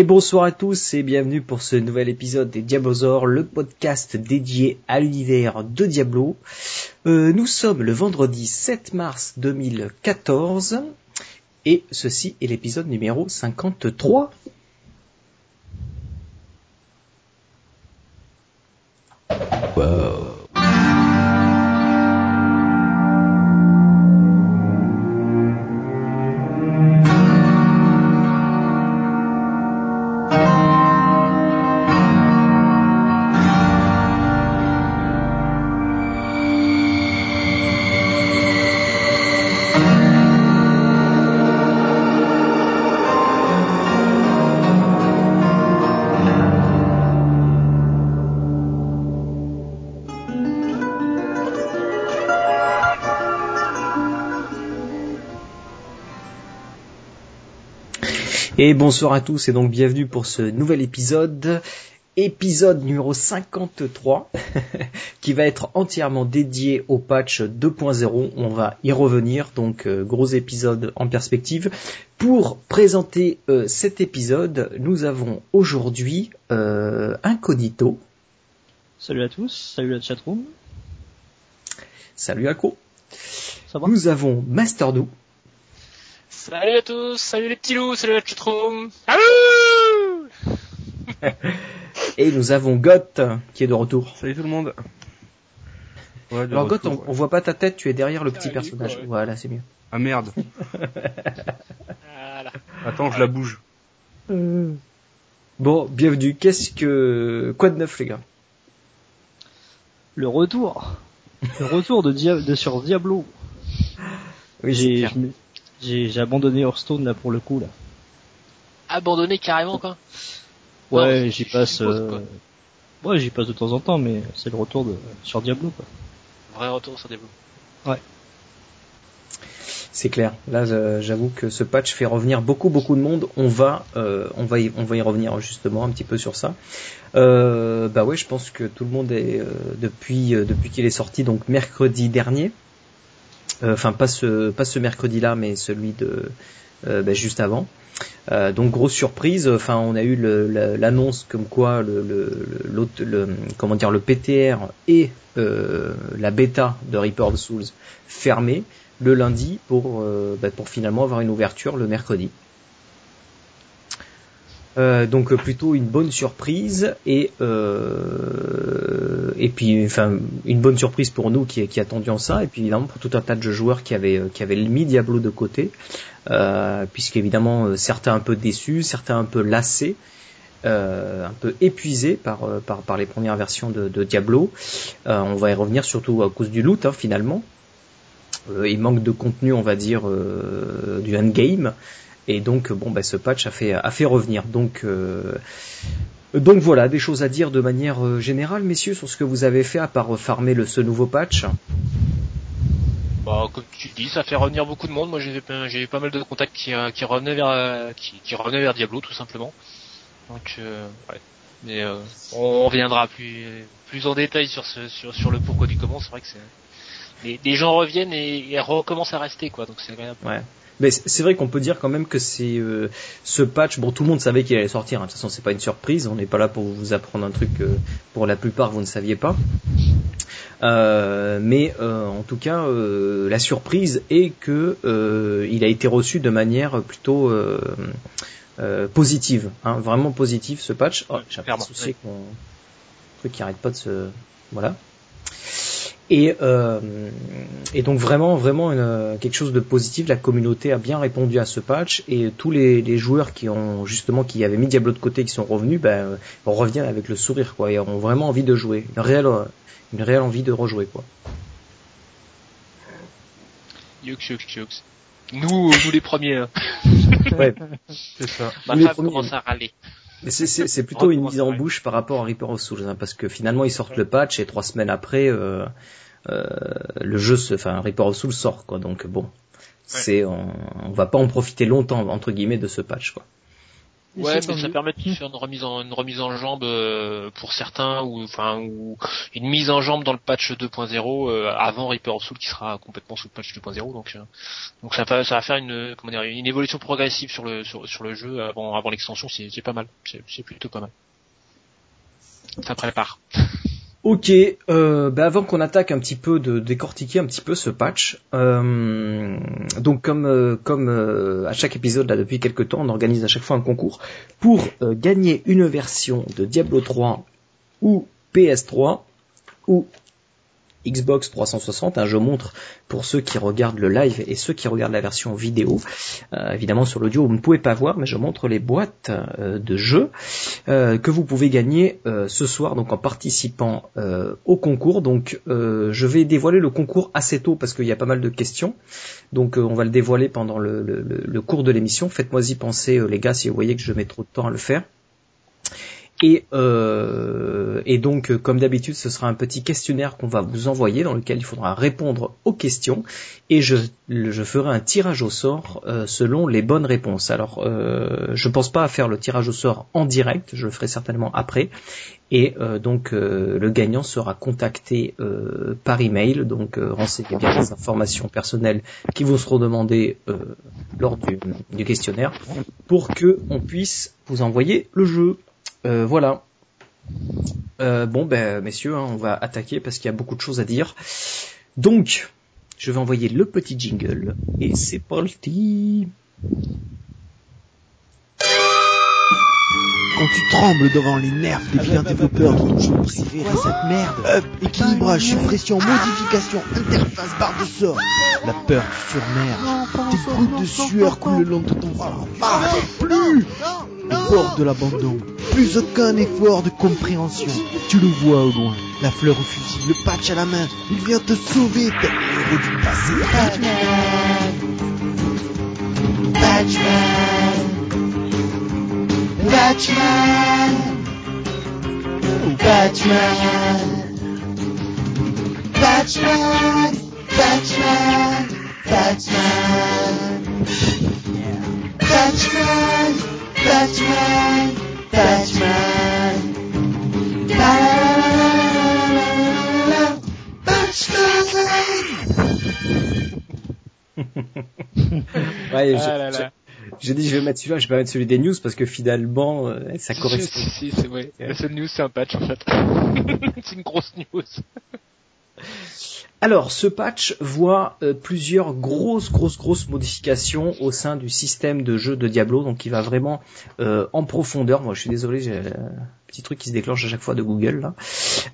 Et bonsoir à tous et bienvenue pour ce nouvel épisode des Diablosaures, le podcast dédié à l'univers de Diablo. Euh, nous sommes le vendredi 7 mars 2014 et ceci est l'épisode numéro 53. Wow. Et bonsoir à tous et donc bienvenue pour ce nouvel épisode, épisode numéro 53, qui va être entièrement dédié au patch 2.0. On va y revenir, donc euh, gros épisode en perspective. Pour présenter euh, cet épisode, nous avons aujourd'hui euh, Incognito. Salut à tous, salut la chatroom. Salut Ako. Ça va? Nous avons Masterdoo. Salut à tous, salut les petits loups, salut la chatroom. Ahouh Et nous avons Goth qui est de retour. Salut tout le monde. Ouais, Alors Goth, on, ouais. on voit pas ta tête, tu es derrière le petit Salut, personnage. quoi, ouais. Voilà, c'est mieux. Ah merde. Voilà. Attends, je la bouge. Bon, bienvenue. Qu'est-ce que quoi de neuf les gars? Le retour. Le retour de, Dia- de sur Diablo. Oui, J'ai j'ai j'ai abandonné Hearthstone là pour le coup là. Abandonné carrément quoi. Ouais, j'y passe. suppose, euh, Ouais, j'y passe de temps en temps, mais c'est le retour de sur Diablo quoi. Vrai retour sur des blocs. C'est clair. Là, j'avoue que ce patch fait revenir beaucoup, beaucoup de monde. On va, euh, on va, y, on va y revenir justement un petit peu sur ça. Euh, bah ouais, je pense que tout le monde est euh, depuis, euh, depuis qu'il est sorti, donc mercredi dernier. Euh, Enfin, pas ce, pas ce mercredi-là, mais celui de euh, bah, juste avant. Euh, donc grosse surprise. Enfin, on a eu l'annonce comme quoi le, le, le- comment dire, le PTR et la bêta de Reaper of Souls fermés le lundi pour, bah, pour finalement avoir une ouverture le mercredi. Euh, donc euh, plutôt une bonne surprise et euh, et puis enfin une bonne surprise pour nous qui, qui attendions ça et puis évidemment pour tout un tas de joueurs qui avaient qui avaient mis Diablo de côté euh, puisqu'évidemment euh, certains un peu déçus certains un peu lassés euh, un peu épuisés par, euh, par par les premières versions de, de Diablo Euh, on va y revenir surtout à cause du loot hein, finalement euh, il manque de contenu, on va dire, euh, du endgame. Et donc, bon, bah, ce patch a fait, a fait revenir. Donc, euh, donc voilà, des choses à dire de manière euh, générale, messieurs, sur ce que vous avez fait à part farmer le, ce nouveau patch? Bah comme tu le dis, ça fait revenir beaucoup de monde. Moi j'ai eu- j'ai eu pas mal de contacts qui, euh, qui revenaient vers qui, qui revenaient vers Diablo tout simplement. Donc euh, ouais. Mais euh, on reviendra plus plus en détail sur ce sur, sur le pourquoi du comment. C'est vrai que c'est les, les gens reviennent et, et recommencent à rester quoi. Donc c'est agréable. Ouais. Mais c'est vrai qu'on peut dire quand même que c'est euh, ce patch. Bon, tout le monde savait qu'il allait sortir. hein. De toute façon, c'est pas une surprise. On n'est pas là pour vous apprendre un truc que pour la plupart vous ne saviez pas. Euh, mais euh, en tout cas, euh, la surprise est que euh, il a été reçu de manière plutôt euh, euh, positive, hein, vraiment positive ce patch. Oh, J'ai un truc qui arrête pas de se voilà. Et, euh, et donc vraiment, vraiment une- quelque chose de positif. La communauté a bien répondu à ce patch et tous les, les joueurs qui ont justement qui avaient mis Diablo de côté, qui sont revenus, ben, on revient avec le sourire quoi, et ont vraiment envie de jouer, une réelle, une réelle envie de rejouer quoi. Yux, yux, yux. Nous, nous les premiers. hein. Ouais. C'est ça. Ma femme premiers. commence à râler. Mais c'est- plutôt une mise en bouche par rapport à Reaper of Souls, hein, parce que finalement ils sortent le patch et trois semaines après, euh, euh, le jeu, se, enfin Reaper of Souls sort quoi. Donc bon, c'est on, on va pas en profiter longtemps entre guillemets de ce patch quoi. Ouais, mais ça permet de faire une remise en une remise en jambe euh, pour certains ou enfin ou une mise en jambe dans le patch 2.0 euh, avant Reaper of Soul qui sera complètement sous le patch 2.0 donc euh, donc ça va ça va faire une comment dire une évolution progressive sur le sur, sur le jeu avant avant l'extension c'est c'est pas mal c'est c'est plutôt pas mal. Ça prépare. Ok, euh, bah avant qu'on attaque un petit peu de décortiquer un petit peu ce patch, euh, donc comme euh, comme euh, à chaque épisode là depuis quelques temps, on organise à chaque fois un concours pour euh, gagner une version de Diablo 3 ou PS3 ou Xbox 360. hein, je montre pour ceux qui regardent le live et ceux qui regardent la version vidéo. Euh, évidemment sur l'audio vous ne pouvez pas voir, mais je montre les boîtes euh, de jeux euh, que vous pouvez gagner euh, ce soir donc en participant euh, au concours. Donc euh, je vais dévoiler le concours assez tôt parce qu'il y a pas mal de questions. Donc on va le dévoiler pendant le, le- le- cours de l'émission. Faites-moi y penser les gars si vous voyez que je mets trop de temps à le faire. Et, euh, et donc, euh, comme d'habitude, ce sera un petit questionnaire qu'on va vous envoyer dans lequel il faudra répondre aux questions. Et je, je ferai un tirage au sort euh, selon les bonnes réponses. Alors, euh, je pense pas à faire le tirage au sort en direct, je le ferai certainement après. Et euh, donc, euh, le gagnant sera contacté par email. Donc, renseignez bien les informations personnelles qui vous seront demandées lors du, du questionnaire pour que on puisse vous envoyer le jeu. Euh, voilà. Euh, bon, ben, messieurs, hein, on va attaquer parce qu'il y a beaucoup de choses à dire. Donc, je vais envoyer le petit jingle et c'est parti. Quand tu trembles devant les nerfs des vilains développeurs qui jouent privé à cette merde. Up, équilibrage, suppression, modification, interface, barre de sort. La peur te surmerge. Tes gouttes de sueur coulent le long de ton. Ah, plus Au bord de l'abandon. Plus aucun effort de compréhension. Tu le vois au loin. La fleur au fusil, le patch à la main. Il vient te sauver, tel héros du passé. Batman. Batman. Batman. Batman. Batman. Batman. Batman. Batman. Batman. Ouais, Ah j'ai- dit je vais mettre celui-là, je vais pas mettre celui des news parce que finalement euh, ça Si, correspond. si, si, c'est ouais. La seule news c'est un patch en fait. c'est une grosse news. Alors, ce patch voit euh, plusieurs grosses, grosses, grosses modifications au sein du système de jeu de Diablo, donc il va vraiment euh, en profondeur. Moi, je suis désolé, j'ai un petit truc qui se déclenche à chaque fois de Google. Là.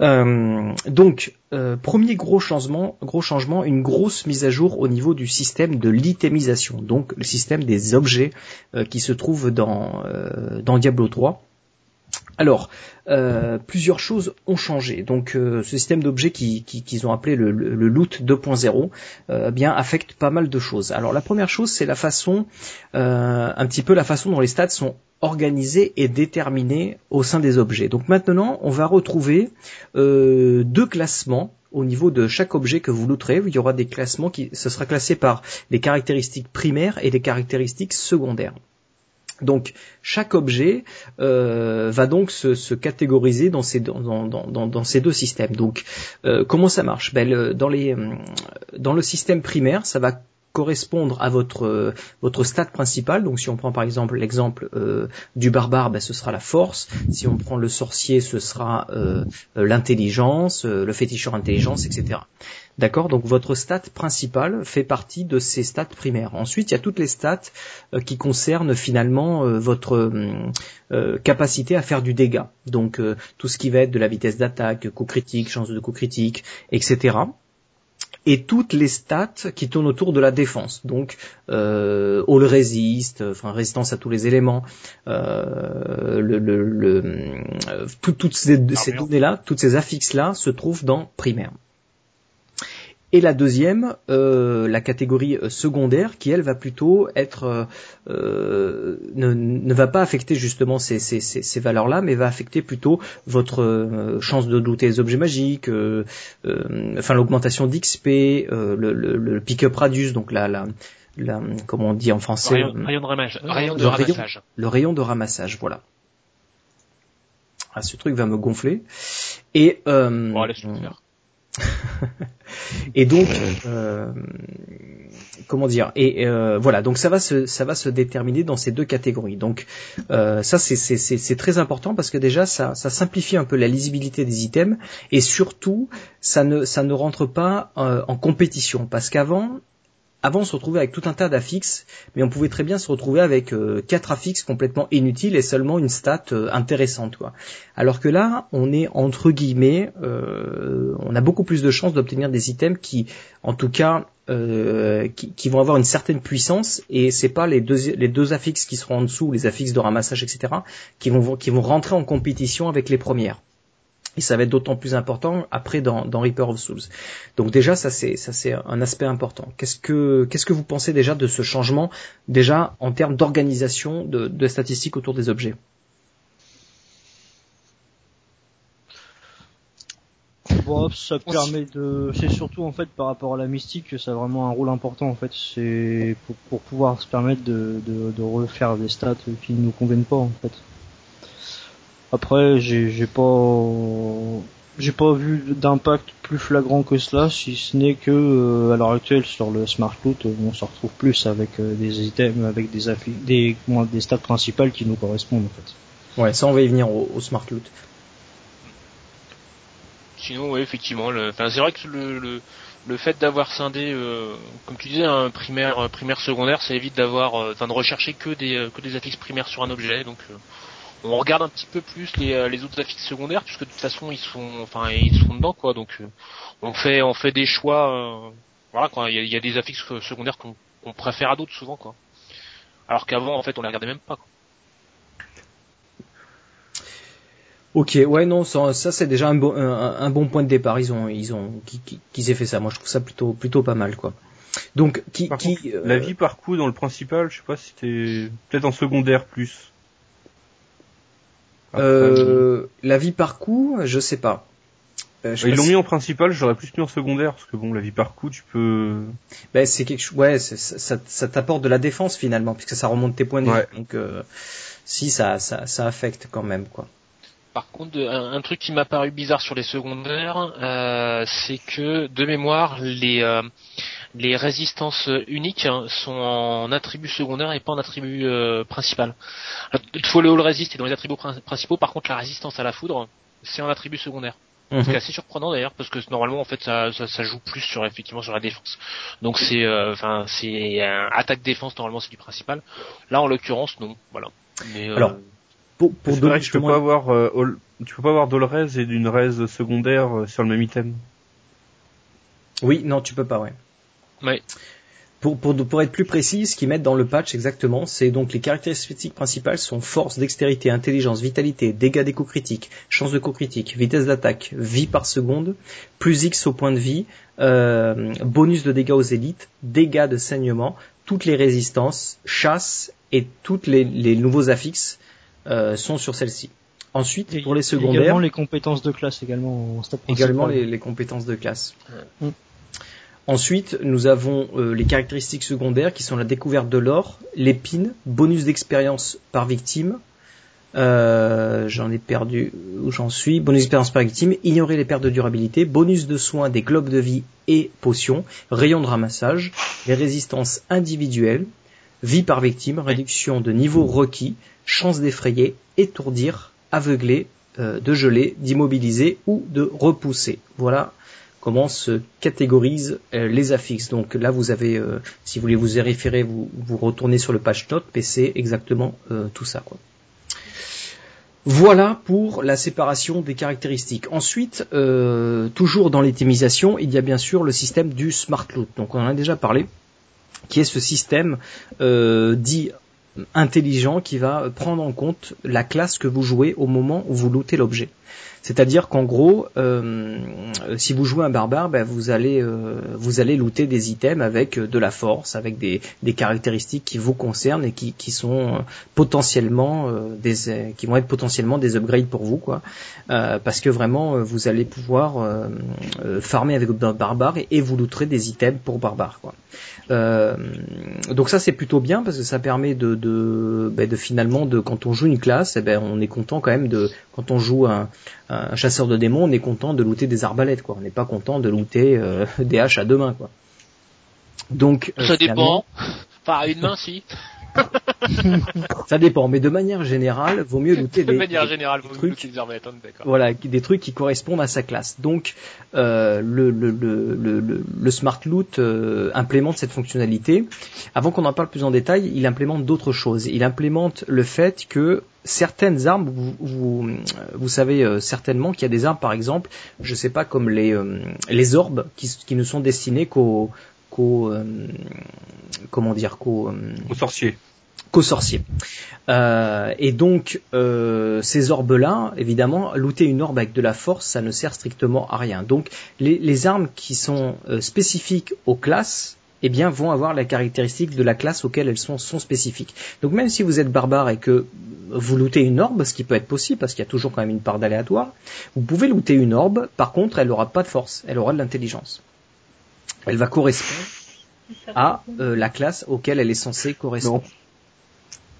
Euh, donc, euh, premier gros changement, gros changement, une grosse mise à jour au niveau du système de l'itémisation, donc le système des objets euh, qui se trouvent dans, euh, dans Diablo 3. Alors, euh, plusieurs choses ont changé. Donc, euh, ce système d'objets qui- qui- qu'ils ont appelé le, le- le loot 2.0, euh, bien affecte pas mal de choses. Alors, la première chose, c'est la façon, un petit peu la façon dont les stats sont organisés et déterminés au sein des objets. Donc maintenant, on va retrouver deux classements au niveau de chaque objet que vous looterez. Il y aura des classements qui, ce sera classé par les caractéristiques primaires et les caractéristiques secondaires. Donc chaque objet euh, va donc se, se catégoriser dans ces, dans, dans, dans, ces deux systèmes. Donc euh, comment ça marche? Ben, le- dans, les, euh, dans le système primaire, ça va correspondre à votre euh, votre stat principal. Donc si on prend par exemple l'exemple euh, du barbare, ben, ce sera la force. Si on prend le sorcier, ce sera l'intelligence, le féticheur intelligence, etc. D'accord? Donc votre stat principal fait partie de ces stats primaires. Ensuite, il y a toutes les stats euh, qui concernent finalement euh, votre euh, capacité à faire du dégât. Donc tout ce qui va être de la vitesse d'attaque, coup critique, chance de coup critique, etc. et toutes les stats qui tournent autour de la défense. Donc euh, all resist, enfin résistance à tous les éléments, euh, le, le, le, tout- toutes ces, données-là, toutes ces affixes-là se trouvent dans primaire. Et la deuxième, euh, la catégorie euh, secondaire, qui elle va plutôt être euh, euh, ne, ne va pas affecter justement ces, ces, ces, ces valeurs-là, mais va affecter plutôt votre euh, chance de douter les objets magiques, euh, euh, enfin l'augmentation d'XP, euh, le, le, le pick-up radius, donc la, la, la comment on dit en français, Rayon, rayon de ramassage. Rayon de le rayon- ramassage. le rayon de ramassage, voilà. Ah, ce truc va me gonfler. Et euh, Bon, laisse-le faire. Et donc, euh, comment dire Et euh, voilà, donc ça va se ça va se déterminer dans ces deux catégories. Donc euh, ça c'est c'est c'est très important parce que déjà ça ça simplifie un peu la lisibilité des items et surtout ça ne ça ne rentre pas euh, en compétition parce qu'avant avant, on se retrouvait avec tout un tas d'affixes, mais on pouvait très bien se retrouver avec euh, quatre affixes complètement inutiles et seulement une stat euh, intéressante. Quoi. Alors que là, on est entre guillemets, euh, on a beaucoup plus de chances d'obtenir des items qui, en tout cas, qui, qui vont avoir une certaine puissance et c'est pas les deux les deux affixes qui seront en dessous, les affixes de ramassage, etc., qui vont qui vont rentrer en compétition avec les premières. Et ça va être d'autant plus important après dans, dans Reaper of Souls. Donc déjà ça c'est ça c'est un aspect important. Qu'est-ce que qu'est-ce que vous pensez déjà de ce changement déjà en termes d'organisation de, de statistiques autour des objets? Bon, ça permet de, c'est surtout en fait par rapport à la mystique que ça a vraiment un rôle important en fait. C'est pour, pour pouvoir se permettre de, de, de refaire des stats qui ne nous conviennent pas en fait. Après, j'ai j'ai pas, j'ai pas vu d'impact plus flagrant que cela, si ce n'est que euh, à l'heure actuelle sur le Smart Loot, euh, on se retrouve plus avec euh, des items, avec des des, comment, des stats principales qui nous correspondent en fait. Ouais, ça on va y venir au, au Smart Loot. Sinon, oui, effectivement, le, enfin, c'est vrai que le, le, le fait d'avoir scindé, euh, comme tu disais, un primaire, euh, primaire, secondaire, ça évite d'avoir, euh, enfin, de rechercher que des, euh, que des affixes primaires sur un objet. Donc, euh, on regarde un petit peu plus les, euh, les autres affixes secondaires, puisque de toute façon, ils sont, enfin, ils sont dedans, quoi. Donc, euh, on fait, on fait des choix. euh, voilà, quoi. Il y a, il y a des affixes secondaires qu'on préfère à d'autres souvent, quoi. Alors qu'avant, en fait, on les regardait même pas. Quoi. Ok, ouais, non, ça, ça, c'est déjà un bon, un, un bon point de départ. Ils ont, ils ont, qui- qui- qu'ils aient fait ça. Moi, je trouve ça plutôt, plutôt pas mal, quoi. Donc, qui, Par qui, contre, euh, la vie par coup dans le principal, je sais pas si c'était peut-être en secondaire plus. Euh, la vie par coup, je sais pas. Euh, je sais Ils l'ont si- mis en principal, j'aurais plus mis en secondaire parce que bon, la vie par coup, tu peux. Ben, c'est quelque chose, ouais, ça, ça, ça t'apporte de la défense finalement, puisque ça remonte tes points de vie. Ouais. Donc, euh, si ça, ça, ça affecte quand même, quoi. Par contre, un, un truc qui m'a paru bizarre sur les secondaires, euh, c'est que de mémoire, les euh, les résistances uniques hein, sont en attribut secondaire et pas en attribut euh, principal. Toutefois, le All Resist est dans les attributs prin- principaux. Par contre, la résistance à la foudre, c'est en attribut secondaire. Mhm. C'est assez surprenant d'ailleurs parce que normalement en fait ça, ça, ça joue plus sur effectivement sur la défense. Donc c'est euh, enfin c'est euh, attaque défense normalement c'est du principal. Là en l'occurrence non voilà. Mais, euh, Alors, Pour, pour C'est donner vrai que tu peux pas avoir, euh, all- tu peux pas avoir d'all res et d'une res secondaire euh, sur le même item. Oui, non, tu peux pas, ouais. Pour, pour, pour être plus précis, ce qu'ils mettent dans le patch exactement, c'est donc les caractéristiques principales sont force, dextérité, intelligence, vitalité, dégâts des coups critiques, chance de coups critiques, vitesse d'attaque, vie par seconde, plus X au point de vie, euh, bonus de dégâts aux élites, dégâts de saignement, toutes les résistances, chasse et toutes les, les nouveaux affixes euh, sont sur celle-ci. Ensuite, Et pour les Également secondaires, les compétences de classe également en également les, les compétences de classe. Mm. Ensuite, nous avons euh, les caractéristiques secondaires qui sont la découverte de l'or, l'épine, bonus d'expérience par victime. Euh, j'en ai perdu où j'en suis. Bonus d'expérience par victime, ignorer les pertes de durabilité, bonus de soins des globes de vie et potions, rayon de ramassage, les résistances individuelles, vie par victime, réduction de niveau requis, chance d'effrayer, étourdir, aveugler, euh, de geler, d'immobiliser ou de repousser. Voilà comment se catégorisent euh, les affixes. Donc là, vous avez, euh, si vous voulez vous y référer, vous, vous retournez sur le patch note, mais c'est exactement euh, tout ça. Voilà pour la séparation des caractéristiques. Ensuite, toujours dans l'itemisation, il y a bien sûr le système du smart loot. Donc on en a déjà parlé, qui est ce système dit intelligent qui va prendre en compte la classe que vous jouez au moment où vous lootez l'objet. C'est-à-dire qu'en gros, euh, si vous jouez un barbare, ben, vous allez euh, vous allez looter des items avec euh, de la force, avec des, des caractéristiques qui vous concernent et qui, qui sont euh, potentiellement euh, des qui vont être potentiellement des upgrades pour vous, quoi. Euh, parce que vraiment, vous allez pouvoir farmer avec votre barbare et, et vous looterez des items pour barbare, quoi. Donc ça c'est plutôt bien parce que ça permet de, de, ben, de finalement de quand on joue une classe, eh ben, on est content quand même de quand on joue un chasseur de démons, on est content de looter des arbalètes quoi. On n'est pas content de looter euh, des haches à deux mains quoi. Donc euh, Ça dépend. Enfin, à une main, si. ça dépend, mais de manière générale, vaut mieux looter De des, manière des- générale, des vous trucs d'accord. voilà, qui- des trucs qui correspondent à sa classe. Donc euh, le, le, le, le, le- le Smart Loot euh, implémente cette fonctionnalité. Avant qu'on en parle plus en détail, il implémente d'autres choses. Il implémente le fait que certaines armes, vous, vous, vous savez euh, certainement qu'il y a des armes, par exemple, je sais pas, comme les, euh, les orbes, qui, qui ne sont destinées qu'aux qu'aux, euh, comment dire qu'aux euh, Au sorcier. qu'aux sorciers. Euh, et donc euh, ces orbes-là, évidemment, looter une orbe avec de la force, ça ne sert strictement à rien. Donc les, les armes qui sont euh, spécifiques aux classes, eh bien, vont avoir la caractéristique de la classe auquel elles sont, sont spécifiques. Donc même si vous êtes barbare et que vous lootez une orbe, ce qui peut être possible parce qu'il y a toujours quand même une part d'aléatoire, vous pouvez looter une orbe, par contre elle n'aura pas de force, elle aura de l'intelligence. Elle va correspondre à euh, la classe auquel elle est censée correspondre.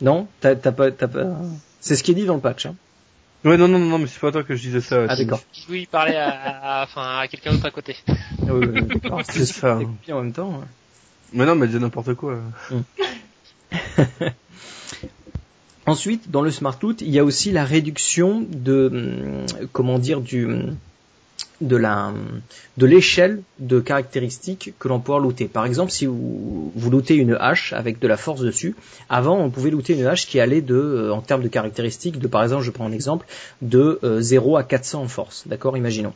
Non, t'as t'as pas, t'as pas. C'est ce qui est dit dans le patch. Hein. Ouais, non, non, non, mais c'est pas toi que je disais ça. Ah d'accord. Oui, il parlait à, à, enfin, à quelqu'un d'autre à côté. Ah, oui, oui, oui, d'accord. C'est ça. En même temps. hein. Mais non, mais c'est n'importe quoi. Ensuite, dans le Smart Loot, il y a aussi la réduction de, hum, comment dire, du, de la, de l'échelle de caractéristiques que l'on peut looter. Par exemple, si vous, vous lootez une hache avec de la force dessus, avant on pouvait looter une hache qui allait de, euh, en termes de caractéristiques, de par exemple, je prends un exemple, de euh, 0 à 400 en force. D'accord, imaginons.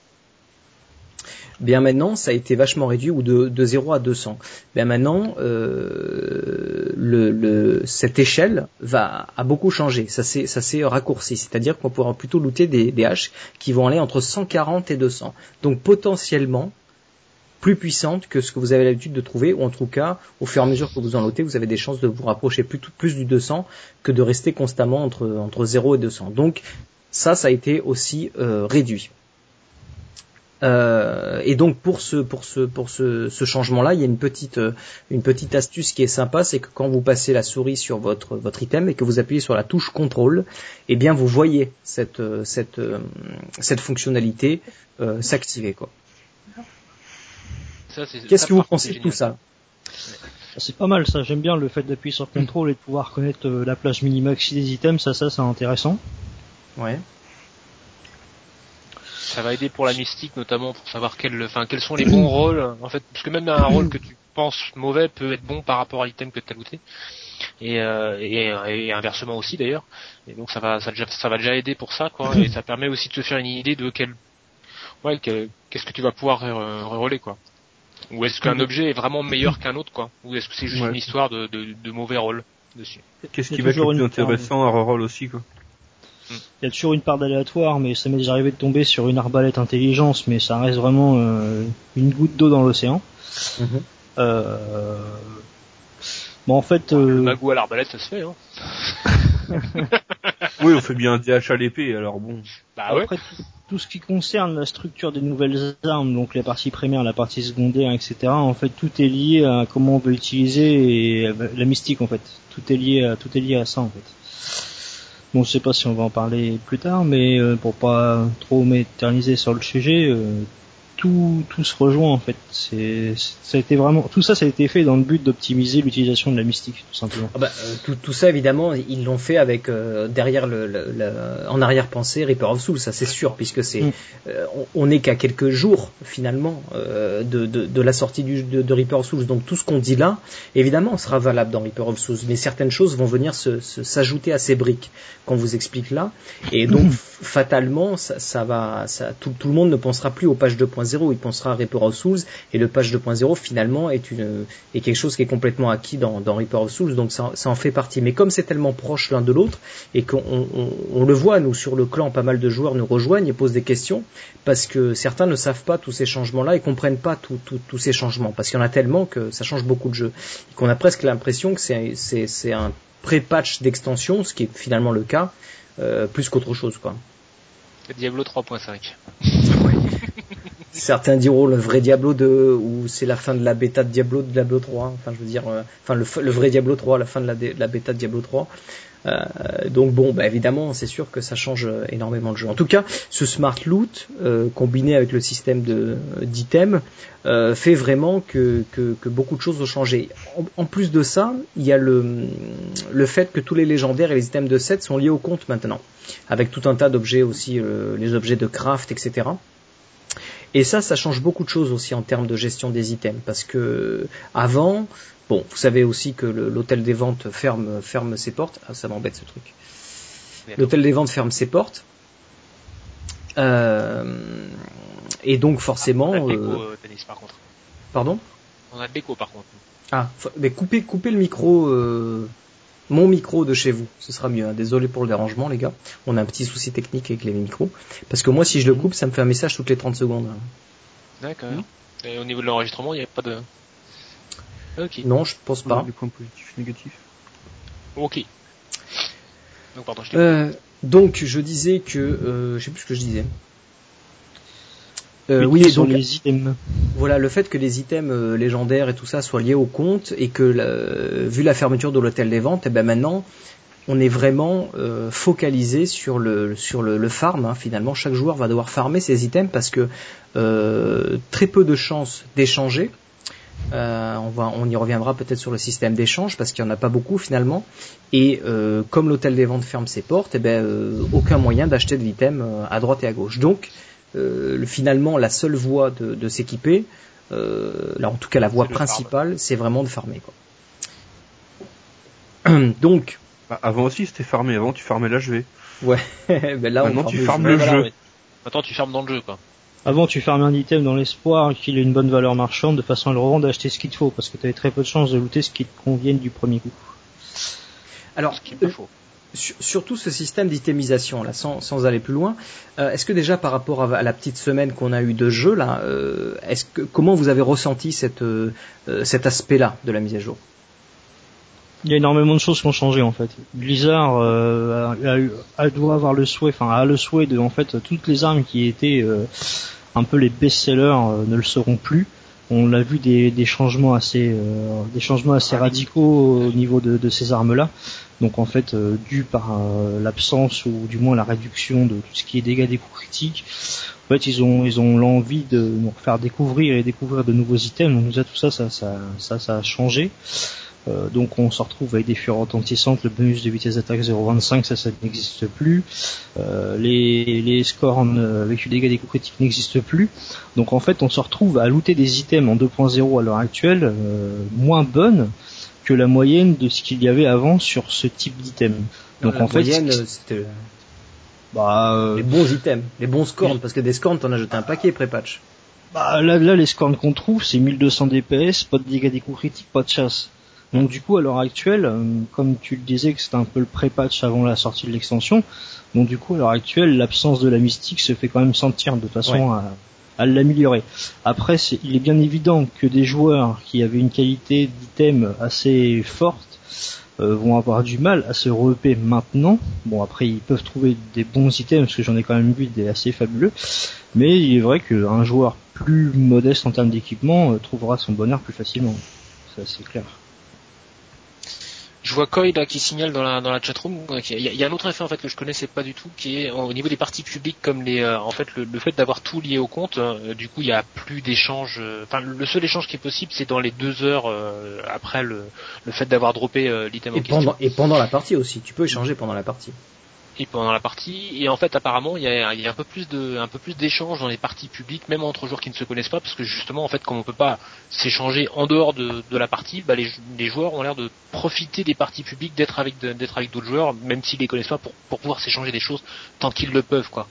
Bien maintenant, ça a été vachement réduit ou de, de 0 à 200. Bien maintenant, euh, le, le- cette échelle va a beaucoup changé. Ça s'est ça s'est raccourci. C'est-à-dire qu'on pourra plutôt looter des, des haches qui vont aller entre 140 et 200. Donc potentiellement plus puissantes que ce que vous avez l'habitude de trouver, ou en tout cas, au fur et à mesure que vous en lootez, vous avez des chances de vous rapprocher plus, plus du 200 que de rester constamment entre, entre 0 et 200. Donc ça, ça a été aussi euh, réduit. Euh, et donc pour ce pour ce pour ce, ce changement-là, il y a une petite euh, une petite astuce qui est sympa, c'est que quand vous passez la souris sur votre votre item et que vous appuyez sur la touche contrôle, eh bien vous voyez cette euh, cette euh, cette fonctionnalité euh, s'activer quoi. Qu'est-ce que vous pensez de tout ça C'est pas mal ça, j'aime bien le fait d'appuyer sur contrôle et de pouvoir connaître la plage minimaxi des items, ça ça c'est intéressant. Ouais. Ça va aider pour la mystique, notamment pour savoir quel, enfin, quels sont les bons rôles. En fait, parce que même un rôle que tu penses mauvais peut être bon par rapport à l'item que tu as looté. Et, euh, et, et inversement aussi d'ailleurs. Et donc ça va, ça, déjà- ça va déjà aider pour ça, quoi. Et ça permet aussi de se faire une idée de quel, ouais, quel- qu'est-ce que tu vas pouvoir euh, reroller, quoi. Ou est-ce qu'un objet est vraiment meilleur qu'un autre, quoi. Ou est-ce que c'est juste Ouais. une histoire de, de, de mauvais rôles dessus. Qu'est-ce qui a va être le plus intéressant à reroll aussi, quoi. Il y a toujours une part d'aléatoire, mais ça m'est déjà arrivé de tomber sur une arbalète intelligence, mais ça reste vraiment euh, une goutte d'eau dans l'océan. Mhm. Euh... Bon, en fait, Le euh, magou à l'arbalète, ça se fait, hein. Oui, on fait bien un DH à l'épée, alors bon. Bah ouais. après tout, tout ce qui concerne la structure des nouvelles armes, donc la partie primaire, la partie secondaire, etc. En fait, tout est lié à comment on veut utiliser et à la mystique, en fait. Tout est lié à tout est lié à ça, en fait. Bon, je sais pas si on va en parler plus tard, mais euh, pour pas trop m'éterniser sur le sujet, euh, tout tout se rejoint en fait. C'est ça a été vraiment tout ça ça a été fait dans le but d'optimiser l'utilisation de la mystique tout simplement. Ah bah, euh, tout, tout ça évidemment ils l'ont fait avec euh, derrière le, le- le- en arrière-pensée Reaper of Souls ça c'est sûr puisque c'est Mm. euh, on n'est qu'à quelques jours finalement euh, de, de, de la sortie du, de, de Reaper of Souls donc tout ce qu'on dit là évidemment sera valable dans Reaper of Souls mais certaines choses vont venir se- se- s'ajouter à ces briques qu'on vous explique là et donc fatalement ça, ça va ça, tout, tout le monde ne pensera plus au page 2.0 il pensera à Reaper of Souls et le page 2.0 finalement est une est quelque chose qui est complètement acquis dans, dans Reaper of Souls donc ça, ça en fait partie. Mais comme c'est tellement proche l'un de l'autre et qu'on on, le voit nous sur le clan pas mal de joueurs nous rejoignent et posent des questions parce que certains ne savent pas tous ces changements là et comprennent pas tous ces changements parce qu'il y en a tellement que ça change beaucoup de jeux. Et qu'on a presque l'impression que c'est c'est c'est un pré-patch d'extension ce qui est finalement le cas euh, plus qu'autre chose quoi. Diablo 3.5. Certains diront le vrai Diablo 2 ou c'est la fin de la bêta de Diablo Diablo 3. Enfin, je veux dire, euh, enfin le, le vrai Diablo 3, la fin de la, de la bêta de Diablo 3. Euh, donc bon, bah, évidemment, c'est sûr que ça change euh, énormément de jeu. En tout cas, ce smart loot euh, combiné avec le système de d'items euh, fait vraiment que, que, que beaucoup de choses ont changé. En, plus de ça, il y a le, le fait que tous les légendaires et les items de set sont liés au compte maintenant, avec tout un tas d'objets aussi, euh, les objets de craft, etc. Et ça, ça change beaucoup de choses aussi en termes de gestion des items, parce que avant, bon, vous savez aussi que l'hôtel des ventes ferme ferme ses portes. Ah, ça m'embête ce truc. L'hôtel des ventes ferme ses portes. Euh, et donc forcément, On a de l'écho, euh, euh, Denis, par contre. pardon? On a de l'écho, par contre. Ah, mais coupez coupez le micro, euh, mon micro de chez vous, ce sera mieux. hein. Désolé pour le dérangement, les gars. On a un petit souci technique avec les micros, parce que moi, si je le coupe, ça me fait un message toutes les 30 secondes. D'accord. Et au niveau de l'enregistrement, il n'y a pas de... Ok. Non, je pense pas. des points positifs, négatifs. Ok. Donc, pardon, je t'ai Euh, donc je disais que euh, je sais plus ce que je disais. Euh, oui, sur donc les items. voilà le fait que les items euh, légendaires et tout ça soient liés au compte et que la- vu la fermeture de l'hôtel des ventes, eh ben maintenant on est vraiment euh, focalisé sur le sur le, le farm. hein. Finalement, chaque joueur va devoir farmer ses items parce que euh, très peu de chances d'échanger. Euh, on, va, on y reviendra peut-être sur le système d'échange parce qu'il n'y en a pas beaucoup finalement. Et euh, comme l'hôtel des ventes ferme ses portes, eh ben, euh, aucun moyen d'acheter de l'item euh, à droite et à gauche. Donc euh, le- finalement, la seule voie de, de s'équiper, euh, là en tout cas la voie principale, c'est vraiment de farmer. Quoi. Donc, Bah, avant aussi, c'était farmé. Avant, tu farmais l'HV. ouais, ben là on Maintenant, farme tu le farmes jeu. le voilà, jeu. ouais. Maintenant, tu fermes dans le jeu, quoi. Avant, tu fermais un item dans l'espoir qu'il ait une bonne valeur marchande de façon à le revendre et acheter ce qu'il te faut, parce que tu avais très peu de chances de looter ce qui te convienne du premier coup. Alors, Ce qui est pas euh, faux. Sur, surtout ce système d'itémisation là, sans, sans aller plus loin, euh, est-ce que déjà par rapport à, à la petite semaine qu'on a eu de jeu là, euh, est-ce que comment vous avez ressenti cette, euh, cet aspect-là de la mise à jour? Il y a énormément de choses qui ont changé en fait. Blizzard a, a a- doit avoir le souhait, enfin a le souhait de en fait toutes les armes qui étaient un peu les best-sellers ne le seront plus. On a vu des, des changements assez euh, des changements assez radicaux au niveau de, de ces armes-là. Donc en fait, euh, dû par euh, l'absence ou du moins la réduction de tout ce qui est dégâts des coups critiques, en fait ils ont ils ont l'envie de nous faire découvrir et découvrir de nouveaux items. Donc déjà tout ça ça ça ça, a changé. Euh, donc on se retrouve avec des fureurs retentissantes, le bonus de vitesse d'attaque 0.25, ça, ça n'existe plus. Euh, les, les scores avec le dégât des coups critiques n'existent plus. Donc en fait on se retrouve à looter des items en 2.0 à l'heure actuelle moins bonnes que la moyenne de ce qu'il y avait avant sur ce type d'item. Donc La en fait, moyenne, euh, c'était bah, euh, les bons items, les bons scorns, parce que des scorns, t'en as jeté un paquet pré-patch. Bah, là, là, les scores qu'on trouve, c'est 1200 DPS, pas de dégâts des coups critiques, pas de chasse. Donc du coup, à l'heure actuelle, euh, comme tu le disais que c'était un peu le pré-patch avant la sortie de l'extension, donc du coup, à l'heure actuelle, l'absence de la mystique se fait quand même sentir de façon à, à l'améliorer. Après, il est bien évident que des joueurs qui avaient une qualité d'item assez forte euh, vont avoir du mal à se re maintenant. Bon, après, ils peuvent trouver des bons items, parce que j'en ai quand même vu des assez fabuleux. Mais il est vrai qu'un joueur plus modeste en termes d'équipement euh, trouvera son bonheur plus facilement. Ça, c'est clair. Je vois Coy là qui signale dans la dans la chatroom. qu'il y a- Il y, a un autre effet en fait que je connaissais pas du tout, qui est au niveau des parties publiques comme les euh, en fait le, le fait d'avoir tout lié au compte. euh, du coup, il y a plus d'échanges. euh, Enfin, le seul échange qui est possible, c'est dans les deux heures après le le fait d'avoir droppé l'item en question. et pendant la partie aussi, tu peux échanger pendant la partie. Et pendant la partie. Et en fait apparemment il y a, un peu plus de un peu plus d'échanges dans les parties publiques même entre joueurs qui ne se connaissent pas parce que justement en fait comme on peut pas s'échanger en dehors de, la partie bah, les, les joueurs ont l'air de profiter des parties publiques d'être avec d'être avec d'autres joueurs même s'ils les connaissent pas pour, pouvoir s'échanger des choses tant qu'ils le peuvent quoi.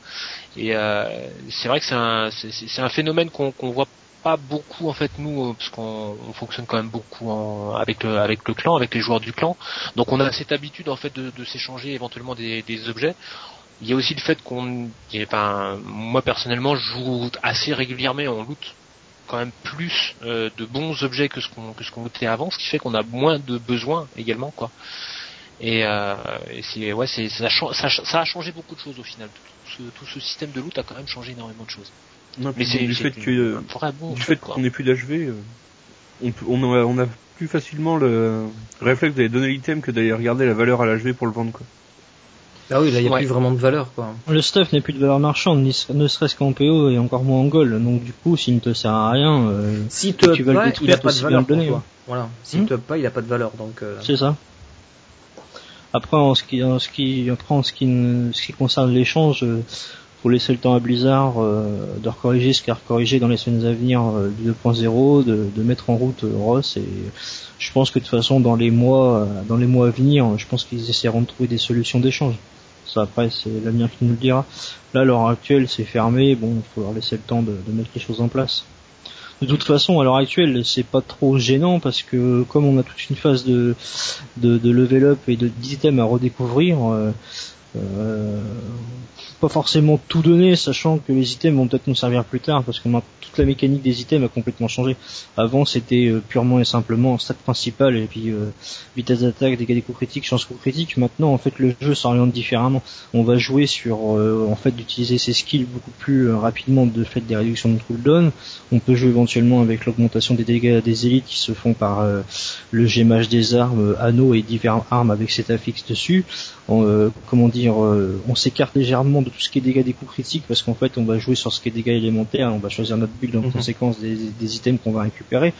Et euh, c'est vrai que c'est un c'est, un phénomène qu'on voit pas beaucoup en fait nous euh, parce qu'on on fonctionne quand même beaucoup en- avec le avec le clan avec les joueurs du clan. Donc on a cette habitude en fait de, s'échanger éventuellement des, objets. Il y a aussi le fait qu'on enfin, moi personnellement je joue assez régulièrement on loot quand même plus euh, de bons objets que ce qu'on que ce qu'on lootait avant ce qui fait qu'on a moins de besoins également quoi. Et, euh, et ouais ça, a changé beaucoup de choses au final. Tout ce système de loot a quand même changé énormément de choses Non, mais c'est du fait que euh, du fait qu'on ait plus d'HV, euh, on, peut- on, a, on a plus facilement le réflexe d'aller donner l'item que d'aller regarder la valeur à l'HV pour le vendre quoi. Ah oui, là, il n'y a Ouais. plus vraiment de valeur, quoi. Le stuff n'est plus de valeur marchande, ni- ne serait-ce qu'en PO et encore moins en gold. Donc du coup, s'il ne te sert à rien, euh, Si tu vas le détruire, il a pas de valeur donner, toi. Voilà. S'il Hmm. te pas, il a pas de valeur, donc, euh, c'est ça. Après, en ce qui, en ce qui, après, en ce qui, ne- ce qui concerne l'échange, euh, faut laisser le temps à Blizzard euh, de recorriger ce qu'il a recorrigé dans les semaines à venir euh, du 2.0, de, mettre en route euh, Ross et je pense que de toute façon dans les mois, dans les mois à venir, je pense qu'ils essaieront de trouver des solutions d'échange. Ça après c'est l'avenir qui nous le dira. Là l'heure actuelle c'est fermé, bon il faut leur laisser le temps de, mettre les choses en place. De toute façon à l'heure actuelle c'est pas trop gênant parce que comme on a toute une phase de de, level up et de d'items à redécouvrir, euh, pas forcément tout donner, sachant que les items vont peut-être nous servir plus tard, parce que toute la mécanique des items a complètement changé. Avant, c'était euh, purement et simplement stat principal et puis euh, vitesse d'attaque, dégâts des coups critiques, chance coups critiques. Maintenant, en fait, le jeu s'oriente différemment. On va jouer sur, euh, en fait, d'utiliser ses skills beaucoup plus rapidement de fait des réductions de cooldown. On peut jouer éventuellement avec l'augmentation des dégâts des élites qui se font par le gémage des armes, anneaux et diverses armes avec cet affixe dessus. Comment euh, on s'écarte légèrement de tout ce qui est dégâts des coups critiques parce qu'en fait on va jouer sur ce qui est dégâts élémentaires, on va choisir notre build en Mhm. conséquence des, des items qu'on va récupérer.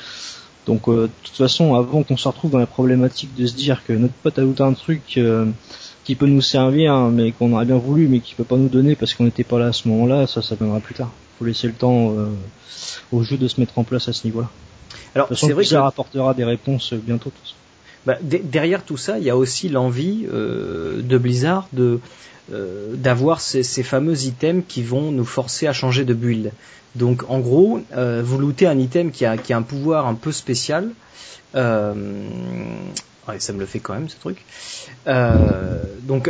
Donc euh, de toute façon, avant qu'on se retrouve dans la problématique de se dire que notre pote a un truc euh, qui peut nous servir, hein, mais qu'on aurait bien voulu, mais qui peut pas nous donner parce qu'on n'était pas là à ce moment-là, ça, ça viendra plus tard. Faut laisser le temps euh, au jeu de se mettre en place à ce niveau-là. alors, c'est vrai que, Blizzard apportera des réponses bientôt. Bah, de- derrière tout ça, il y a aussi l'envie euh, de Blizzard de euh, d'avoir ces, ces fameux items qui vont nous forcer à changer de build. Donc, en gros, euh, vous lootez un item qui a, qui a un pouvoir un peu spécial. Euh, ouais, ça me le fait quand même ce truc. Euh, donc,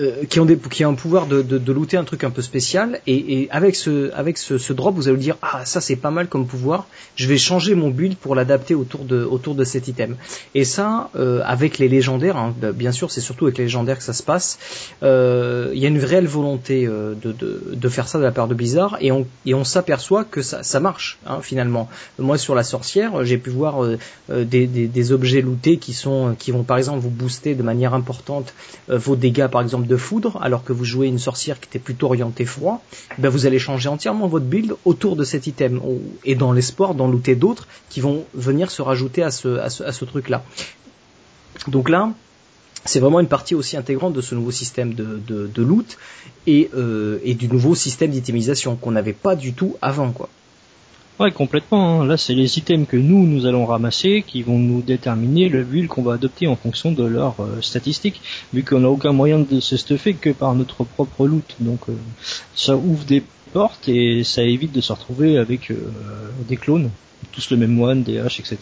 euh, qui ont des, qui a un pouvoir de, de, de looter un truc un peu spécial. Et, et avec ce avec ce, ce drop vous allez vous dire ah ça c'est pas mal comme pouvoir. Je vais changer mon build pour l'adapter autour de autour de cet item. Et ça euh, avec les légendaires hein, bah, bien sûr c'est surtout avec les légendaires que ça se passe. Euh, il y a une réelle volonté euh, de, de, de faire ça de la part de Blizzard. Et on et on s'aperçoit que ça, ça marche hein, finalement. Moi sur la sorcière j'ai pu voir euh, des, des, des objets lootés qui sont qui vont par exemple vous booster de manière importante vos dégâts par exemple foudre alors que vous jouez une sorcière qui était plutôt orientée froid ben vous allez changer entièrement votre build autour de cet item et dans l'espoir d'en looter d'autres qui vont venir se rajouter à ce, à ce, à ce truc là donc là c'est vraiment une partie aussi intégrante de ce nouveau système de, loot et, euh, et du nouveau système d'itemisation qu'on n'avait pas du tout avant quoi Ouais, complètement. hein. Là, c'est les items que nous, nous allons ramasser qui vont nous déterminer le build qu'on va adopter en fonction de leurs euh, statistiques, vu qu'on n'a aucun moyen de se stuffer que par notre propre loot. Donc, euh, ça ouvre des portes et ça évite de se retrouver avec euh, des clones, tous le même one, des H, etc.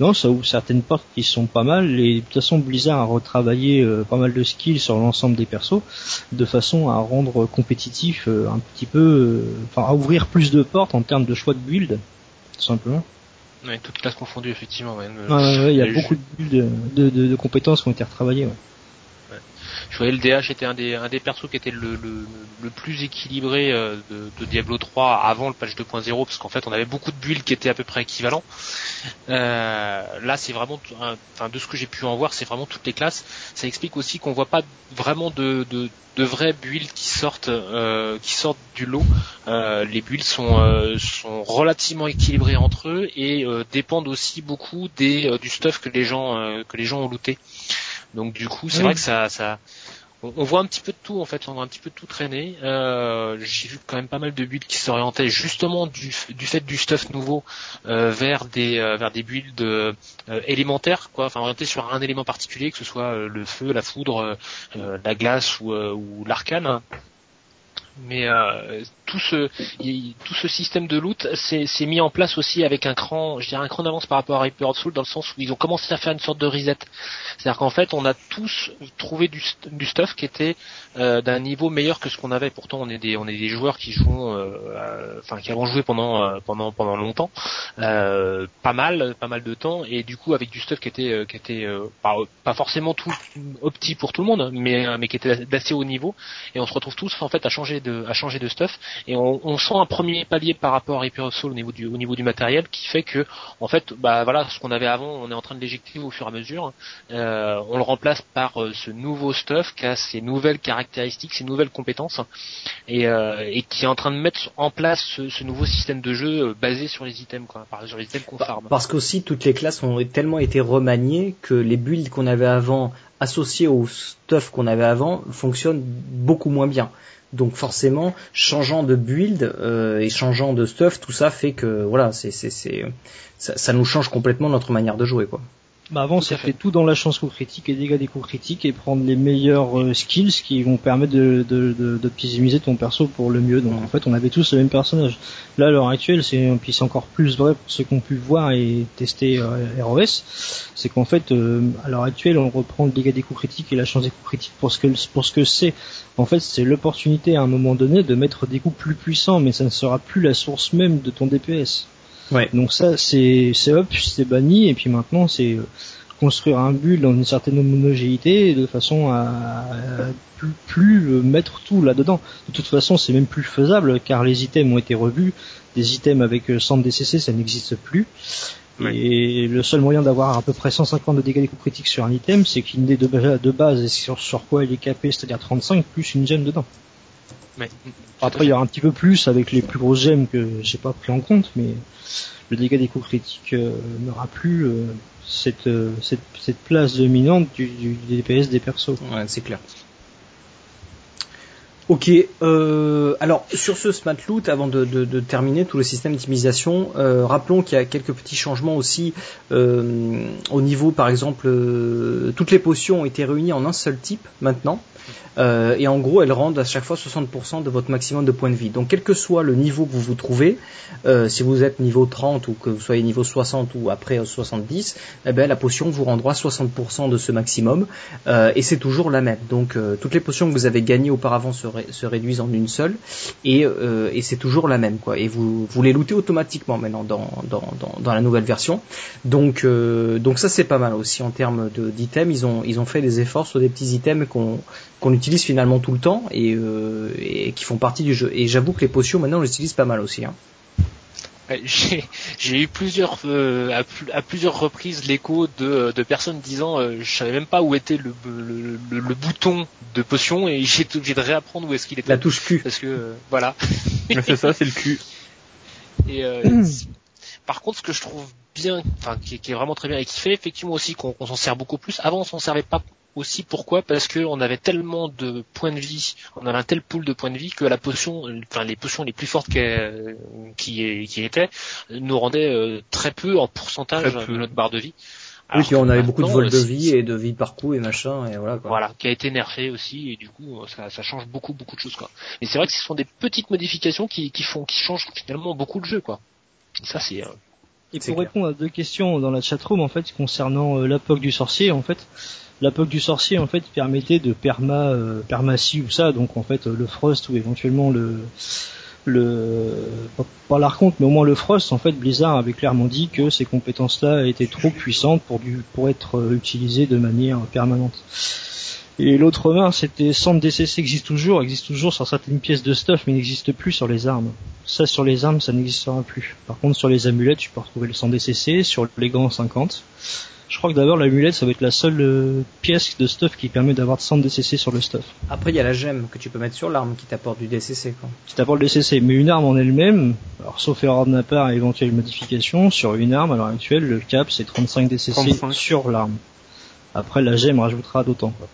Non, ça ouvre certaines portes qui sont pas mal. Et de toute façon, Blizzard a retravaillé euh, pas mal de skills sur l'ensemble des persos, de façon à rendre compétitif euh, un petit peu, enfin à ouvrir plus de portes en termes de choix de build, tout simplement. Ouais, toutes classes confondues effectivement. ouais. Ouais, ouais, ouais, il y a beaucoup de builds, de, de, de compétences qui ont été retravaillées. Ouais. Je voyais le DH était un des un des persos qui était le le, plus équilibré euh, de, Diablo 3 avant le patch 2.0 parce qu'en fait on avait beaucoup de builds qui étaient à peu près équivalents. Euh, là c'est vraiment enfin de ce que j'ai pu en voir c'est vraiment toutes les classes. Ça explique aussi qu'on voit pas vraiment de de de builds qui sortent euh, qui sortent du lot. Les builds sont sont relativement équilibrés entre eux et dépendent aussi beaucoup des du stuff que les gens que les gens ont looté. Donc du coup, c'est Oui. vrai que ça, ça, on, voit un petit peu de tout en fait, on voit un petit peu de tout traîner. Euh, J'ai vu quand même pas mal de builds qui s'orientaient justement du, du fait du stuff nouveau euh, vers des euh, vers des builds euh, élémentaires, quoi, enfin orientés sur un élément particulier, que ce soit euh, le feu, la foudre, euh, euh, la glace ou, euh, ou l'arcane. Mais euh, tout ce tout ce système de loot s'est mis en place aussi avec un cran, je dirais un cran d'avance par rapport à of Soul dans le sens où ils ont commencé à faire une sorte de reset. C'est-à-dire qu'en fait, on a tous trouvé du, du stuff qui était euh, d'un niveau meilleur que ce qu'on avait. Pourtant, on est des on est des joueurs qui jouent, euh, enfin qui avons joué pendant euh, pendant pendant longtemps, euh, pas mal pas mal de temps, et du coup avec du stuff qui était euh, qui était pas, pas forcément tout opti pour tout le monde, mais mais qui était d'assez haut niveau, et on se retrouve tous en fait à changer de à changer de stuff, et on, on sent un premier palier par rapport à Reaper of Soul au niveau du au niveau du matériel qui fait que en fait bah voilà ce qu'on avait avant, on est en train de l'éjecter au fur et à mesure. Euh, on le remplace par euh, ce nouveau stuff qui a ses nouvelles caractéristiques, ses nouvelles compétences, et, euh, et qui est en train de mettre en place ce, ce nouveau système de jeu basé sur les items, quoi, sur les items qu'on farm. Parce qu'aussi toutes les classes ont tellement été remaniées que les builds qu'on avait avant associés au stuff qu'on avait avant fonctionnent beaucoup moins bien. Donc forcément, changeant de build euh, et changeant de stuff, tout ça fait que voilà, c'est c'est c'est ça, ça nous change complètement notre manière de jouer quoi. Bah avant, c'était tout dans la chance coup critique et dégâts des coups critiques et prendre les meilleurs euh, skills qui vont permettre de, de, de, d'optimiser ton perso pour le mieux. Donc en fait, on avait tous le même personnage. Là, à l'heure actuelle, c'est puis c'est encore plus vrai pour ceux qui ont pu voir et tester euh, ROS, c'est qu'en fait, euh, à l'heure actuelle, on reprend le dégâts des coups critiques et la chance des coups critiques pour ce que pour ce que c'est. En fait, c'est l'opportunité à un moment donné de mettre des coups plus puissants, mais ça ne sera plus la source même de ton DPS. Ouais. Donc ça, c'est c'est hop, c'est banni, et puis maintenant, c'est euh, construire un build dans une certaine homogénéité de façon à, plus, plus euh, mettre tout là-dedans. De toute façon, c'est même plus faisable car les items ont été revus. Des items avec euh, 100 DCC, ça n'existe plus. Ouais. Et le seul moyen d'avoir à peu près 150 de dégâts des coups critiques sur un item, c'est qu'il est de, ba- de base et sur, sur quoi il est capé, c'est-à-dire 35 plus une gemme dedans. Mais, Après, il y aura un petit peu plus avec les plus grosses gemmes que j'ai pas pris en compte, mais le dégât des coups critiques euh, n'aura plus euh, cette, euh, cette, cette place dominante du, du DPS des persos. Ouais, c'est clair. Ok, euh, alors sur ce smart loot, avant de, terminer tout le système d'optimisation, euh, rappelons qu'il y a quelques petits changements aussi euh, au niveau, par exemple, toutes les potions ont été réunies en un seul type maintenant, et en gros elles rendent à chaque fois 60% de votre maximum de points de vie. Donc quel que soit le niveau que vous vous trouvez, si vous êtes niveau 30 ou que vous soyez niveau 60 ou après euh, 70, eh ben, la potion vous rendra 60% de ce maximum. Et c'est toujours la même. Donc toutes les potions que vous avez gagnées auparavant se, se réduisent en une seule et, euh, et c'est toujours la même quoi. Et vous, vous les lootez automatiquement maintenant dans, dans, dans, la nouvelle version. Donc euh, donc ça c'est pas mal aussi en termes d'items. Ils ont ils ont fait des efforts sur des petits items qu'on qu'on utilise finalement tout le temps et, euh, et qui font partie du jeu. Et j'avoue que les potions maintenant on les utilise pas mal aussi. Hein. J'ai j'ai eu plusieurs euh, à, plus- à plusieurs reprises l'écho de, de personnes disant euh, je savais même pas où était le, le, le- le bouton de potion et j'ai obligé de réapprendre où est-ce qu'il était La touche Q. parce que euh, voilà c'est ça, c'est le cul. et euh, par contre ce que je trouve bien enfin qui, qui est vraiment très bien et qui fait effectivement aussi qu'on qu'on s'en sert beaucoup plus avant on s'en servait pas aussi pourquoi? Parce que on avait tellement de points de vie on avait un tel pool de points de vie que la potion enfin les potions les plus fortes qui, qui étaient nous rendaient euh, très peu en pourcentage peu. de notre barre de vie Oui, Alors puis on avait beaucoup de vols de euh, vie et de vie par coup et machin et voilà quoi. voilà, qui a été nerfé aussi et du coup ça, ça change beaucoup beaucoup de choses quoi. Et c'est vrai que ce sont des petites modifications qui, qui font qui changent finalement beaucoup le jeu quoi. Et ça c'est euh, Et pour clair. répondre à deux questions dans la chatroom en fait concernant euh, l'apoc du sorcier en fait, l'apoc du sorcier en fait permettait de perma euh, ou ça donc en fait euh, le frost ou éventuellement le le pas, l'archonte mais au moins le frost en fait Blizzard avait clairement dit que ces compétences là étaient trop puissantes pour du pour être euh, utilisées de manière permanente. Et l'autre main, c'était centre DCC existe toujours, existe toujours sur certaines pièces de stuff, mais n'existe plus sur les armes. Ça, sur les armes, ça n'existera plus. Par contre, sur les amulettes, tu peux retrouver le centre DCC, sur les gants 50. Je crois que d'abord l'amulette, ça va être la seule euh, pièce de stuff qui permet d'avoir de centre DCC sur le stuff. Après, il y a la gemme que tu peux mettre sur l'arme qui t'apporte du DCC. Quoi. Qui t'apporte le DCC, mais une arme en elle-même, alors sauf erreur de ma part et éventuelle modification, sur une arme à l'heure actuelle, le cap c'est 35 DCC 35. sur l'arme. Après, la gemme rajoutera d'autant. quoi.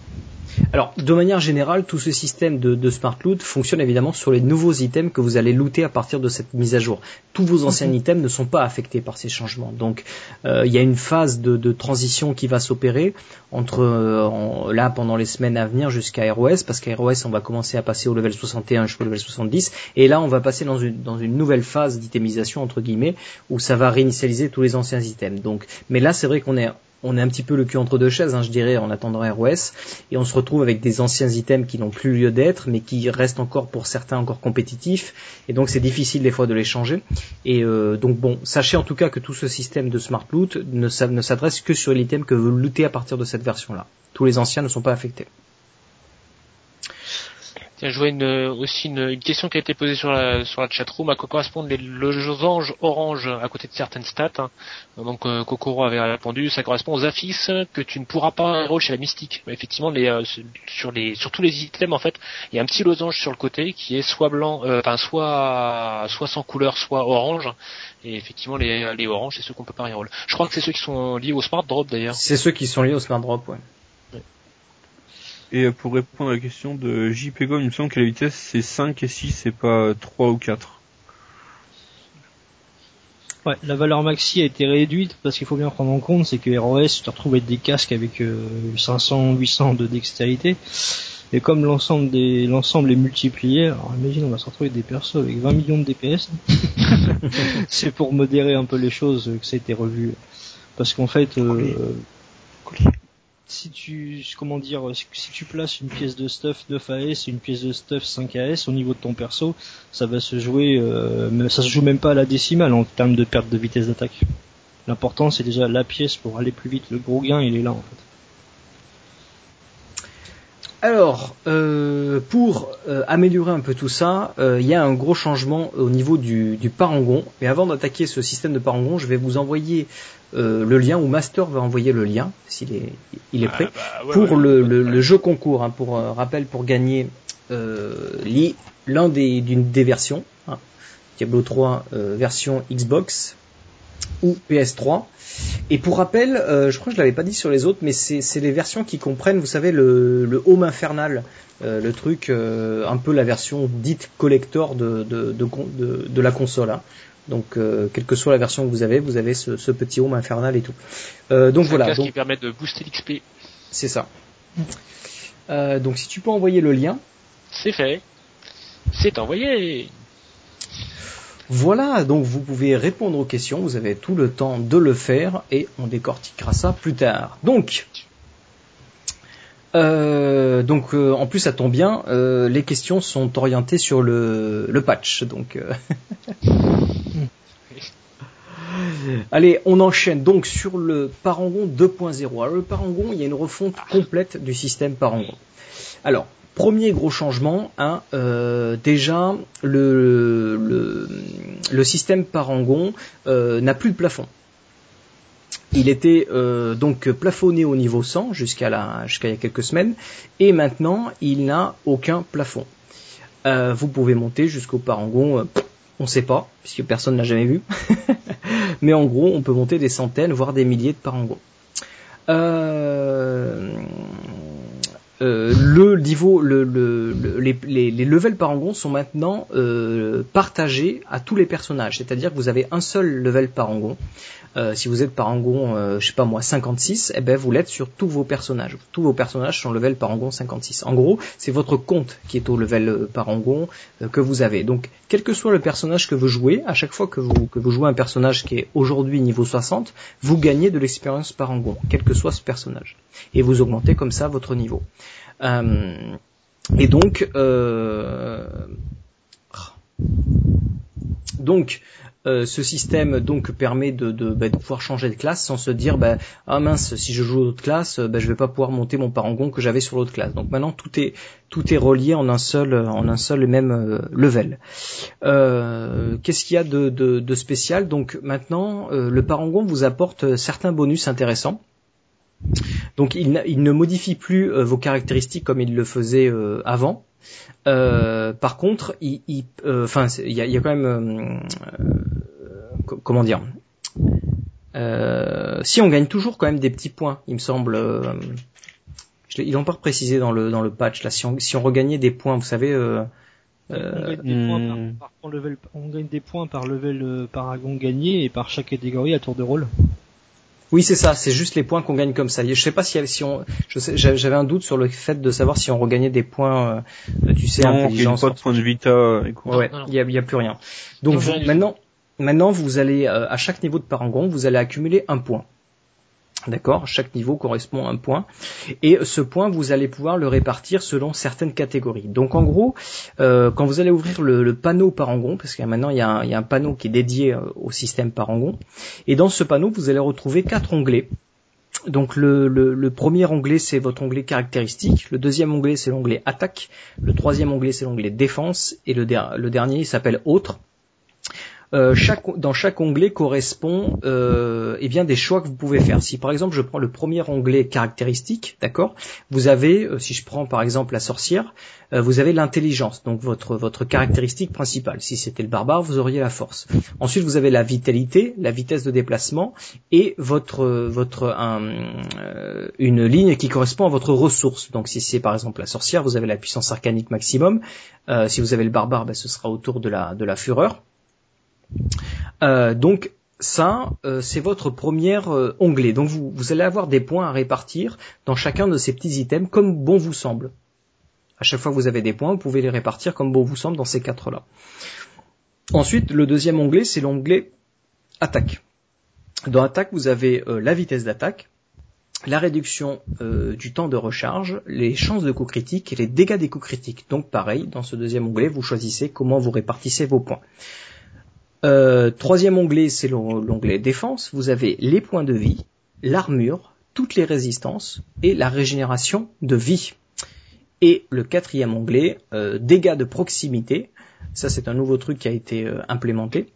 Alors, de manière générale, tout ce système de, de smart loot fonctionne évidemment sur les nouveaux items que vous allez looter à partir de cette mise à jour. Tous vos anciens items ne sont pas affectés par ces changements. Donc, euh, il y a une phase de, de transition qui va s'opérer entre euh, en- là pendant les semaines à venir jusqu'à ROS, parce qu'à ROS on va commencer à passer au level 61 jusqu'au level 70, et là on va passer dans une, dans une nouvelle phase d'itemisation entre guillemets où ça va réinitialiser tous les anciens items. Donc, mais là c'est vrai qu'on est on est un petit peu le cul entre deux chaises, hein, je dirais, en attendant ROS, et on se retrouve avec des anciens items qui n'ont plus lieu d'être, mais qui restent encore pour certains encore compétitifs, et donc c'est difficile des fois de les changer. Et euh, donc bon, sachez en tout cas que tout ce système de smart loot ne, s'a- ne s'adresse que sur l'item que vous lootez à partir de cette version-là. Tous les anciens ne sont pas affectés. Tiens, je vois une, aussi une, une question qui a été posée sur la, sur la chatroom. À quoi correspondent les losanges orange à côté de certaines stats hein. Donc euh, Kokoro avait répondu, ça correspond aux affixes que tu ne pourras pas héros chez la mystique. Effectivement, les, euh, sur les sur tous les items en fait, il y a un petit losange sur le côté qui est soit blanc, euh, enfin soit soit sans couleur, soit orange. Et effectivement, les, les oranges, c'est ceux qu'on peut pas reroll. Je crois que c'est ceux qui sont liés au smart drop d'ailleurs. C'est ceux qui sont liés au smart drop, ouais. Et euh, pour répondre à la question de JP Go, il me semble que la vitesse c'est 5 et 6 c'est pas 3 ou 4. Ouais, la valeur maxi a été réduite parce qu'il faut bien prendre en compte, c'est que ROS, tu te retrouves avec des casques avec euh, 500, 800 de dextérité. Et comme l'ensemble des, l'ensemble est multiplié, alors imagine, on va se retrouver avec des persos avec 20 millions de DPS. c'est pour modérer un peu les choses que ça a été revu. Parce qu'en fait, euh, si tu, comment dire, si tu places une pièce de stuff 9 AS et une pièce de stuff 5 AS au niveau de ton perso, ça va se jouer, euh, ça se joue même pas à la décimale en termes de perte de vitesse d'attaque. L'important c'est déjà la pièce pour aller plus vite. Le gros gain il est là en fait. Alors, euh, pour euh, améliorer un peu tout ça, euh, il y a un gros changement au niveau du, du parangon. Mais avant d'attaquer ce système de parangon, je vais vous envoyer euh, le lien, ou Master va envoyer le lien, s'il est, il est prêt, Ah, bah, ouais, pour ouais, le, ouais, le- ouais. le jeu concours. hein, pour rappel, pour gagner euh, l'un des, d'une des versions, hein, Diablo 3 euh, version Xbox ou PS3. Et pour rappel, euh, je crois que je l'avais pas dit sur les autres, mais c'est les versions qui comprennent, vous savez, le, le Home Infernal, euh, le truc, euh, un peu la version dite collector de, de, de, con- de- de la console. hein. Donc, quelle que soit la version que vous avez, vous avez ce, ce petit Home Infernal et tout. Donc voilà, donc qui permet de booster l'XP. c'est ça. Donc si tu peux envoyer le lien, C'est fait. C'est envoyé. Voilà, donc vous pouvez répondre aux questions, vous avez tout le temps de le faire et on décortiquera ça plus tard. Donc, euh, donc euh, en plus ça tombe bien, euh, les questions sont orientées sur le, le patch. Donc, allez, on enchaîne donc sur le Parangon 2.0. Alors le Parangon, il y a une refonte complète du système Parangon. Alors, premier gros changement, hein, euh, déjà le, système Parangon euh, n'a plus de plafond. Il était euh, donc plafonné au niveau 100 jusqu'à il y a quelques semaines et maintenant il n'a aucun plafond. Vous pouvez monter jusqu'au Parangon, on ne sait pas puisque personne n'a jamais vu, mais en gros on peut monter des centaines voire des milliers de Parangons. Euh, le niveau, le, le- le- les, les, levels parangon sont maintenant euh, partagés à tous les personnages. C'est-à-dire que vous avez un seul level parangon. Euh, si vous êtes parangon, euh, je sais pas moi, 56, eh ben vous l'êtes sur tous vos personnages. Tous vos personnages sont level parangon 56. En gros, c'est votre compte qui est au level euh, parangon euh, que vous avez. Donc, quel que soit le personnage que vous jouez, à chaque fois que vous, que vous jouez un personnage qui est aujourd'hui niveau 60, vous gagnez de l'expérience parangon, quel que soit ce personnage. Et vous augmentez comme ça votre niveau. Euh, et donc, euh, donc, euh, ce système donc permet bah, de pouvoir changer de classe sans se dire bah, ah mince si je joue l'autre classe bah, je vais pas pouvoir monter mon parangon que j'avais sur l'autre classe donc maintenant tout est tout est relié en un seul en un seul et même level. Qu'est-ce qu'il y a de, spécial? Donc maintenant le parangon vous apporte certains bonus intéressants donc il, n'a- il ne modifie plus euh, vos caractéristiques comme il le faisait euh, avant. Euh, par contre, il, il, enfin, c'est- il y a, y a quand même, euh, euh, co- comment dire, Euh, si on gagne toujours quand même des petits points, il me semble. euh, ils l'ont pas précisé dans le dans le patch là. Si on, si on regagnait des points, vous savez. euh, on, gagne des points hmm. par, par level, on gagne des points par level euh, paragon gagné et par chaque catégorie à tour de rôle. Oui, c'est ça. C'est juste les points qu'on gagne comme ça. Je sais pas si, si on, j'avais un doute sur le fait de savoir si on regagnait des points. euh, tu sais, Non, il y a intelligence. pas de point de vita et quoi. Ouais, Non, non. il y a, il y a plus rien. Donc vous- maintenant, maintenant vous allez euh, à chaque niveau de parangon, vous allez accumuler un point. D'accord Chaque niveau correspond à un point. Et ce point, vous allez pouvoir le répartir selon certaines catégories. Donc en gros, euh, quand vous allez ouvrir le, panneau parangon, parce que maintenant il y, a un, il y a un panneau qui est dédié euh, au système parangon, et dans ce panneau, vous allez retrouver quatre onglets. Donc le, premier onglet c'est votre onglet caractéristique, le deuxième onglet c'est l'onglet attaque, le troisième onglet c'est l'onglet défense et le, le dernier il s'appelle autre. Euh, chaque, dans chaque onglet correspond euh, eh bien des choix que vous pouvez faire. Si par exemple je prends le premier onglet caractéristique, d'accord, vous avez, euh, si je prends par exemple la sorcière, euh, vous avez l'intelligence, donc votre votre caractéristique principale. Si c'était le barbare, vous auriez la force. Ensuite vous avez la vitalité, la vitesse de déplacement et votre votre un, euh, une ligne qui correspond à votre ressource. Donc si c'est par exemple la sorcière, vous avez la puissance arcanique maximum. Si vous avez le barbare, ben, ce sera autour de la de la fureur. Euh, donc ça, euh, c'est votre premier euh, onglet. Donc vous, allez avoir des points à répartir dans chacun de ces petits items comme bon vous semble. À chaque fois que vous avez des points, vous pouvez les répartir comme bon vous semble dans ces quatre-là. Ensuite, le deuxième onglet, c'est l'onglet attaque. Dans attaque, vous avez la vitesse d'attaque, la réduction du temps de recharge, les chances de coup critique et les dégâts des coups critiques. Donc pareil, dans ce deuxième onglet, vous choisissez comment vous répartissez vos points. Euh, troisième onglet, c'est l'on- l'onglet défense. Vous avez les points de vie, l'armure, toutes les résistances et la régénération de vie. Et le quatrième onglet, euh, dégâts de proximité. Ça, c'est un nouveau truc qui a été euh, implémenté.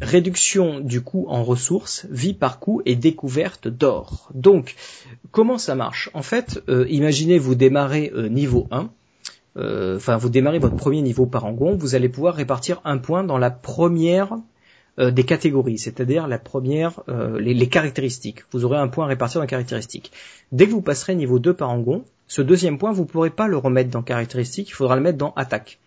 Réduction du coût en ressources, vie par coût et découverte d'or. Donc, comment ça marche? En fait, euh, imaginez vous démarrez niveau 1 euh, enfin vous démarrez votre premier niveau parangon, vous allez pouvoir répartir un point dans la première euh, des catégories, c'est-à-dire la première, euh, les, les caractéristiques. Vous aurez un point à répartir dans caractéristiques. Dès que vous passerez niveau 2 parangon, ce deuxième point, vous ne pourrez pas le remettre dans caractéristiques, il faudra le mettre dans attaque.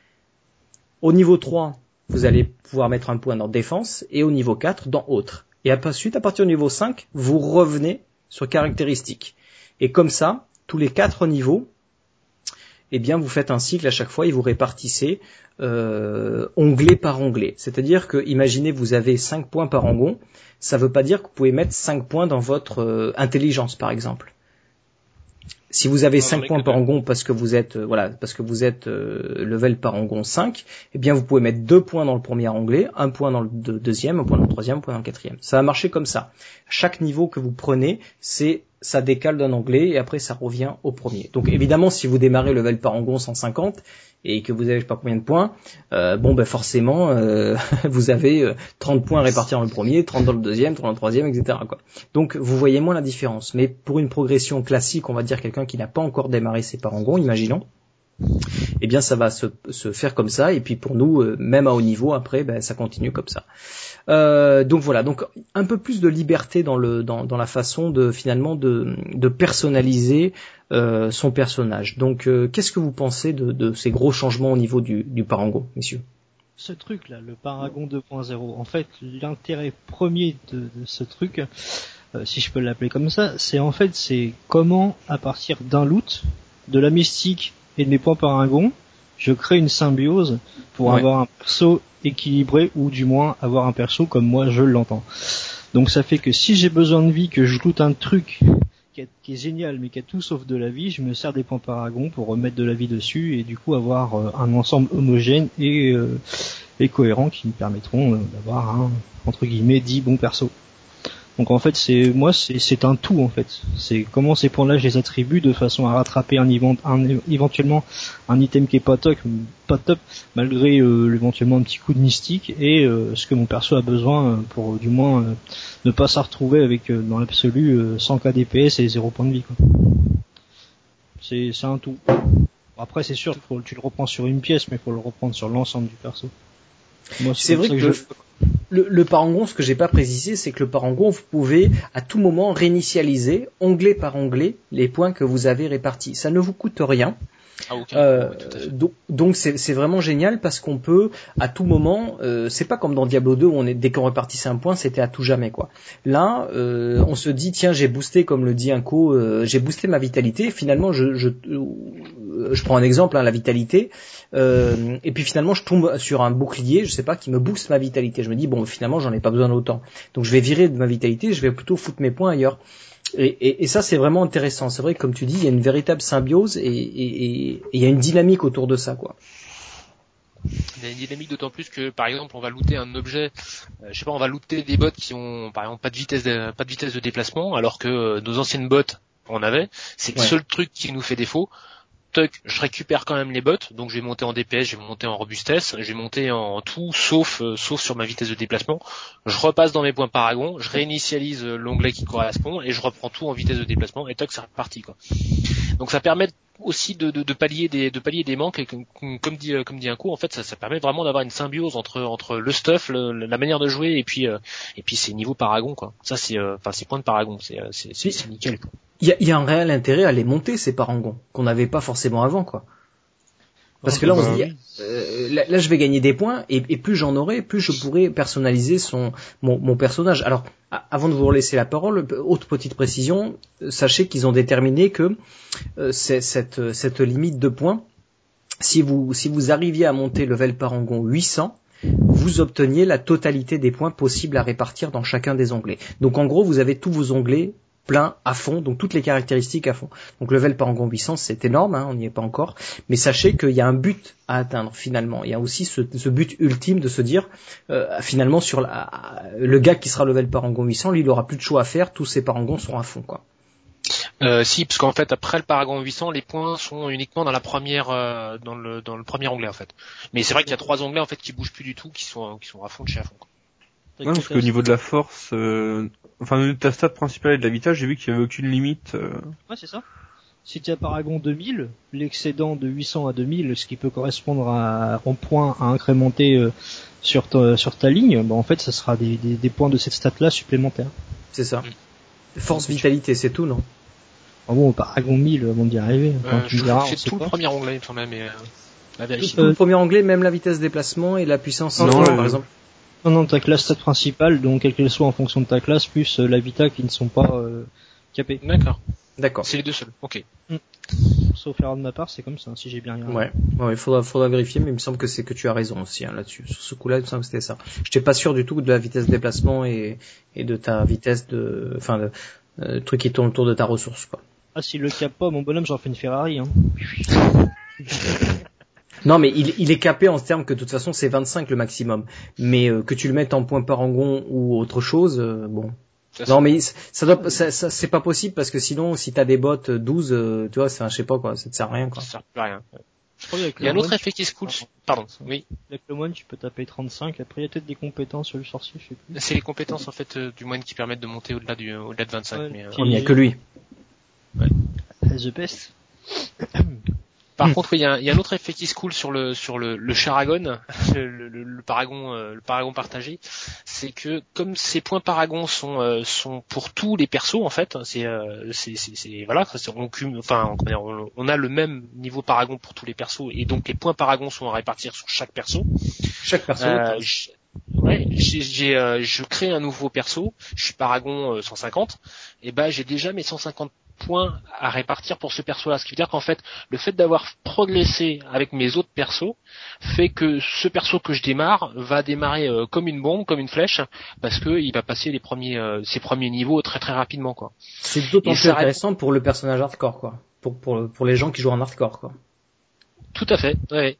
Au niveau 3, vous allez pouvoir mettre un point dans défense, et au niveau 4, dans autre. Et ensuite, à partir du niveau 5, vous revenez sur caractéristiques. Et comme ça, tous les quatre niveaux, eh bien vous faites un cycle à chaque fois et vous répartissez euh, onglet par onglet. C'est-à-dire que, imaginez, vous avez 5 points par angon, ça ne veut pas dire que vous pouvez mettre 5 points dans votre euh, intelligence, par exemple. Si vous avez Ouais, 5 ouais, points par angon parce que vous êtes euh, voilà parce que vous êtes euh, level par angon 5, eh bien vous pouvez mettre 2 points dans le premier onglet, un point dans le deux- deuxième, un point dans le troisième, un point dans le quatrième. Ça va marcher comme ça. Chaque niveau que vous prenez, c'est ça décale d'un onglet et après ça revient au premier. Donc évidemment, si vous démarrez level par angon 150 et que vous avez je sais pas combien de points, euh, bon ben forcément euh, vous avez euh, 30 points à répartir dans le premier, 30 dans le deuxième, 30 dans le troisième, etc. Donc vous voyez moins la différence. Mais pour une progression classique, on va dire quelqu'un qui n'a pas encore démarré ses parangons, imaginons, eh bien ça va se, faire comme ça. Et puis pour nous, euh, même à haut niveau, après, ben, ça continue comme ça. Euh, donc voilà, donc un peu plus de liberté dans la façon de finalement de, personnaliser euh, son personnage. Donc qu'est-ce que vous pensez de, ces gros changements au niveau du, du parangon, messieurs? Ce truc là, le Paragon 2.0, en fait l'intérêt premier de, de ce truc, si je peux l'appeler comme ça, c'est en fait c'est comment à partir d'un loot, de la mystique et de mes points Paragon, je crée une symbiose pour Ouais. avoir un perso équilibré ou du moins avoir un perso comme moi je l'entends. Donc ça fait que si j'ai besoin de vie, que je loot un truc qui est, qui est génial mais qui a tout sauf de la vie, je me sers des points Paragon pour remettre de la vie dessus et du coup avoir euh, un ensemble homogène et, euh, et cohérents qui me permettront euh, d'avoir un entre guillemets 10 bons persos. Donc en fait, c'est moi, c'est un tout en fait. C'est comment ces points-là, je les attribue de façon à rattraper un, un éventuellement un item qui est pas top, malgré euh, éventuellement un petit coup de mystique et euh, ce que mon perso a besoin euh, pour du moins euh, ne pas se retrouver avec dans l'absolu euh, 100 k DPS et 0 points de vie. C'est c'est un tout. Après, c'est sûr, tu le reprends sur une pièce, mais faut le reprendre sur l'ensemble du perso. C'est vrai que, je- le, le parangon, ce que j'ai pas précisé, c'est que le parangon, vous pouvez à tout moment réinitialiser, onglet par onglet, les points que vous avez répartis. Ça ne vous coûte rien. Ah. Euh, donc donc c'est c'est vraiment génial parce qu'on peut à tout moment euh, c'est pas comme dans Diablo 2 où on est dès qu'on répartissait un point c'était à tout jamais quoi. Là euh, on se dit tiens j'ai boosté comme le dit Inco euh, j'ai boosté ma vitalité finalement je je, euh, je prends un exemple hein, la vitalité euh, et puis finalement je tombe sur un bouclier je sais pas qui me booste ma vitalité. Je me dis bon finalement j'en ai pas besoin d'autant donc je vais virer de ma vitalité je vais plutôt foutre mes points ailleurs et, et, et ça, c'est vraiment intéressant. C'est vrai que, comme tu dis, il y a une véritable symbiose et, et, et- et il y a une dynamique autour de ça, quoi. Il y a une dynamique d'autant plus que par exemple on va looter un objet, euh, je sais pas, on va looter des bots qui ont par exemple pas de vitesse de, pas de vitesse de déplacement alors que euh, nos anciennes bots en avaient. C'est le seul truc qui nous fait défaut. Je récupère quand même les bots, donc je vais monter en DPS, je vais monter en robustesse, je vais monter en tout sauf euh, sauf sur ma vitesse de déplacement. Je repasse dans mes points paragon, je réinitialise euh, l'onglet qui correspond et je reprends tout en vitesse de déplacement et toc c'est reparti quoi. Donc ça permet aussi de, de, de pallier des de pallier des manques et comme, comme dit euh, comme dit un coup en fait ça, ça permet vraiment d'avoir une symbiose entre entre le stuff le- la manière de jouer et puis euh, et puis ces niveaux paragon quoi ça c'est euh, enfin ces points de paragon c'est euh, c'est c'est c'est nickel. Il y a, y a un réel intérêt à les monter, ces parangons, qu'on n'avait pas forcément avant, quoi. Parce que là, on se dit, euh, là, là, je vais gagner des points, et, et plus j'en aurai, plus je pourrai personnaliser son mon, mon personnage. Alors, avant de vous laisser la parole, autre petite précision, euh, sachez qu'ils ont déterminé que euh, cette, cette limite de points, si vous si vous arriviez à monter level parangon 800, vous obteniez la totalité des points possibles à répartir dans chacun des onglets. Donc en gros, vous avez tous vos onglets pleins à fond, donc toutes les caractéristiques à fond. Donc level parangon 800, c'est énorme, hein, on n'y est pas encore, mais sachez qu'il y a un but à atteindre finalement. Il y a aussi ce, ce but ultime de se dire, euh, finalement, sur la, le gars qui sera level parangon 800, lui, il aura plus de choix à faire, tous ses parangons seront à fond, quoi. Euh, si parce qu'en fait après le paragon 800 les points sont uniquement dans la première euh, dans le dans le premier onglet en fait. Mais c'est vrai qu'il y a trois onglets en fait qui bougent plus du tout qui sont qui sont à fond de chez à fond. quoi. Ouais, parce qu'au niveau de la force, euh, enfin de ta stat principale et de l'habitat, j'ai vu qu'il y avait aucune limite. euh, Ouais, c'est ça. Si tu as Paragon 2000, l'excédent de 800 à 2000, ce qui peut correspondre à, en points à incrémenter euh, sur, ta, sur ta ligne, bah, en fait, ça sera des, des, des points de cette stat-là supplémentaires. C'est ça. Mm. Force, vitalité, c'est tout, non? Ah bon, Paragon 1000, avant d'y arriver, enfin, Euh, tu je me trouve diras, on c'est sait tout le premier onglet il me semble mais euh, à vérifier. Tout le premier onglet, même la vitesse de déplacement et la puissance, Non, euh, non, par euh, exemple. Non, non, ta classe stat principale, donc quelle qu'elle soit en fonction de ta classe, plus euh, l'habitat qui ne sont pas euh, capés. D'accord. D'accord. C'est les deux seuls. Ok. Sauf erreur de ma part, c'est comme ça, si j'ai bien regardé. Ouais, ouais, il faudra, faudra vérifier, mais il me semble que c'est que tu as raison aussi hein, là-dessus. Sur ce coup-là, il me semble que c'était ça. Je n'étais pas sûr du tout de la vitesse de déplacement et, et de ta vitesse de, enfin, de, euh, le truc qui tourne autour de ta ressource. Quoi. Ah, si le cap pas, mon bonhomme, j'en fais une Ferrari, hein. Non, mais il, il est capé en termes que de toute façon c'est 25 le maximum. Mais euh, que tu le mettes en point parangon ou autre chose, euh, bon. Ça, Non, mais ça doit, ça, ça- c'est pas possible parce que sinon, si t'as des bottes 12, euh, tu vois, c'est un, je sais pas quoi, ça te sert à rien quoi. ça sert plus à rien. Il y a un autre effet qui se coule. Pardon. Oui. Avec le moine, tu peux taper 35, après il y a peut-être des compétences sur le sorcier, je sais plus. C'est les compétences en fait euh, du moine qui permettent de monter au-delà du au-delà de 25. Ouais, mais, euh, Il n'y a que lui. The best. Par contre, oui, il y, a un- il y a un autre effet qui se coule sur le sur le, le charagon, le, le- le paragon, euh, le paragon partagé, c'est que comme ces points paragons sont euh, sont pour tous les persos en fait, c'est euh, c'est c'est- c'est- voilà, c'est- on, cum- enfin on, on a le même niveau paragon pour tous les persos et donc les points paragons sont à répartir sur chaque perso. Chaque personne. Euh, j- ouais, j'ai, j'ai, euh, je crée un nouveau perso, je suis Paragon euh, 150, et ben j'ai déjà mes 150 points à répartir pour ce perso-là. Ce qui veut dire qu'en fait, le fait d'avoir progressé avec mes autres persos fait que ce perso que je démarre va démarrer euh, comme une bombe, comme une flèche, parce que il va passer les premiers, euh, ses premiers niveaux très très rapidement quoi. C'est d'autant plus intéressant pour le personnage hardcore quoi. Pour, pour, pour les gens qui jouent en hardcore quoi. Tout à fait. Ouais.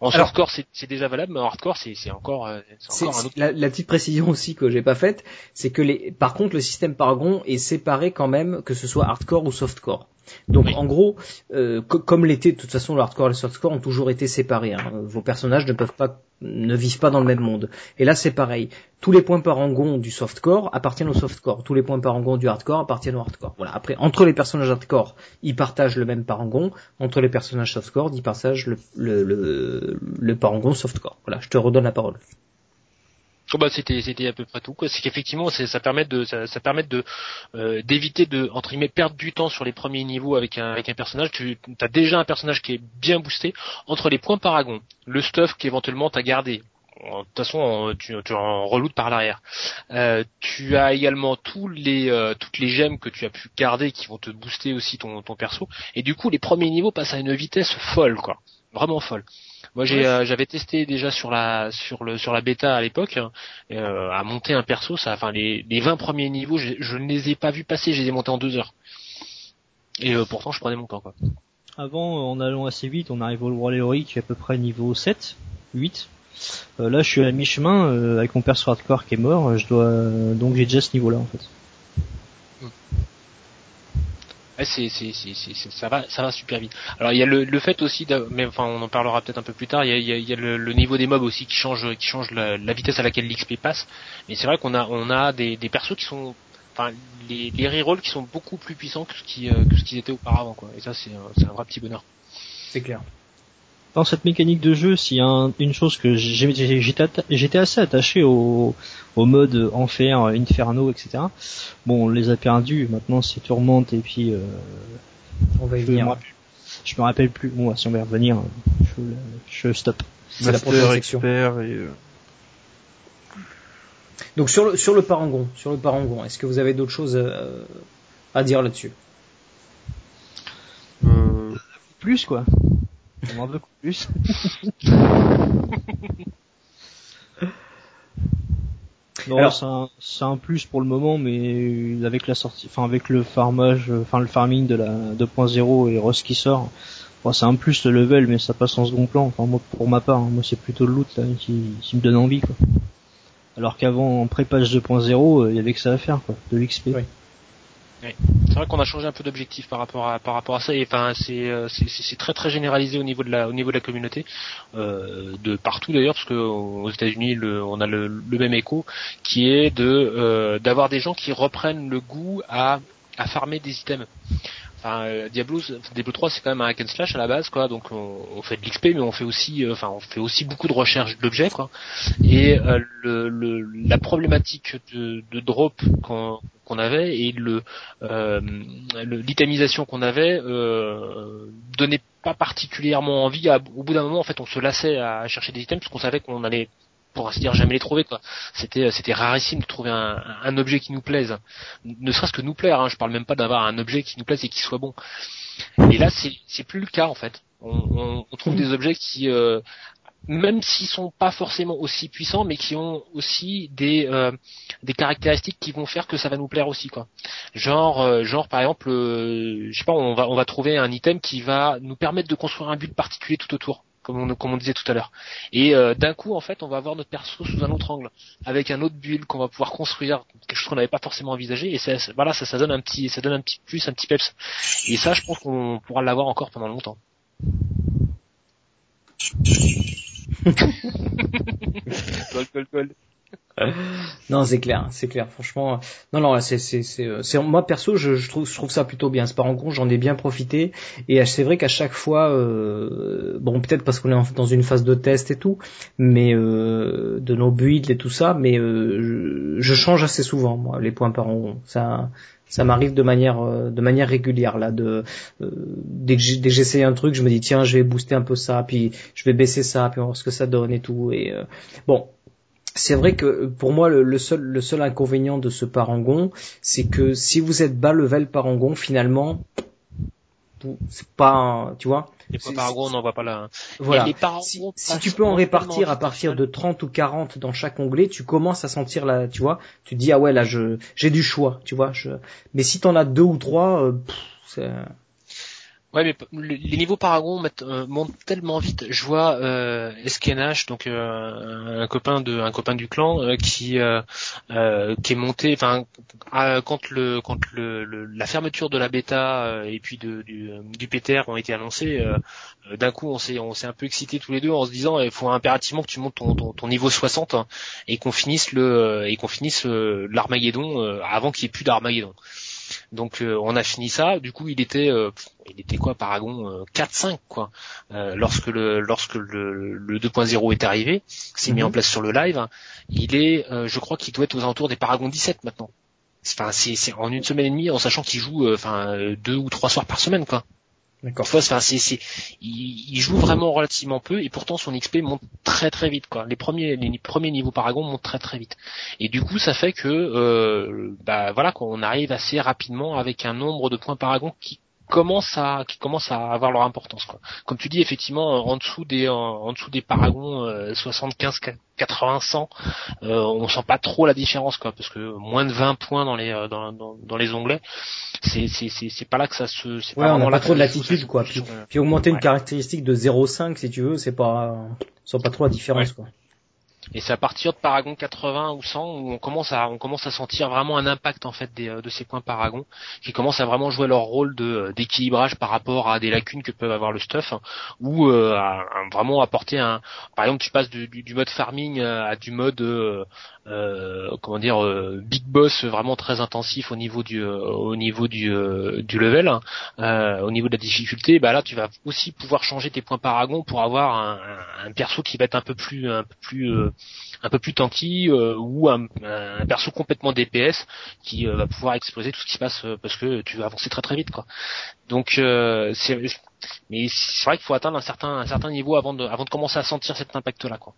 En Alors- softcore, c'est déjà valable, mais en hardcore, c'est encore, euh, encore un autre. la, la petite précision aussi que j'ai pas faite, c'est que les, par contre, le système Paragon est séparé quand même, que ce soit hardcore ou softcore. Donc Oui. en gros, euh, co- comme l'était de toute façon le hardcore et le softcore ont toujours été séparés. hein. Vos personnages ne peuvent pas, ne vivent pas dans le même monde. Et là c'est pareil. Tous les points parangon du softcore appartiennent au softcore. Tous les points parangon du hardcore appartiennent au hardcore. Voilà. Après, entre les personnages hardcore, ils partagent le même parangon. Entre les personnages softcore, ils partagent le, le, le, le parangon softcore. Voilà. Je te redonne la parole. Oh, bah, c'était à peu près tout. quoi. C'est qu'effectivement, ça permet de ça, permet de euh, d'éviter de entre guillemets perdre du temps sur les premiers niveaux avec un personnage. Tu as déjà un personnage qui est bien boosté entre les points paragon, le stuff qu'éventuellement t'as gardé. De toute façon, tu, tu en reloutes par l'arrière. Euh, tu as également tous les euh, toutes les gemmes que tu as pu garder qui vont te booster aussi ton ton perso. Et du coup, les premiers niveaux passent à une vitesse folle, quoi. Vraiment folle. Moi, j'ai euh, j'avais testé déjà sur la sur le sur la bêta à l'époque hein, euh, à monter un perso. Ça, enfin les les 20 premiers niveaux, je, je ne les ai pas vus passer. Je les ai montés en deux heures. Et euh, pourtant, je prenais mon temps, quoi. Avant, en allant assez vite, on arrive au roi Léori qui est à peu près niveau 7, 8. Euh, là, je suis à mi-chemin euh, avec mon perso hardcore qui est mort. Je dois donc j'ai déjà ce niveau-là en fait. C'est, c'est, c'est, ça va, ça va super vite. Alors il y a le, le fait aussi, mais enfin on en parlera peut-être un peu plus tard. Il y a, il y a- le, niveau des mobs aussi qui change, qui change la, vitesse à laquelle l'XP passe. Mais c'est vrai qu'on a, on a des, des persos qui sont, enfin les, les rerolls qui sont beaucoup plus puissants que ce qui, euh, que ce qu'ils étaient auparavant, quoi. Et ça c'est, c'est un vrai petit bonheur. C'est clair. Dans cette mécanique de jeu, s'il y a un- une chose que j'étais assez attaché au, au mode enfer, inferno, etc. Bon, on les a perdus. Maintenant, c'est tourmente et puis euh, On va y je, venir. me rappelle, je me rappelle plus. Bon, si on va y revenir, je, je stoppe. C'est la prochaine section. expert et euh, Donc sur le sur le parangon, sur le parangon, est-ce que vous avez d'autres choses euh, à dire là-dessus? Euh, Plus quoi. On en veut plus. Non, Alors- c'est un, c'est un plus pour le moment, mais avec la sortie, enfin avec le farmage, euh, enfin le farming de la 2.0 et Rust qui sort, bon, c'est un plus le level, mais ça passe en second plan. Enfin moi, pour ma part, hein, moi c'est plutôt le loot là, qui, qui me donne envie quoi. Alors qu'avant en pré-page 2.0, euh, il y avait que ça à faire quoi, de l'XP. Oui. C'est vrai qu'on a changé un peu d'objectif par rapport à ça et enfin c'est euh, c'est très très généralisé au niveau de la communauté euh, de partout d'ailleurs parce que aux États-Unis on a le, le même écho qui est de euh, d'avoir des gens qui reprennent le goût à à farmer des items. Euh, Diablo, Diablo 3 c'est quand même un hack and slash à la base quoi, donc on, fait de l'XP mais on fait aussi, euh, enfin on fait aussi beaucoup de recherche d'objets quoi. Et euh, le, la problématique de, drop qu'on avait et le l'itemisation qu'on avait euh, donnait pas particulièrement envie. Au bout d'un moment, en fait, on se lassait à chercher des items parce qu'on savait qu'on allait, pour ainsi dire, jamais les trouver. Quoi. C'était c'était rarissime de trouver un, un objet qui nous plaise, ne serait-ce que nous plaire. Hein, je parle même pas d'avoir un objet qui nous plaise et qui soit bon. Et là, c'est c'est plus le cas en fait. On, on, on trouve des objets qui euh, même s'ils sont pas forcément aussi puissants, mais qui ont aussi des euh, des caractéristiques qui vont faire que ça va nous plaire aussi quoi. Genre euh, genre par exemple euh, je sais pas on va on va trouver un item qui va nous permettre de construire un but particulier tout autour comme on comme on disait tout à l'heure. Et euh, d'un coup en fait on va avoir notre perso sous un autre angle avec un autre build qu'on va pouvoir construire quelque chose qu'on n'avait pas forcément envisagé et ça, voilà ça ça donne un petit ça donne un petit plus un petit peps. Et ça je pense qu'on pourra l'avoir encore pendant longtemps. Non, c'est clair, c'est clair. Franchement, non, non, c'est, c'est, c'est, euh, moi perso, je, je trouve, je trouve ça plutôt bien. Ce parangon, j'en ai bien profité, et c'est vrai qu'à chaque fois, euh, bon, peut-être parce qu'on est dans une phase de test et tout, mais euh, de nos builds et tout ça, mais euh, je, change assez souvent, moi, les points parangon. Ça, ça m'arrive de manière, euh, de manière régulière là. De euh, dès que j'essaye un truc, je me dis tiens, je vais booster un peu ça, puis je vais baisser ça, puis on voir ce que ça donne et tout. Et euh, bon, c'est vrai que pour moi le, le seul le seul inconvénient de ce parangon, c'est que si vous êtes bas level parangon, finalement, vous- c'est pas, un- tu vois. Les paragons, on n'en voit pas là. hein. Voilà. les Si, tu peux en répartir à partir de 30 ou 40 dans chaque onglet, tu commences à sentir la, tu vois, tu te dis ah ouais là je j'ai du choix, tu vois. Je... Mais si t'en as deux ou trois, euh, pff, c'est- Ouais, mais les niveaux Paragon euh, montent tellement vite. Je vois euh, Eskenash, donc euh, un copain de un copain du clan, euh, qui est monté. Enfin, quand le quand le, la fermeture de la bêta et puis de, du du PTR ont été annoncés, euh, d'un coup on s'est on s'est un peu excités tous les deux en se disant il faut impérativement que tu montes ton, niveau 60 hein, et qu'on finisse le et qu'on finisse l'Armageddon avant qu'il n'y ait plus d'Armageddon. Donc euh, on a fini ça. Du coup, il était, euh, il était quoi, Paragon euh, 4-5 quoi. Euh, lorsque le lorsque le, le 2.0 est arrivé, s'est mis Mhm. en place sur le live, il est, euh, je crois qu'il doit être aux alentours des Paragon 17 maintenant. Enfin, c'est en une semaine et demie, en sachant qu'il joue, enfin deux ou trois soirs par semaine quoi. D'accord. C'est, c'est, il, il joue vraiment relativement peu et pourtant son XP monte très très vite quoi. Les premiers, les premiers niveaux Paragon montent très très vite. Et du coup, ça fait que, euh, bah voilà, qu'on arrive assez rapidement avec un nombre de points Paragon qui commence à qui commence à avoir leur importance quoi. Comme tu dis effectivement en dessous des en, en dessous des paragons euh, 75 80 100 euh, on sent pas trop la différence quoi parce que moins de 20 points dans les euh, dans, dans, dans les onglets c'est c'est c'est c'est pas là que ça se c'est Ouais, on vraiment n'a là pas trop de latitude, quoi. Puis, euh, puis augmenter une caractéristique de 0,5, si tu veux, c'est pas, c'est pas trop la différence, quoi. Et c'est à partir de Paragon 80 ou 100 où on commence à on commence à sentir vraiment un impact en fait des, euh, de ces points Paragon qui commencent à vraiment jouer leur rôle de euh, d'équilibrage par rapport à des lacunes que peuvent avoir le stuff hein, ou euh, à, vraiment apporter un par exemple tu passes du, du, mode farming à du mode euh, comment dire euh, big boss vraiment très intensif au niveau du euh, au niveau du euh, du level hein, euh, au niveau de la difficulté bah là tu vas aussi pouvoir changer tes points Paragon pour avoir un, un, perso qui va être un peu plus un peu plus euh, un peu plus tanky euh, ou un, un perso complètement DPS qui va pouvoir exploser tout ce qui se passe parce que tu vas avancer très très vite quoi. Donc euh, c'est mais c'est vrai qu'il faut atteindre un certain un certain niveau avant de avant de commencer à sentir cet impact là quoi.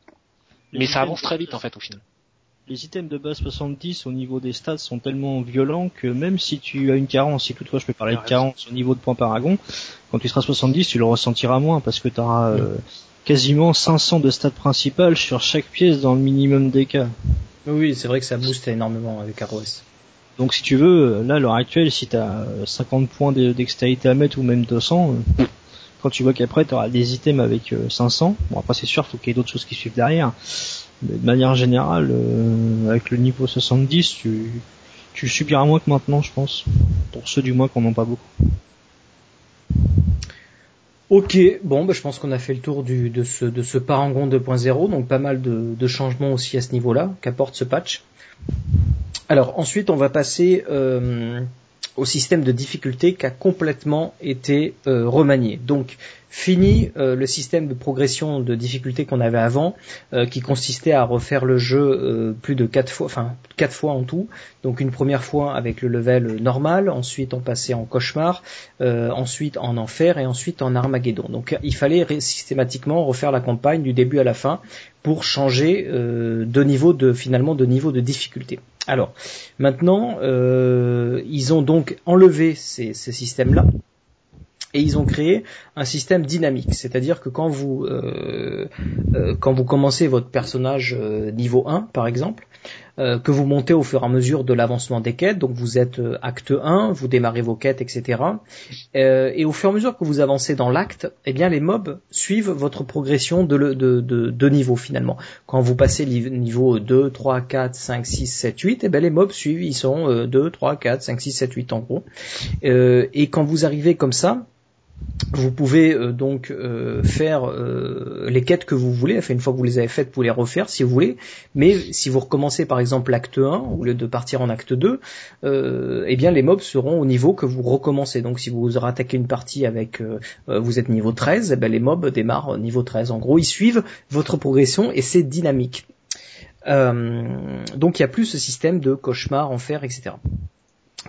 Mais ça avance très vite en fait au final. Les items de base 70 au niveau des stats sont tellement violents que même si tu as une carence, si toutefois je peux parler de carence au niveau de points paragon, quand tu seras 70 tu le ressentiras moins parce que tu auras euh, quasiment 500 de stats principales sur chaque pièce dans le minimum des cas. Oui, c'est vrai que ça booste énormément avec ROS. Donc si tu veux, là à l'heure actuelle, si tu as 50 points de dextérité à mettre ou même 200, euh, quand tu vois qu'après tu auras des items avec euh, 500, bon après c'est sûr, faut qu'il y ait d'autres choses qui suivent derrière, mais de manière générale, euh, avec le niveau 70, tu, subiras moins que maintenant je pense, pour ceux du moins qu'on n'en pas beaucoup. Ok, bon, bah, je pense qu'on a fait le tour du, de ce, de ce Parangon 2.0, donc pas mal de, de changements aussi à ce niveau-là qu'apporte ce patch. Alors ensuite, on va passer euh, au système de difficulté qui a complètement été euh, remanié. Donc fini euh, le système de progression de difficulté qu'on avait avant, euh, qui consistait à refaire le jeu euh, plus de quatre fois, enfin quatre fois en tout. Donc une première fois avec le level normal, ensuite on passait en cauchemar, euh, ensuite en enfer et ensuite en Armageddon. Donc il fallait systématiquement refaire la campagne du début à la fin pour changer euh, de niveau de finalement de niveau de difficulté. Alors maintenant, ils ont donc enlevé ces, ces systèmes-là et ils ont créé un système dynamique, c'est-à-dire que quand vous euh, euh, quand vous commencez votre personnage euh, niveau 1 par exemple, euh, que vous montez au fur et à mesure de l'avancement des quêtes, donc vous êtes euh, acte 1, vous démarrez vos quêtes, etc. Euh, et au fur et à mesure que vous avancez dans l'acte, eh bien les mobs suivent votre progression de, le- de, de, de niveau finalement. Quand vous passez niveau 2, 3, 4, 5, 6, 7, 8, eh bien les mobs suivent, ils sont euh, 2, 3, 4, 5, 6, 7, 8 en gros. Et quand vous arrivez comme ça, vous pouvez euh, donc euh, faire euh, les quêtes que vous voulez. Enfin, une fois que vous les avez faites, vous pouvez les refaire si vous voulez. Mais si vous recommencez par exemple l'acte 1 au lieu de partir en acte 2, euh, eh bien les mobs seront au niveau que vous recommencez. Donc si vous attaquez une partie avec vous êtes niveau 13, eh ben, les mobs démarrent au niveau 13. En gros, ils suivent votre progression et c'est dynamique. Donc il n'y a plus ce système de cauchemar, enfer, etc.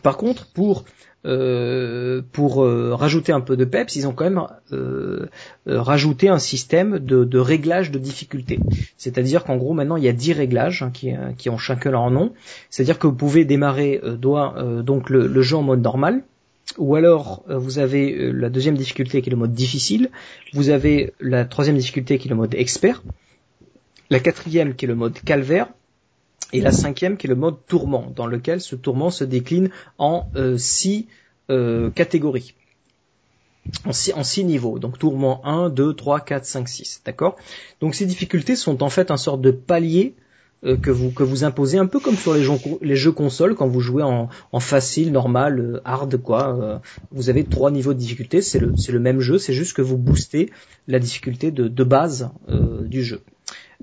Par contre, pour euh, pour euh, rajouter un peu de peps, ils ont quand même euh, rajouté un système de, de réglage de difficulté. C'est-à-dire qu'en gros maintenant il y a 10 réglages hein, qui, qui ont chacun leur nom. C'est-à-dire que vous pouvez démarrer donc le, jeu en mode normal, ou alors vous avez la deuxième difficulté qui est le mode difficile, vous avez la troisième difficulté qui est le mode expert, la quatrième qui est le mode calvaire, et la cinquième qui est le mode tourment, dans lequel ce tourment se décline en euh, six euh, catégories. en six, niveaux. Donc tourment 1, 2, 3, 4, 5, 6. D'accord? Donc ces difficultés sont en fait un sorte de palier euh, que vous que vous imposez un peu comme sur les jeux, les consoles quand vous jouez en, facile, normal, hard quoi. vous avez trois niveaux de difficulté, c'est le le même jeu, c'est juste que vous boostez la difficulté de, de base du jeu.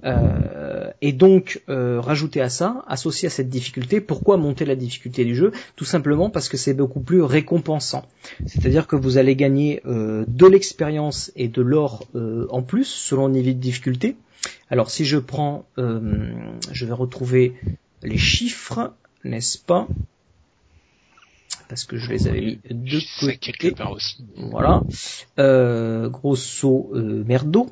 Euh, et donc euh, rajouter à ça, associé à cette difficulté, pourquoi monter la difficulté du jeu? Tout simplement parce que c'est beaucoup plus récompensant. C'est-à-dire que vous allez gagner euh, de l'expérience et de l'or en plus selon le niveau de difficulté. Alors si je prends, je vais retrouver les chiffres, n'est-ce pas? Parce que je les avais mis de quelque côté. part aussi. Voilà. Euh, grosso euh, merdo.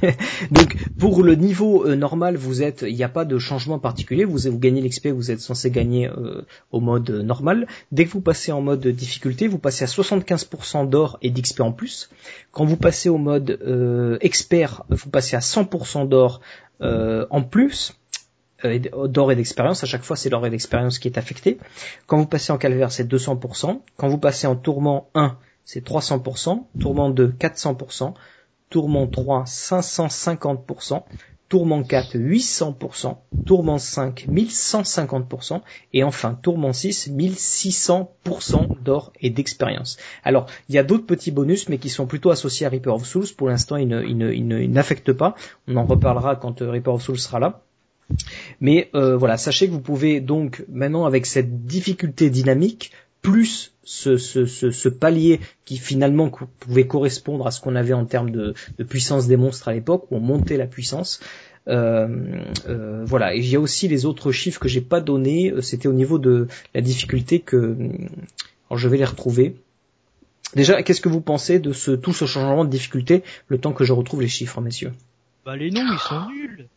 Donc pour le niveau euh, normal, vous êtes, il n'y a pas de changement particulier. Vous, vous gagnez l'XP, vous êtes censé gagner euh, au mode normal. Dès que vous passez en mode difficulté, vous passez à 75% d'or et d'XP en plus. Quand vous passez au mode euh, expert, vous passez à 100% d'or euh, en plus euh, d'or et d'expérience. À chaque fois, c'est l'or et d'expérience qui est affecté. Quand vous passez en calvaire, c'est 200%. Quand vous passez en tourment 1, c'est 300%. Tourment 2, 400%. Tourment 3, 550%. Tourment 4, 800%. Tourment 5, 1150%. Et enfin, Tourment 6, 1600% d'or et d'expérience. Alors, il y a d'autres petits bonus, mais qui sont plutôt associés à Reaper of Souls. Pour l'instant, ils ne- ils ne- ils ne- ils n'affectent pas. On en reparlera quand euh, Reaper of Souls sera là. Mais euh, voilà, sachez que vous pouvez donc maintenant avec cette difficulté dynamique plus ce, palier qui finalement pouvait correspondre à ce qu'on avait en termes de, puissance des monstres à l'époque où on montait la puissance. Euh, euh, voilà, et il y a aussi les autres chiffres que j'ai pas donnés. C'était au niveau de la difficulté que alors je vais les retrouver. Déjà, qu'est-ce que vous pensez de tout ce changement de difficulté le temps que je retrouve les chiffres, messieurs? Bah les noms ils sont nuls.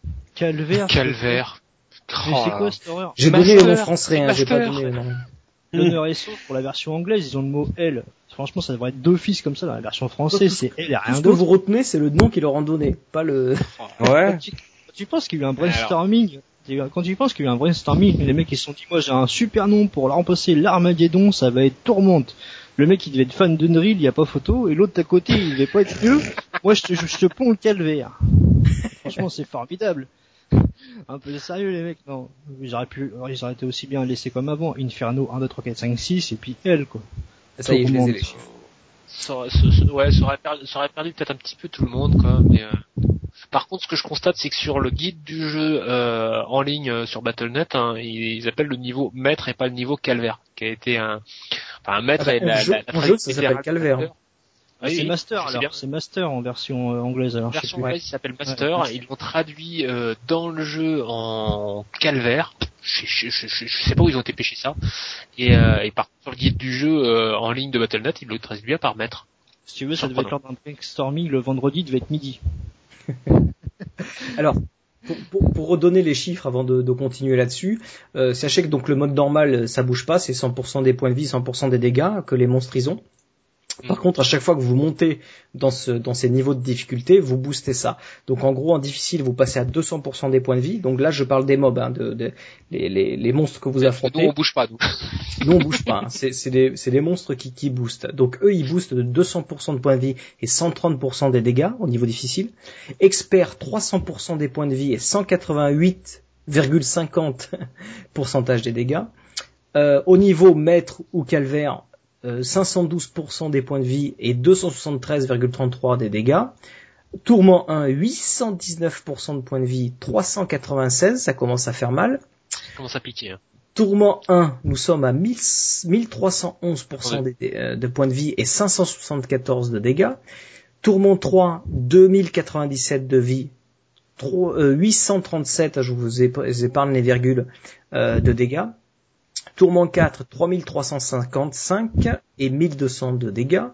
Calvaire. Calvaire. Oh c'est là quoi cette horreur J'ai donné le nom français, hein, j'ai pas donné le nom. L'honneur et sauf pour la version anglaise, ils ont le mot L. Franchement, ça devrait être d'office comme ça dans la version française, c'est L rien ce que vous retenez, c'est le nom qu'ils leur ont donné, pas le. Ouais. Quand tu, penses qu'il y a eu un brainstorming, quand tu penses qu'il y a eu un brainstorming, les mecs ils se sont dit, moi j'ai un super nom pour remplacer l'Armageddon, ça va être Tourmente. Le mec il devait être fan d'Unreal, il y a pas photo, et l'autre à côté il devait pas être mieux. Moi je te, je te ponds le calvaire. Franchement c'est formidable. Un peu de sérieux les mecs, non. Ils auraient pu, ils auraient été aussi bien laissés comme avant, Inferno 1, 2, 3, 4, 5, 6, et puis L quoi. Ça y est, je les ai les chiffres. Ça, aurait- ça- ça- ouais, ça aurait perdu, ça aurait perdu peut-être un petit peu tout le monde, quoi. Mais euh, par contre, ce que je constate, c'est que sur le guide du jeu euh, en ligne euh, sur Battle.net, hein, ils, ils appellent le niveau maître et pas le niveau calvaire, qui a été un, enfin un maître Ah bah, et la, jeu- la, la en jeu, ça s'appelle calvaire. Ah, Oui, c'est oui, Master alors, c'est Master en version euh, anglaise alors. version anglaise, il s'appelle Master. Ouais. Ils l'ont traduit euh, dans le jeu en calvaire. Je, je, je, je- je sais pas où ils ont été pêcher ça. Et, euh, et par contre, sur le guide du jeu euh, en ligne de Battle.net, ils le traduisent bien par maître. Si tu veux, ça devait être lors d'un brainstorming, le vendredi devait être midi. Alors, pour, pour- pour redonner les chiffres avant de, de continuer là-dessus, euh, sachez que donc le mode normal, ça bouge pas, c'est 100% des points de vie, 100% des dégâts que les monstres ils ont. Par contre, à chaque fois que vous montez dans, ce, dans ces niveaux de difficulté, vous boostez ça. Donc en gros, en difficile, vous passez à 200% des points de vie. Donc là, je parle des mobs, hein, de, de- les, les, les monstres que vous Nous, affrontez. on bouge pas, nous. Nous on bouge pas, hein. c'est des, monstres qui, qui boostent. Donc eux ils boostent de 200% de points de vie et 130% des dégâts au niveau difficile. Expert 300% des points de vie et 188,50 pourcentage des dégâts. Euh, au niveau maître ou calvaire, 512% des points de vie et 273,33 des dégâts. Tourment 1, 819% de points de vie, 396, ça commence à faire mal. Ça commence à piquer. Hein. Tourment 1, nous sommes à 1000 1311% Ouais. des- des, euh, de points de vie et 574 de dégâts. Tourment 3, 2097 de vie, tro- euh, 837, je vous ép- épargne les virgules, euh, de dégâts. Tourment 4, 3355 et 1200 de dégâts.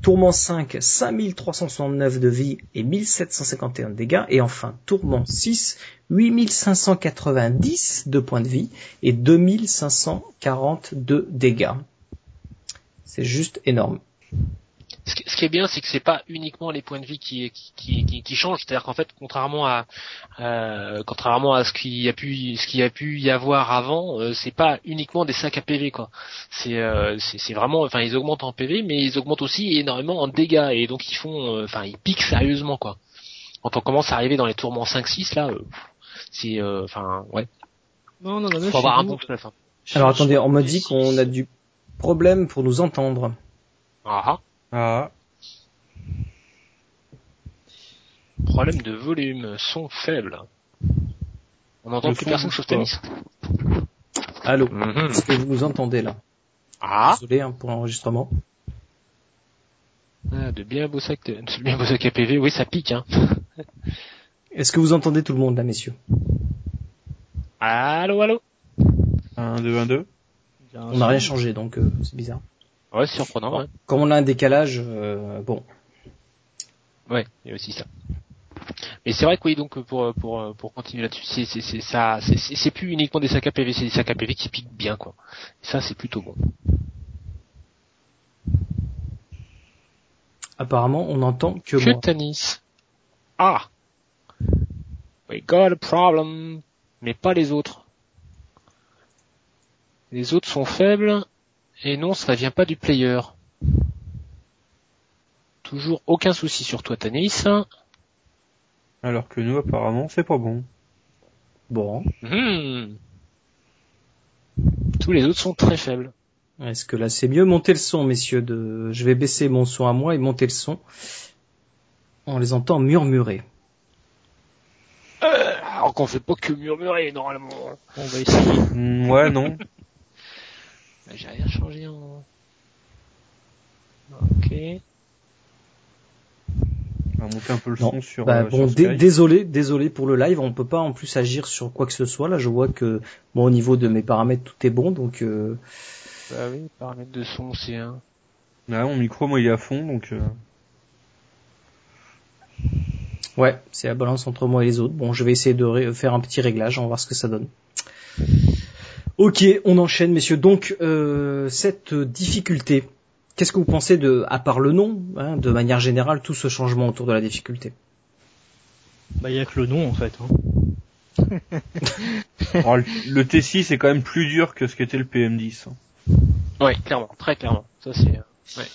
Tourment 5, 5369 de vie et 1751 de dégâts. Et enfin, Tourment 6, 8590 de points de vie et 2540 de dégâts. C'est juste énorme. Ce, qui- ce qui est bien, c'est que c'est pas uniquement les points de vie qui qui qui, qui changent. C'est-à-dire qu'en fait, contrairement à euh, contrairement à ce qu'il y a pu ce qu'il y a pu y avoir avant, euh, c'est pas uniquement des sacs à PV quoi. C'est euh, c'est c'est vraiment, enfin ils augmentent en PV, mais ils augmentent aussi énormément en dégâts et donc ils font, euh, enfin ils piquent sérieusement quoi. Quand on commence à arriver dans les tourments 5-6 là, euh, c'est, euh, enfin ouais, Non, non, non, faut avoir un bon stuff. hein. Alors attendez, on me dit qu'on a du problème pour nous entendre. Ah ah. Ah, Problème de volume, son faible. On n'entend plus son personne sauf pas. Tanis Allô Mhm. Est-ce que vous nous entendez là? Ah, Désolé hein, pour l'enregistrement. Ah, de bien beaux sacs, de, de bien beaux sacs à PV, oui ça pique hein. Est-ce que vous entendez tout le monde là, messieurs? Allô, allô? 1, 2, 1, 2. On n'a rien changé, donc euh, c'est bizarre. Ouais, c'est surprenant, ouais. Comme on a un décalage, euh, bon, Ouais, il y a aussi ça. Mais c'est vrai que oui, donc pour pour pour continuer là-dessus, c'est c'est c'est ça, c'est c'est plus uniquement des sacs à PV, c'est des sacs à PV qui piquent bien quoi. Ça c'est plutôt bon. apparemment on n'entend que Que. Tanis. Ah. We got a problem, mais pas les autres. Les autres sont faibles et non, ça vient pas du player. Toujours aucun souci sur toi, Tanis. Alors que nous, apparemment, c'est pas bon. Bon, Hmm. Tous les autres sont très faibles. est-ce que là c'est mieux Montez le son, messieurs. De... Je vais baisser mon son à moi et monter le son. On les entend murmurer. Euh, alors qu'on fait pas que murmurer normalement. On va essayer. Ouais, non. Bah, J'ai rien changé en. Ok. On va monter un peu le Non. son sur, Bah, euh, bon, sur désolé, désolé pour le live. On peut pas en plus agir sur quoi que ce soit. Là, je vois que bon, au niveau de mes paramètres, tout est bon. Donc, euh, Bah oui, paramètres de son, c'est un. Ouais, mon micro, moi, il est à fond, donc... euh, ouais, c'est la balance entre moi et les autres. Bon, je vais essayer de faire un petit réglage. On va voir ce que ça donne. Ok, on enchaîne, messieurs. Donc, euh, cette difficulté, qu'est-ce que vous pensez de, à part le nom, hein, de manière générale, tout ce changement autour de la difficulté? Bah, il y a que le nom, en fait. Hein. alors, le- le T6 est quand même plus dur que ce qu'était le PM10. hein. Ouais, clairement, très clairement. Ça c'est. euh, Ouais.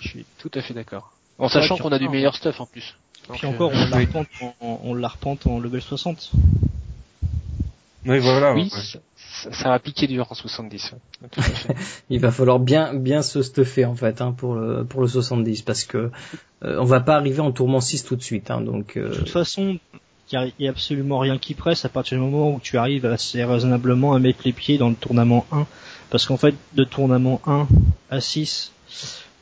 Je suis tout à fait d'accord. En sachant qu'on a du meilleur stuff en plus. Donc, Puis euh, encore, on la repente en, on la repente en level 60. Oui, voilà. Oui, ouais. Ça, va piquer dur en 70. ouais. Tout à fait. Il va falloir bien bien se stuffer en fait hein, pour le pour le 70 parce que euh, on va pas arriver en tourment 6 tout de suite. Hein, donc euh, De toute façon, il y a, y a absolument rien qui presse à partir du moment où tu arrives assez raisonnablement à mettre les pieds dans le tournament 1. Parce qu'en fait, de tournament 1 à 6,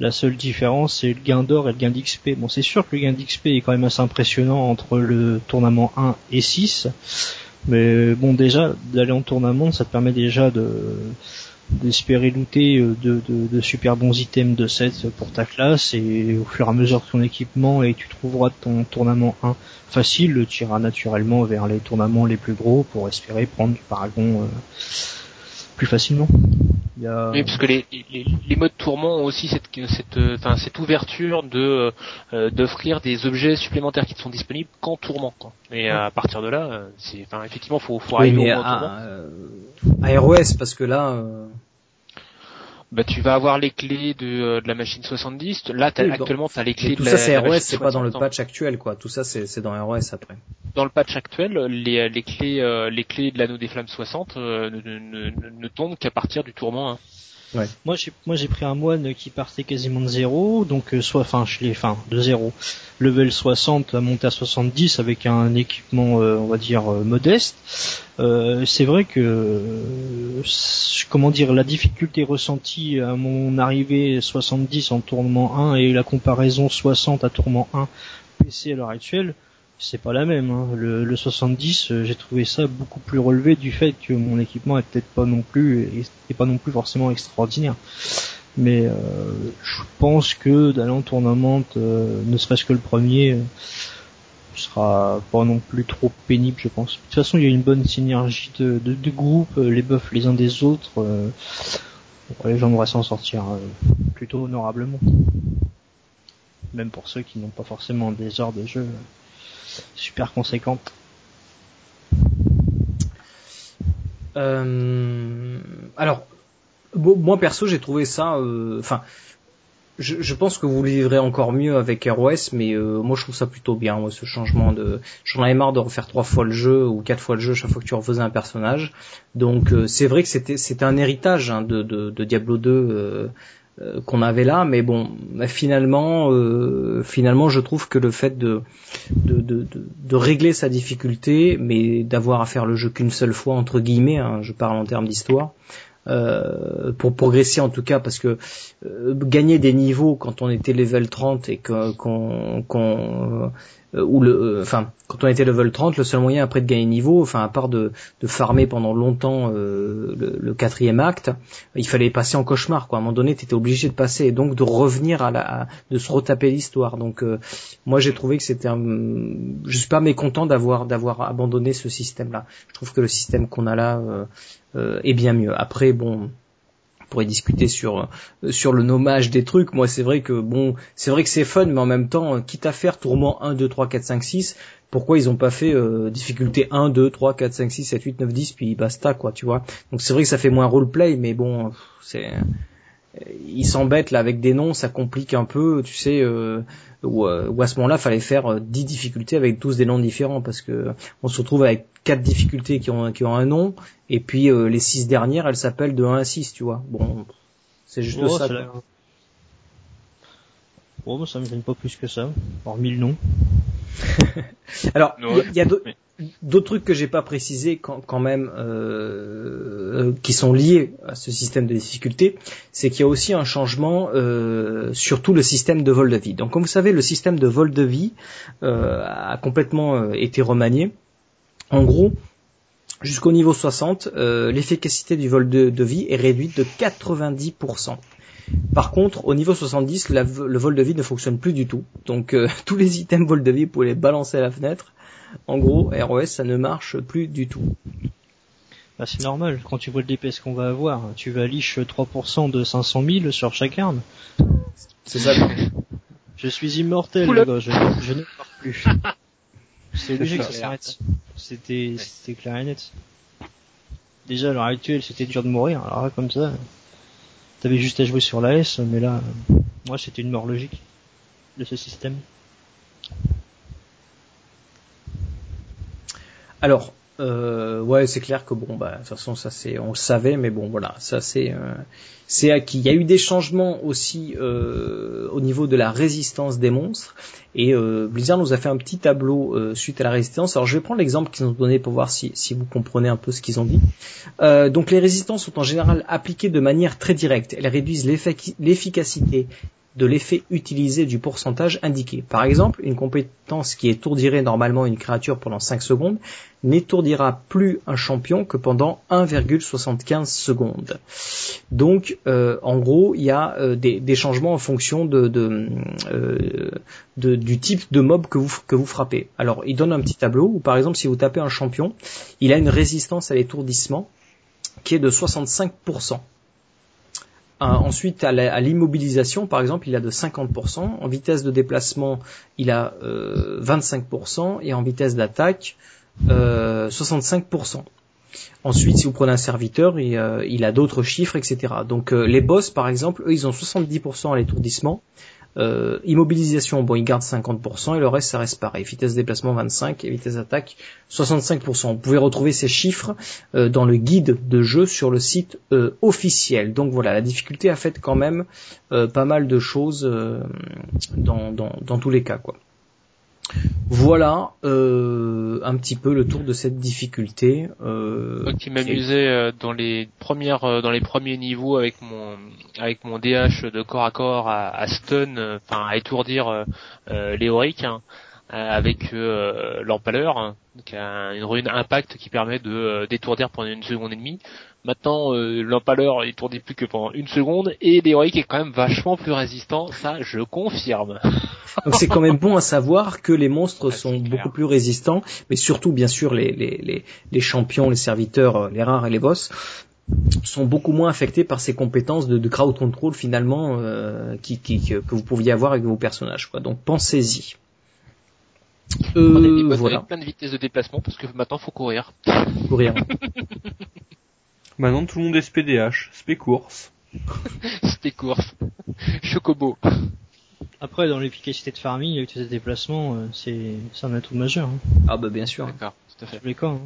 la seule différence c'est le gain d'or et le gain d'XP. Bon, c'est sûr que le gain d'XP est quand même assez impressionnant entre le tournament 1 et 6. Mais bon, déjà, d'aller en tournament, ça te permet déjà de d'espérer looter euh, de, super bons items de set pour ta classe et au fur et à mesure de ton équipement et tu trouveras ton tournament 1 facile, tu iras naturellement vers les tournaments les plus gros pour espérer prendre du paragon euh, plus facilement. Il y a... Oui, parce que les, les, les modes tourment ont aussi cette, cette, euh, enfin, cette ouverture de euh, d'offrir des objets supplémentaires qui ne sont disponibles qu'en tourment. Quoi. Et à partir de là, euh, c'est, enfin, effectivement, faut, faut oui, arriver mais au tourment. à, euh, à ROS parce que là euh, Bah, tu vas avoir les clés de, euh, de la machine 70. Là, Oui, bon. actuellement, t'as les clés mais tout de ça la, c'est ROS, machine c'est pas dans le 60. patch actuel quoi. Tout ça c'est c'est dans ROS après. Dans le patch actuel, les, les clés, euh, les clés de l'anneau des flammes 60 euh, ne, ne, ne, ne tombent qu'à partir du tourment 1. Moi j'ai moi j'ai pris un moine qui partait quasiment de zéro, donc euh, soit enfin je l'ai enfin de zéro. Level 60 à monter à 70 avec un équipement euh, on va dire euh, modeste. Euh, c'est vrai que euh, comment dire la difficulté ressentie à mon arrivée 70 en tournement 1 et la comparaison 60 à tournement 1 PC à l'heure actuelle, c'est pas la même. hein. Le, le 70, euh, j'ai trouvé ça beaucoup plus relevé du fait que mon équipement est peut-être pas non plus et, pas non plus forcément extraordinaire. Mais euh, je pense que d'aller en tournament, euh, ne serait-ce que le premier, euh, sera pas non plus trop pénible, je pense. De toute façon, il y a une bonne synergie de, de, de groupe, euh, les buffs les uns des autres. bon, les gens devraient s'en sortir euh, plutôt honorablement. même pour ceux qui n'ont pas forcément des heures de jeu super conséquentes. Euh, alors, moi perso, j'ai trouvé ça. euh, Enfin, je, pense que vous le vivrez encore mieux avec ROS, mais euh, moi je trouve ça plutôt bien, ce changement de. J'en avais marre de refaire trois fois le jeu ou quatre fois le jeu chaque fois que tu refaisais un personnage. Donc c'est vrai que c'était un héritage hein, de, Diablo 2 euh, euh, qu'on avait là, mais bon, bah, finalement, euh, finalement, je trouve que le fait de de, régler sa difficulté, mais d'avoir à faire le jeu qu'une seule fois entre guillemets, hein, je parle en termes d'histoire, euh, pour progresser en tout cas, parce que euh, gagner des niveaux quand on était level 30 et qu'on euh, ou le euh, enfin quand on était level 30 le seul moyen après de gagner niveau enfin à part de, de farmer pendant longtemps euh, le, le quatrième acte il fallait passer en cauchemar quoi. À un moment donné tu étais obligé de passer et donc de revenir à la à- de se retaper l'histoire. Donc euh, moi j'ai trouvé que c'était je suis pas mécontent d'avoir d'avoir abandonné ce système là je trouve que le système qu'on a là euh, euh, est bien mieux. Après bon on pourrait discuter sur euh, sur le nommage des trucs. Moi, c'est vrai que bon, c'est vrai que c'est fun, mais en même temps, euh, quitte à faire tourment 1, 2, 3, 4, 5, 6, pourquoi ils ont pas fait euh, difficulté 1, 2, 3, 4, 5, 6, 7, 8, 9, 10, puis basta, quoi, tu vois. Donc c'est vrai que ça fait moins roleplay, mais bon, c'est ils s'embêtent là avec des noms, ça complique un peu, tu sais, euh, où, euh, où à ce moment-là, fallait faire euh, 10 difficultés avec tous des noms différents, parce que on se retrouve avec quatre difficultés qui ont, qui ont un nom, et puis euh, les six dernières, elles s'appellent de 1 à 6, tu vois. Bon, c'est juste Oh, ça. Oh, moi, ça me gêne pas plus que ça, hormis le nom. Alors, il y a- y a, d'autres- Mais- d'autres trucs que j'ai pas précisés quand, même, euh, qui sont liés à ce système de difficulté, c'est qu'il y a aussi un changement euh, sur tout le système de vol de vie. Donc, comme vous savez, le système de vol de vie euh, a complètement euh, été remanié. En gros, jusqu'au niveau 60, euh, l'efficacité du vol de, vie est réduite de 90%. Par contre, au niveau 70, la- le vol de vie ne fonctionne plus du tout. Donc tous les items vol de vie, vous pouvez les balancer à la fenêtre. En gros, ROS, ça ne marche plus du tout. Bah, c'est normal, quand tu vois le DPS qu'on va avoir, tu vas liche 3% de 500 000 sur chaque arme. C'est ça. Je suis immortel, Oula. je, je ne meurs plus. C'est obligé que ça s'arrête. C'était, c'était clair et net. Déjà, à l'heure actuelle, c'était dur de mourir, alors là, comme ça, t'avais juste à jouer sur la S, mais là, moi, c'était une mort logique de ce système. Alors, euh, ouais, c'est clair que bon, bah, de toute façon, ça c'est, on le savait, mais bon, voilà, ça c'est, euh, c'est acquis. Il y a eu des changements aussi euh, au niveau de la résistance des monstres, et euh, Blizzard nous a fait un petit tableau euh, suite à la résistance. Alors, je vais prendre l'exemple qu'ils ont donné pour voir si, vous comprenez un peu ce qu'ils ont dit. Donc, les résistances sont en général appliquées de manière très directe. Elles réduisent l'effic- l'efficacité de l'effet utilisé du pourcentage indiqué. Par exemple, une compétence qui étourdirait normalement une créature pendant 5 secondes n'étourdira plus un champion que pendant 1,75 secondes. Donc, euh, en gros, il y a euh, des, changements en fonction euh, du type de mob que vous, que vous frappez. Alors, il donne un petit tableau où, par exemple, si vous tapez un champion, il a une résistance à l'étourdissement qui est de 65%. Euh, ensuite, à l'immobilisation, par exemple, il a de 50%. En vitesse de déplacement, il a euh, 25%. Et en vitesse d'attaque, euh, 65%. Ensuite, si vous prenez un serviteur, il, euh, a d'autres chiffres, etc. Donc euh, les boss, par exemple, eux, ils ont 70% à l'étourdissement. Euh, immobilisation, bon, ils gardent 50% et le reste, ça reste pareil. Vitesse de déplacement 25 et vitesse d'attaque 65%. Vous pouvez retrouver ces chiffres euh, dans le guide de jeu sur le site euh, officiel. Donc voilà, la difficulté a fait quand même pas mal de choses dans, dans, dans tous les cas, quoi. Voilà euh, un petit peu le tour de cette difficulté. Euh, Moi qui m'amusais euh, dans les premières euh, dans les premiers niveaux avec mon avec mon DH de corps à corps à, à stun, euh, enfin à étourdir euh, Léoric hein, avec euh, l'empaleur, hein, qui a une rune impact qui permet de d'étourdir pendant une seconde et demie. Maintenant, euh, l'empaleur étourdit plus que pendant une seconde et Léoric est quand même vachement plus résistant, ça je confirme. Donc c'est quand même bon à savoir que les monstres Ah, sont beaucoup plus résistants, mais surtout bien sûr les, les, les, les champions, les serviteurs, euh, les rares et les boss. sont beaucoup moins affectés par ces compétences de, de crowd control finalement euh, qui, qui, que, que vous pouviez avoir avec vos personnages. Quoi. Donc pensez-y. Prenez des Euh, boîtes voilà, avec plein de vitesse de déplacement parce que maintenant faut courir. courir. Maintenant tout le monde est SPDH, SP course. C'était course. Chocobo. Après, dans l'efficacité de farming, avec tes déplacements, euh, c'est c'est un atout majeur. Hein. Ah bah bien sûr. D'accord, tout à fait. Tous les cas. Hein.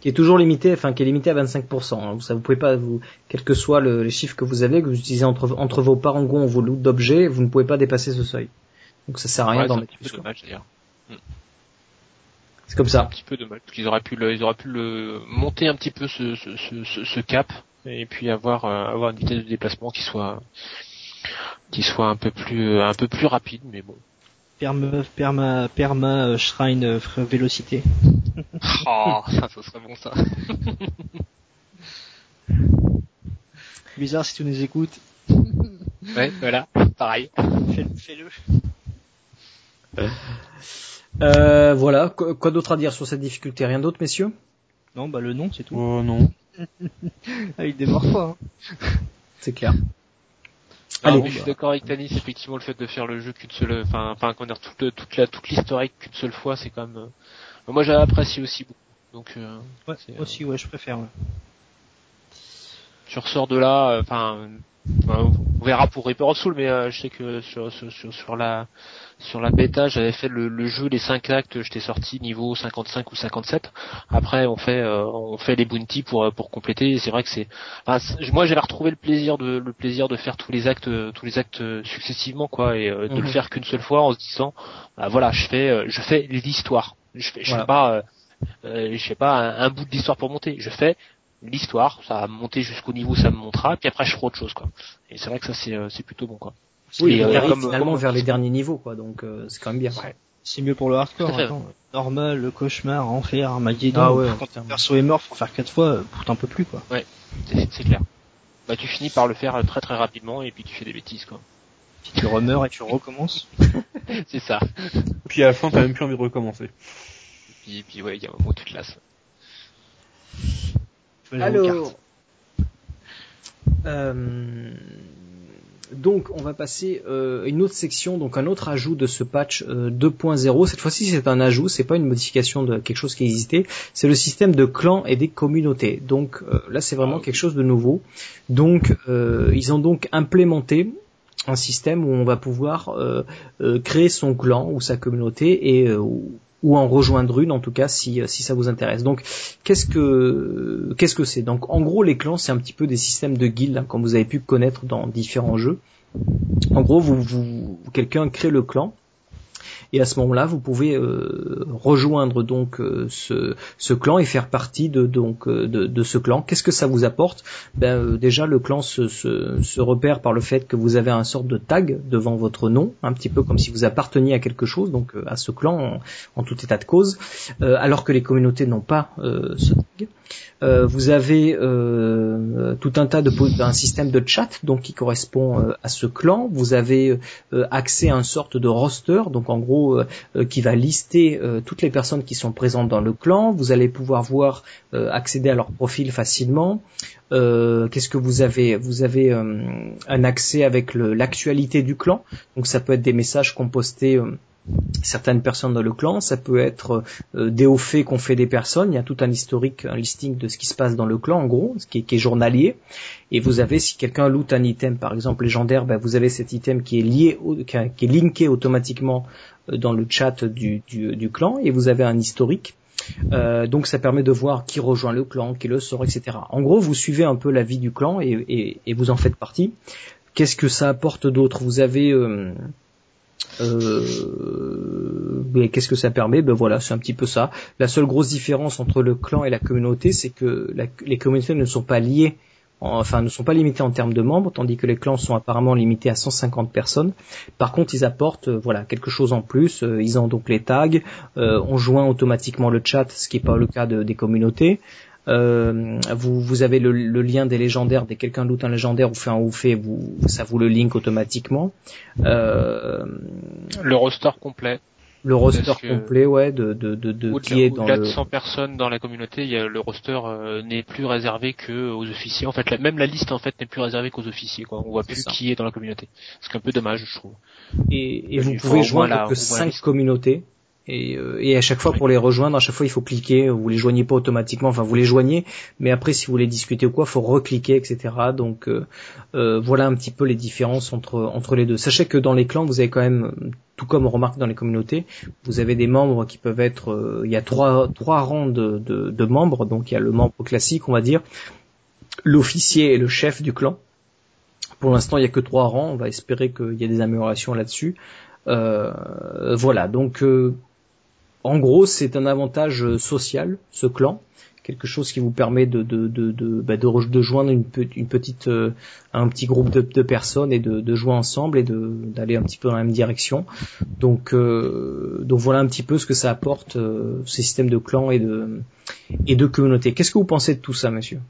Qui est toujours limité, enfin qui est limité à 25%. hein. Ça vous pouvez pas, vous, quels que soient le- les chiffres que vous avez, que vous utilisez entre, entre vos parangons, vos loots d'objets, vous ne pouvez pas dépasser ce seuil. Donc ça sert à rien Ouais, d'en un mettre petit plus. peu quoi. dommage d'ailleurs. C'est comme Un ça. petit peu dommage parce qu'ils auraient pu le, ils auraient pu le monter un petit peu ce, ce, ce, ce- ce cap et puis avoir euh, avoir une vitesse de déplacement qui soit qui soit un peu plus un peu plus rapide mais bon. Perma, perma, perma, euh, shrine, euh, vélocité. Oh, ça, ça serait bon ça. Bizarre si tu nous écoutes, Ouais, voilà, pareil. fais- fais-le. Euh, voilà. Qu- Quoi d'autre à dire sur cette difficulté? Rien d'autre, messieurs? Non, bah le nom, c'est tout. Oh non. Ah, il démarre pas. Hein. C'est clair. Ah, Allez. je suis d'accord avec Tanis, effectivement le fait de faire le jeu qu'une seule, enfin, enfin, dire, toute, toute la, toute l'historique qu'une seule fois, c'est quand même. euh, Moi, j'ai apprécié aussi beaucoup. Donc, euh, Ouais, aussi, ouais, je préfère. Ouais. tu ressors de là, euh, enfin, euh, on verra pour Reaper of Soul, mais euh, je sais que sur, sur, sur, sur la sur la bêta, j'avais fait le, le jeu les 5 actes, j'étais sorti niveau 55 ou 57. Après, on fait euh, on fait les bounty pour euh, pour compléter. C'est vrai que c'est, enfin, c'est- moi j'avais retrouvé le plaisir de le plaisir de faire tous les actes tous les actes successivement quoi et euh, de Mhm. le faire qu'une seule fois en se disant, bah, voilà, je fais je fais l'histoire. Je fais je Voilà. fais pas je pas un, un bout de l'histoire pour monter. Je fais l'histoire, ça va monter jusqu'au niveau où ça me montera, puis après je ferai autre chose quoi. Et c'est vrai que ça c'est euh, c'est plutôt bon quoi. Oui, Et, on euh, arrive comme- finalement comme- vers les derniers niveaux, quoi. Donc euh, c'est quand même bien. Ouais. C'est mieux pour le hardcore. Fait. Attends, normal, le cauchemar, enfer, Armageddon. Ah ouais, quand ton perso est mort, faut faire quatre fois, euh, putain, un peu plus quoi. C'est c'est clair. Bah tu finis par le faire très très rapidement et puis tu fais des bêtises quoi. Puis tu remeurs et tu recommences. c'est ça. Puis à la fin t'as même plus envie de recommencer. Et puis, et puis ouais, il y a un moment où tu te lasses. Tu vas jouer aux Alors, cartes. euh, donc on va passer euh, une autre section, donc un autre ajout de ce patch euh, 2.0. Cette fois-ci c'est un ajout, c'est pas une modification de quelque chose qui existait. C'est le système de clans et des communautés. Donc euh, là c'est vraiment quelque chose de nouveau. Donc euh, ils ont donc implémenté un système où on va pouvoir euh, euh, créer son clan ou sa communauté et euh, ou- en rejoindre une en tout cas si, si ça vous intéresse. Donc qu'est-ce que qu'est-ce que c'est? Donc en gros les clans c'est un petit peu des systèmes de guildes hein, comme vous avez pu connaître dans différents jeux. En gros vous quelqu'un crée le clan et à ce moment-là vous pouvez euh, rejoindre donc euh, ce, ce clan et faire partie de donc euh, de, de ce clan. Qu'est-ce que ça vous apporte? Ben, euh, déjà le clan se, se, se repère par le fait que vous avez un sorte de tag devant votre nom, un petit peu comme si vous apparteniez à quelque chose, donc à ce clan en, tout état de cause, euh, alors que les communautés n'ont pas ce tag. Vous avez tout un tas de un système de chat donc qui correspond à ce clan. Vous avez accès à une sorte de roster, donc en gros euh, euh, qui va lister euh, toutes les personnes qui sont présentes dans le clan. Vous allez pouvoir voir accéder à leur profil facilement. Qu'est-ce que vous avez Vous avez un accès avec l'actualité du clan. Donc ça peut être des messages postait euh, certaines personnes dans le clan, ça peut être euh, des hauts faits qu'ont fait des personnes, il y a tout un historique, un listing de ce qui se passe dans le clan en gros, ce qui est, qui est journalier, et vous avez, si quelqu'un loot un item par exemple légendaire, ben, vous avez cet item qui est lié, qui est linké automatiquement euh, dans le chat du, du, du clan, et vous avez un historique. Euh, donc ça permet de voir qui rejoint le clan, qui le sort, etc. En gros, vous suivez un peu la vie du clan et, et, et vous en faites partie. Qu'est-ce que ça apporte d'autre? Vous avez euh, euh, qu'est-ce que ça permet? Ben voilà, c'est un petit peu ça. La seule grosse différence entre le clan et la communauté, c'est que les communautés ne sont pas liées, en- enfin ne sont pas limitées en termes de membres, tandis que les clans sont apparemment limités à 150 personnes. Par contre, ils apportent euh, voilà quelque chose en plus. Euh, ils ont donc les tags, euh, on joint automatiquement le chat, ce qui n'est pas le cas de- des communautés. Euh, vous, vous avez le, le lien des légendaires. Dès que quelqu'un loot un légendaire ou fait un ou fait, vous, ça vous le link automatiquement. Euh, Le roster complet. Le roster complet, ouais, de, de, de, de qui est dans le. de 100 personnes dans la communauté, il y a, le roster euh, n'est plus réservé que aux officiers. En fait, la- même la liste en fait n'est plus réservée qu'aux officiers. Quoi. On voit plus ça. qui est dans la communauté. C'est un peu dommage, je trouve. Et, et vous pouvez joindre que au moins la 5 liste. communautés. Et, euh, et à chaque fois pour les rejoindre, à chaque fois il faut cliquer, vous les joignez pas automatiquement, enfin vous les joignez, mais après si vous voulez discuter ou quoi, faut recliquer, etc. Donc euh, euh, voilà un petit peu les différences entre entre les deux. Sachez que dans les clans, vous avez quand même, tout comme on remarque dans les communautés, vous avez des membres qui peuvent être, euh, il y a trois trois rangs de, de, de membres, donc il y a le membre classique, on va dire, l'officier et le chef du clan. Pour l'instant, il y a que trois rangs. On va espérer qu'il y ait des améliorations là-dessus. Euh, voilà. Donc, en gros, c'est un avantage social, ce clan, quelque chose qui vous permet de de bah, joindre une, pe- une petite euh, un petit groupe de, personnes et de, de jouer ensemble et d'aller un petit peu dans la même direction. Donc euh, donc voilà un petit peu ce que ça apporte euh, ces systèmes de clans et de et de communautés. Qu'est-ce que vous pensez de tout ça, monsieur?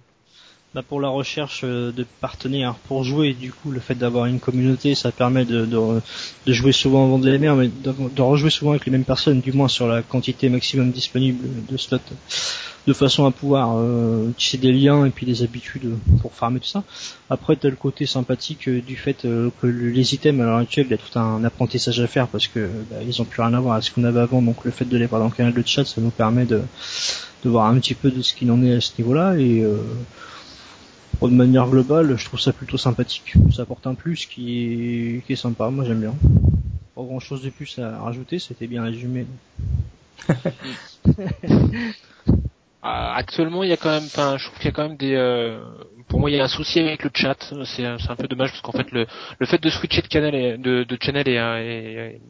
Bah, pour la recherche euh, de partenaires pour jouer, du coup, le fait d'avoir une communauté, ça permet de, de, jouer souvent avant de les mais de, rejouer souvent avec les mêmes personnes, du moins sur la quantité maximum disponible de slots, de façon à pouvoir euh, tisser des liens et puis des habitudes pour farmer tout ça. Après, t'as le côté sympathique euh, du fait que le- les items à l'heure actuelle, il y a tout un apprentissage à faire parce que bah, ils ont plus rien à voir à ce qu'on avait avant, donc le fait de les voir dans le canal de chat, ça nous permet de, de voir un petit peu de ce qu'il en est à ce niveau-là et euh, De manière globale, je trouve ça plutôt sympathique. Ça apporte un plus qui est, qui est sympa, moi j'aime bien. Pas grand chose de plus à rajouter, c'était bien résumé. Euh, actuellement, il y a quand même, je trouve qu'il y a quand même des, euh, pour moi, il y a un souci avec le chat. C'est, un peu dommage parce qu'en fait, le, le fait de switcher de canal, de, de channel et-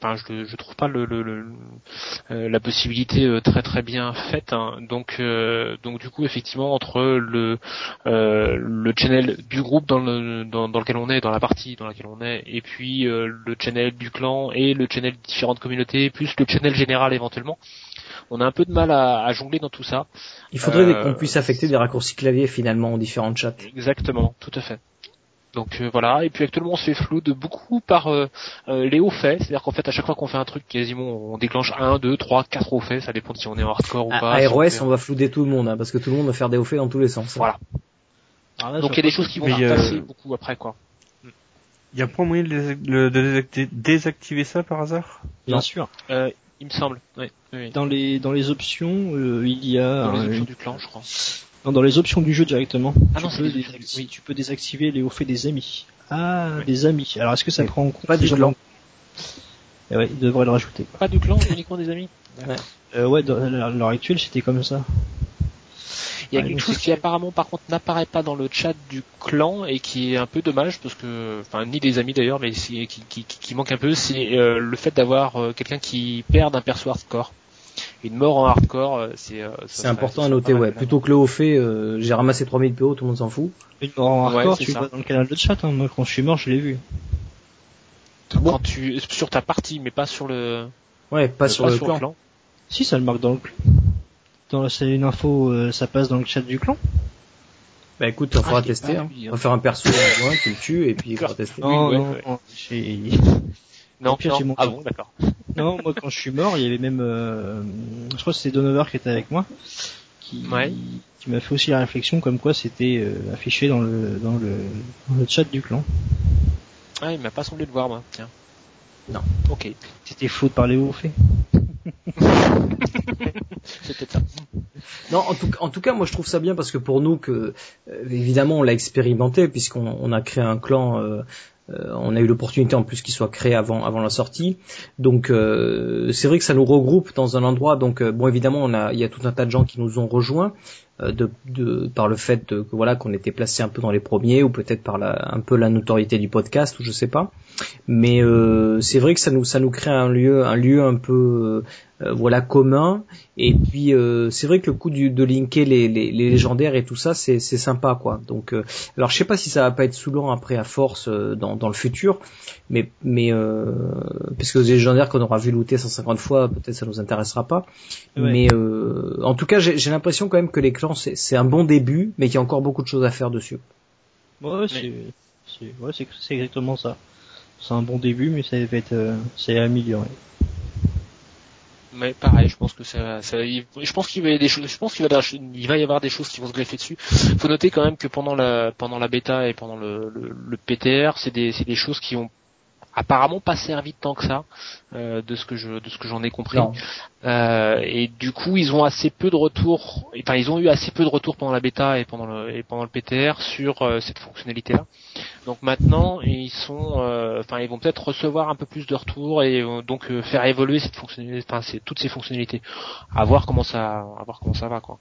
enfin, je, je trouve pas le, le, le- euh, la possibilité euh, très très bien faite. hein. Donc, euh, donc du coup, effectivement, entre le, le channel du groupe dans, le, dans, dans lequel on est, dans la partie dans laquelle on est, et puis le channel du clan et le channel de différentes communautés, plus le channel général éventuellement. On a un peu de mal à, à jongler dans tout ça. Il faudrait Euh, qu'on puisse affecter des raccourcis clavier finalement aux différents chats. Exactement, tout à fait. Donc euh, voilà, et puis actuellement on se fait flou de beaucoup par euh, euh, les hauts faits, c'est-à-dire qu'en fait à chaque fois qu'on fait un truc, quasiment on déclenche 1, 2, 3, 4 hauts faits, ça dépend de si on est en hardcore ou À, pas. à si ROS, fait- on va flouder tout le monde, hein, parce que tout le monde va faire des hauts faits dans tous les sens. Voilà. Là, Donc il y a des choses qui vont Mais, se euh, passer beaucoup après quoi. Il y a pas moyen de, désactiver ça par hasard? Bien Non. sûr. Euh, il me semble, oui. oui. Dans les dans les options, euh, il y a Dans les euh, options du clan, je crois. Non, dans les options du jeu directement. Ah tu, non, peux oui. tu peux désactiver les hauts faits des amis. Ah, Oui. des amis. Alors est-ce que ça prend en compte pas du clan. Eh ouais, il devrait le rajouter. Quoi. Pas du clan, uniquement des amis. Euh, ouais, dans, à l'heure actuelle, c'était comme ça. Il y a Ouais, quelque chose qui apparemment par contre n'apparaît pas dans le chat du clan et qui est un peu dommage parce que, enfin ni des amis d'ailleurs, mais c'est- qui, qui, qui, qui manque un peu, c'est euh, le fait d'avoir euh, quelqu'un qui perd un perso hardcore. Une mort en hardcore, euh, c'est euh, C'est important à noter, ouais. Plutôt que le haut fait, euh, j'ai ramassé 3000 PO, tout le monde s'en fout. Une mort en Ouais, hardcore, c'est tu vois dans le canal de chat. Hein. Moi, quand je suis mort, je l'ai vu. l'avoir. Quand tu sur ta partie, mais pas sur le Ouais, pas euh, sur le clan. Si, ça le marque dans le clan. Dans, c'est une info, euh, ça passe dans le chat du clan. Bah écoute, on Ah, fera tester. pas hein. hein. On va faire un perso tu le tues, et puis on va tester. Oui, non, ouais, non, ouais. Non, pire, j'ai non. mon Ah bon, d'accord. non, moi quand je suis mort, il y avait même, euh, je crois que c'était Donover qui était avec moi, qui, Ouais. qui m'a fait aussi la réflexion comme quoi c'était euh, affiché dans le, dans le, dans le chat du clan. Ah, il m'a pas semblé le voir, moi. Tiens. Non. Ok. C'était faux de parler au fait. C'est peut-être ça. Non, en tout, en tout cas, moi je trouve ça bien parce que pour nous, que euh, évidemment, on l'a expérimenté puisqu'on on a créé un clan. euh, euh, on a eu l'opportunité en plus qu'il soit créé avant avant la sortie. Donc euh, c'est vrai que ça nous regroupe dans un endroit. Donc euh, bon, évidemment, on a il y a tout un tas de gens qui nous ont rejoints de, de par le fait de, que voilà qu'on était placé un peu dans les premiers ou peut-être par la, un peu la notoriété du podcast ou je sais pas. Mais euh, c'est vrai que ça nous ça nous crée un lieu un lieu un peu euh, voilà commun et puis euh, c'est vrai que le coup du, de linker les, les, les légendaires et tout ça c'est c'est sympa quoi donc euh, alors je sais pas si ça va pas être saoulant après à force euh, dans, dans le futur mais mais euh, parce que les légendaires qu'on aura vu looter 150 fois peut-être ça nous intéressera pas Ouais. mais euh, en tout cas j'ai j'ai l'impression quand même que les clans c'est c'est un bon début mais qu'il y a encore beaucoup de choses à faire dessus Ouais, c'est, ouais, exactement ça. C'est un bon début, mais ça va être, euh, c'est amélioré. Mais pareil, je pense que ça, ça il- je pense qu'il va y avoir des choses, je pense qu'il va, il va y avoir des choses qui vont se greffer dessus. Faut noter quand même que pendant la, pendant la bêta et pendant le, le, le PTR, c'est des, c'est des choses qui ont apparemment pas servi tant que ça, euh, de ce que je, de ce que j'en ai compris. Euh, et du coup, ils ont assez peu de retours. Enfin, ils ont eu assez peu de retours pendant la bêta et pendant le, et pendant le PTR sur euh, cette fonctionnalité-là. Donc maintenant, ils sont, euh, enfin, ils vont peut-être recevoir un peu plus de retours et donc euh, faire évoluer cette fonctionnalité, enfin, c'est toutes ces fonctionnalités. À voir comment ça, à voir comment ça va, quoi.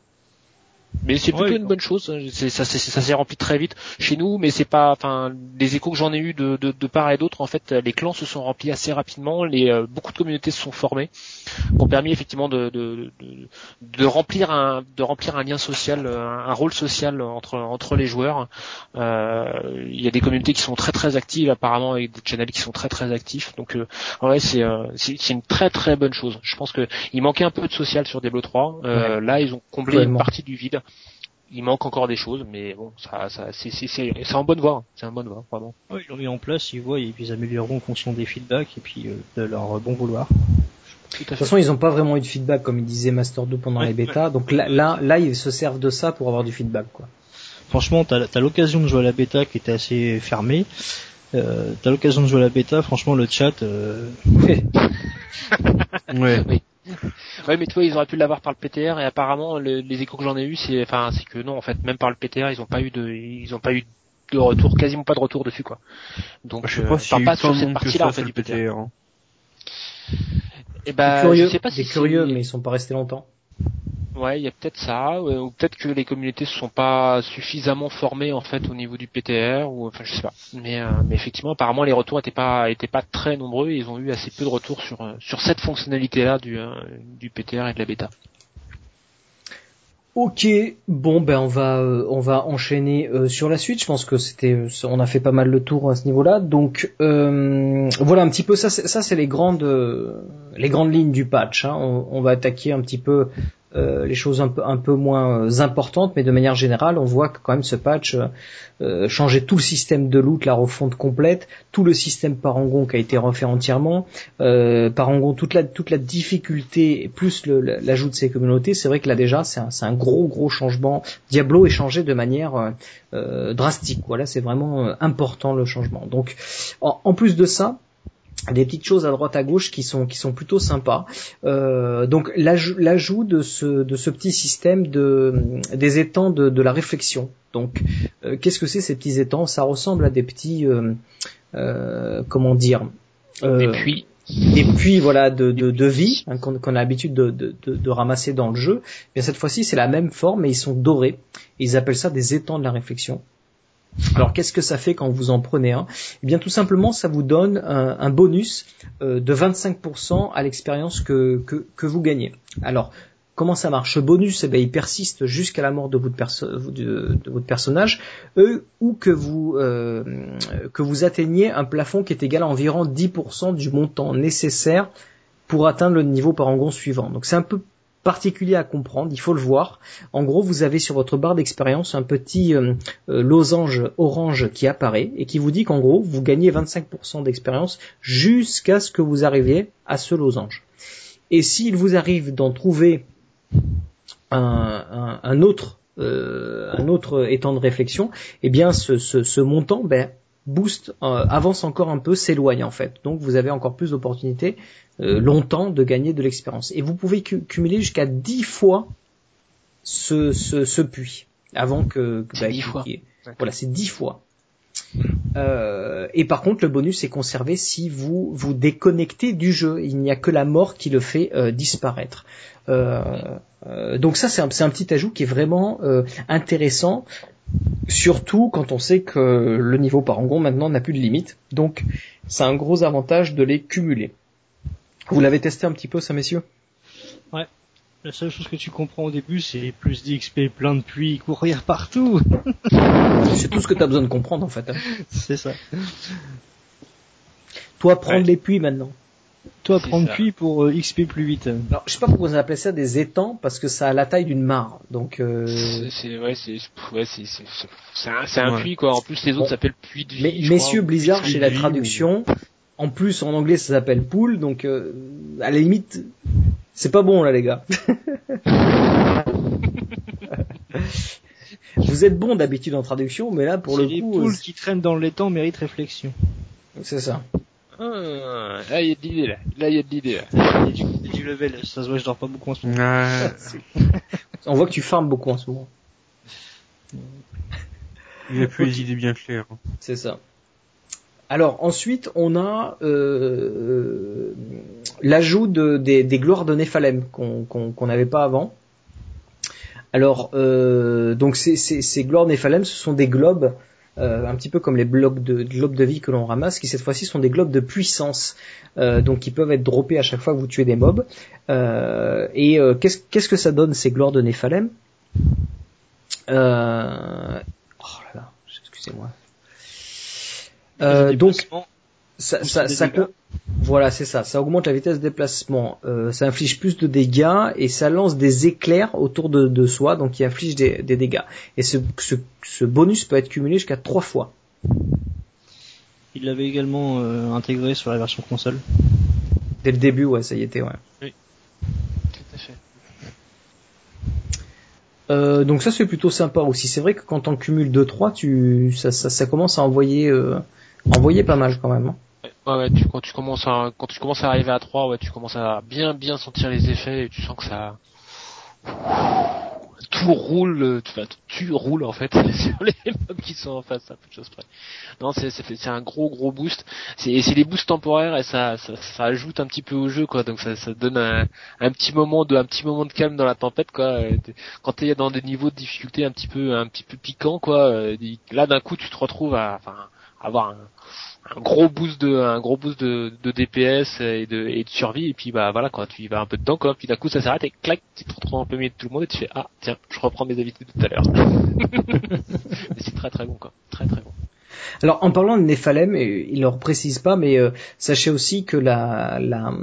Mais c'est plutôt Ouais, une bonne chose. hein. C'est- Ça, c'est- ça s'est rempli très vite chez nous, mais c'est pas, enfin, les échos que j'en ai eu de, de, de part et d'autre, en fait, les clans se sont remplis assez rapidement. Les euh, beaucoup de communautés se sont formées, qui ont permis effectivement de, de, de, de remplir un de remplir un lien social, un, un rôle social entre entre les joueurs. Euh, Il y a des communautés qui sont très très actives apparemment avec des channels qui sont très très actifs. Donc euh, ouais, c'est euh, c'est c'est une très très bonne chose. Je pense que il manquait un peu de social sur Diablo 3. Euh, Là, ils ont comblé une partie du vide. Il manque encore des choses, mais bon, ça, ça, c'est, c'est, c'est, c'est en bonne voie. hein. C'est en bonne voie, vraiment. Ils l'ont mis en place, ils voient, et puis ils amélioreront en fonction des feedbacks et puis euh, de leur bon vouloir. De toute façon, ils n'ont pas vraiment eu de feedback, comme il disait Master 2 pendant Ouais, les bêtas. Donc là, là, là, ils se servent de ça pour avoir du feedback, quoi. Franchement, t'as as, l'occasion de jouer à la bêta qui était assez fermée. Euh, t'as l'occasion de jouer à la bêta, franchement le chat, euh, Ouais. Ouais, mais toi, ils auraient pu l'avoir par le PTR et apparemment, le- les échos que j'en ai eu, c'est, enfin, c'est que non, en fait, même par le PTR, ils ont pas eu de, ils ont pas eu de retour, quasiment pas de retour dessus, quoi. Donc, Je sais euh, pas si pas sur cette partie-là, ça en fait, du PTR. PTR. hein. Et bah, des curieux, je sais pas des si curieux, mais ils sont pas restés longtemps. Ouais, il y a peut-être ça, ou peut-être que les communautés se sont pas suffisamment formées en fait au niveau du PTR, ou enfin je sais pas. Mais, euh, mais effectivement, apparemment les retours étaient pas étaient très nombreux. Et ils ont eu assez peu de retours sur euh, cette fonctionnalité-là du euh, du PTR et de la bêta. Ok, bon ben on va euh, on va enchaîner euh, sur la suite. Je pense que c'était euh, on a fait pas mal le tour à ce niveau-là. Donc voilà un petit peu ça c'est- les grandes lignes du patch. hein. On va attaquer un petit peu euh, les choses un peu un peu moins importantes, mais de manière générale, on voit que quand même ce patch euh, euh, changeait tout le système de loot, la refonte complète, tout le système Parangon qui a été refait entièrement, euh, Parangon toute la toute la difficulté plus l'ajout de ces communautés. C'est vrai que là déjà c'est un, un gros gros changement. Diablo est changé de manière euh, drastique. Voilà, c'est vraiment important le changement. Donc en, en plus de ça des petites choses à droite à gauche qui sont qui sont plutôt sympas. Euh, donc l'ajout de ce de ce petit système de des étangs de, de la réflexion. Donc euh, qu'est-ce que c'est ces petits étangs? Ça ressemble à des petits euh, euh, comment dire euh, et puis des puits voilà de, de, de vie hein, qu'on a l'habitude de, de, de, de ramasser dans le jeu. Mais cette fois-ci c'est la même forme mais ils sont dorés. Ils appellent ça des étangs de la réflexion. Alors qu'est-ce que ça fait quand vous en prenez un? Eh bien tout simplement ça vous donne un, bonus euh, de 25% à l'expérience que, que, que vous gagnez. Alors comment ça marche? Ce bonus eh il persiste jusqu'à la mort de votre, perso- de votre personnage euh, ou que vous, euh, que vous atteigniez un plafond qui est égal à environ 10% du montant nécessaire pour atteindre le niveau parangon suivant. Donc c'est un peu particulier à comprendre, il faut le voir. En gros, vous avez sur votre barre d'expérience un petit euh, euh, losange orange qui apparaît et qui vous dit qu'en gros, vous gagnez 25% d'expérience jusqu'à ce que vous arriviez à ce losange. Et s'il vous arrive d'en trouver un, autre euh, un autre étang de réflexion, eh bien ce, ce, ce montant ben, booste, euh, avance encore un peu, s'éloigne en fait. Donc vous avez encore plus d'opportunités euh, longtemps de gagner de l'expérience. Et vous pouvez cu- cumuler jusqu'à 10 fois ce, ce, ce puits avant que, bah, 10 qu'il- fois. qu'il- Voilà, c'est 10 fois. Euh, et par contre, le bonus est conservé si vous vous déconnectez du jeu. Il n'y a que la mort qui le fait euh, disparaître. Euh, euh, donc ça, c'est un, un petit ajout qui est vraiment euh, intéressant, surtout quand on sait que le niveau parangon maintenant n'a plus de limite. Donc, c'est un gros avantage de les cumuler. Vous l'avez testé un petit peu, ça, messieurs? La seule chose que tu comprends au début, c'est plus d'XP, plein de puits, courir partout. C'est tout ce que tu as besoin de comprendre en fait. hein. c'est ça. Toi, prendre Ouais. les puits maintenant. Toi, prendre ça. puits pour euh, XP plus vite. Alors, je sais pas pourquoi on appelait ça des étangs parce que ça a la taille d'une mare. Donc, euh, c'est, ouais, c'est, ouais, c'est, c'est, c'est- c'est un, c'est un Ouais. puits quoi. En plus, les autres Bon. s'appellent puits de vie. mais je messieurs crois. Blizzard chez la traduction, en plus en anglais ça s'appelle pool, donc euh, à la limite C'est pas bon là les gars. Vous êtes bon d'habitude en traduction, mais là pour le les coup, poules euh, qui traînent dans le temps méritent réflexion. c'est ça. Ah, là, il y a de l'idée, là. Là, il y a de l'idée, là. Et du, et du level, ça se voit, je dors pas beaucoup en ce moment. On voit que tu farmes beaucoup en ce moment. Il a plus les idées bien claires. C'est ça. Alors ensuite, on a euh, l'ajout de, des, des gloires de Néphalem qu'on n'avait pas avant. Alors, euh, donc ces, ces, ces gloires Néphalem, ce sont des globes, euh, un petit peu comme les blocs de globes de vie que l'on ramasse, qui cette fois-ci sont des globes de puissance, euh, donc qui peuvent être droppés à chaque fois que vous tuez des mobs. Euh, et euh, qu'est-ce que ça donne ces gloires de Néphalem? Euh, Oh là là, excusez-moi. Euh, donc ça, ça, ça voilà, c'est ça. Ça augmente la vitesse de déplacement, euh, ça inflige plus de dégâts et ça lance des éclairs autour de, de soi, donc qui inflige des, des dégâts. Et ce, ce, ce bonus peut être cumulé jusqu'à trois fois. Il l'avait également euh, intégré sur la version console. Dès le début, ouais, ça y était, ouais. Tout à fait. Euh, donc ça c'est plutôt sympa aussi. C'est vrai que quand on cumule 2-3, tu, ça, ça, ça commence à envoyer, euh, envoyer pas mal quand même. hein. Ouais, ouais, tu, quand tu commences à, quand tu commences à arriver à 3, ouais, tu commences à bien, bien sentir les effets et tu sens que ça, tout roule, tu, tu roules en fait sur les mobs qui sont en face, à peu de choses près. Non, c'est, c'est, un gros, gros boost. C'est, c'est des boosts temporaires et ça, ça, ça ajoute un petit peu au jeu, quoi. Donc ça, ça donne un, un petit moment de, un petit moment de calme dans la tempête, quoi. Quand t'es dans des niveaux de difficulté un petit peu, un petit peu piquant, quoi. euh, Là, d'un coup, tu te retrouves à, enfin, avoir un, un gros boost de un gros boost de, de DPS et de et de survie. Et puis bah voilà quoi. Tu y vas un peu dedans quoi. Puis d'un coup ça s'arrête et clac tu te retrouves un peu mieux de tout le monde et tu fais ah tiens je reprends mes habitudes de tout à l'heure. Mais c'est très très bon quoi. Très très bon. Alors en parlant de Néphalem, il ne le précise pas, mais euh, sachez aussi que la, la,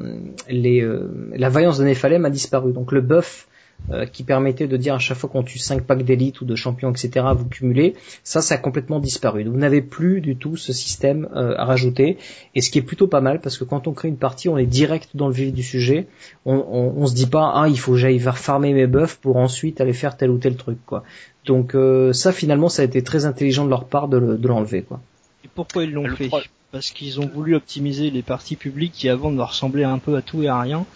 les, euh, la vaillance de Néphalem a disparu. Donc le buff euh, qui permettait de dire à chaque fois qu'on tue 5 packs d'élite ou de champions, etc., vous cumulez, ça, ça a complètement disparu. Donc, vous n'avez plus du tout ce système euh, à rajouter, et ce qui est plutôt pas mal, parce que quand on crée une partie, on est direct dans le vif du sujet, on, on, on se dit pas, ah, il faut que j'aille faire farmer mes buffs pour ensuite aller faire tel ou tel truc, quoi. Donc euh, ça, finalement, ça a été très intelligent de leur part de le- de l'enlever, quoi. Et pourquoi ils l'ont Le fait? Parce qu'ils ont voulu optimiser les parties publiques qui avant ne ressemblaient un peu à tout et à rien.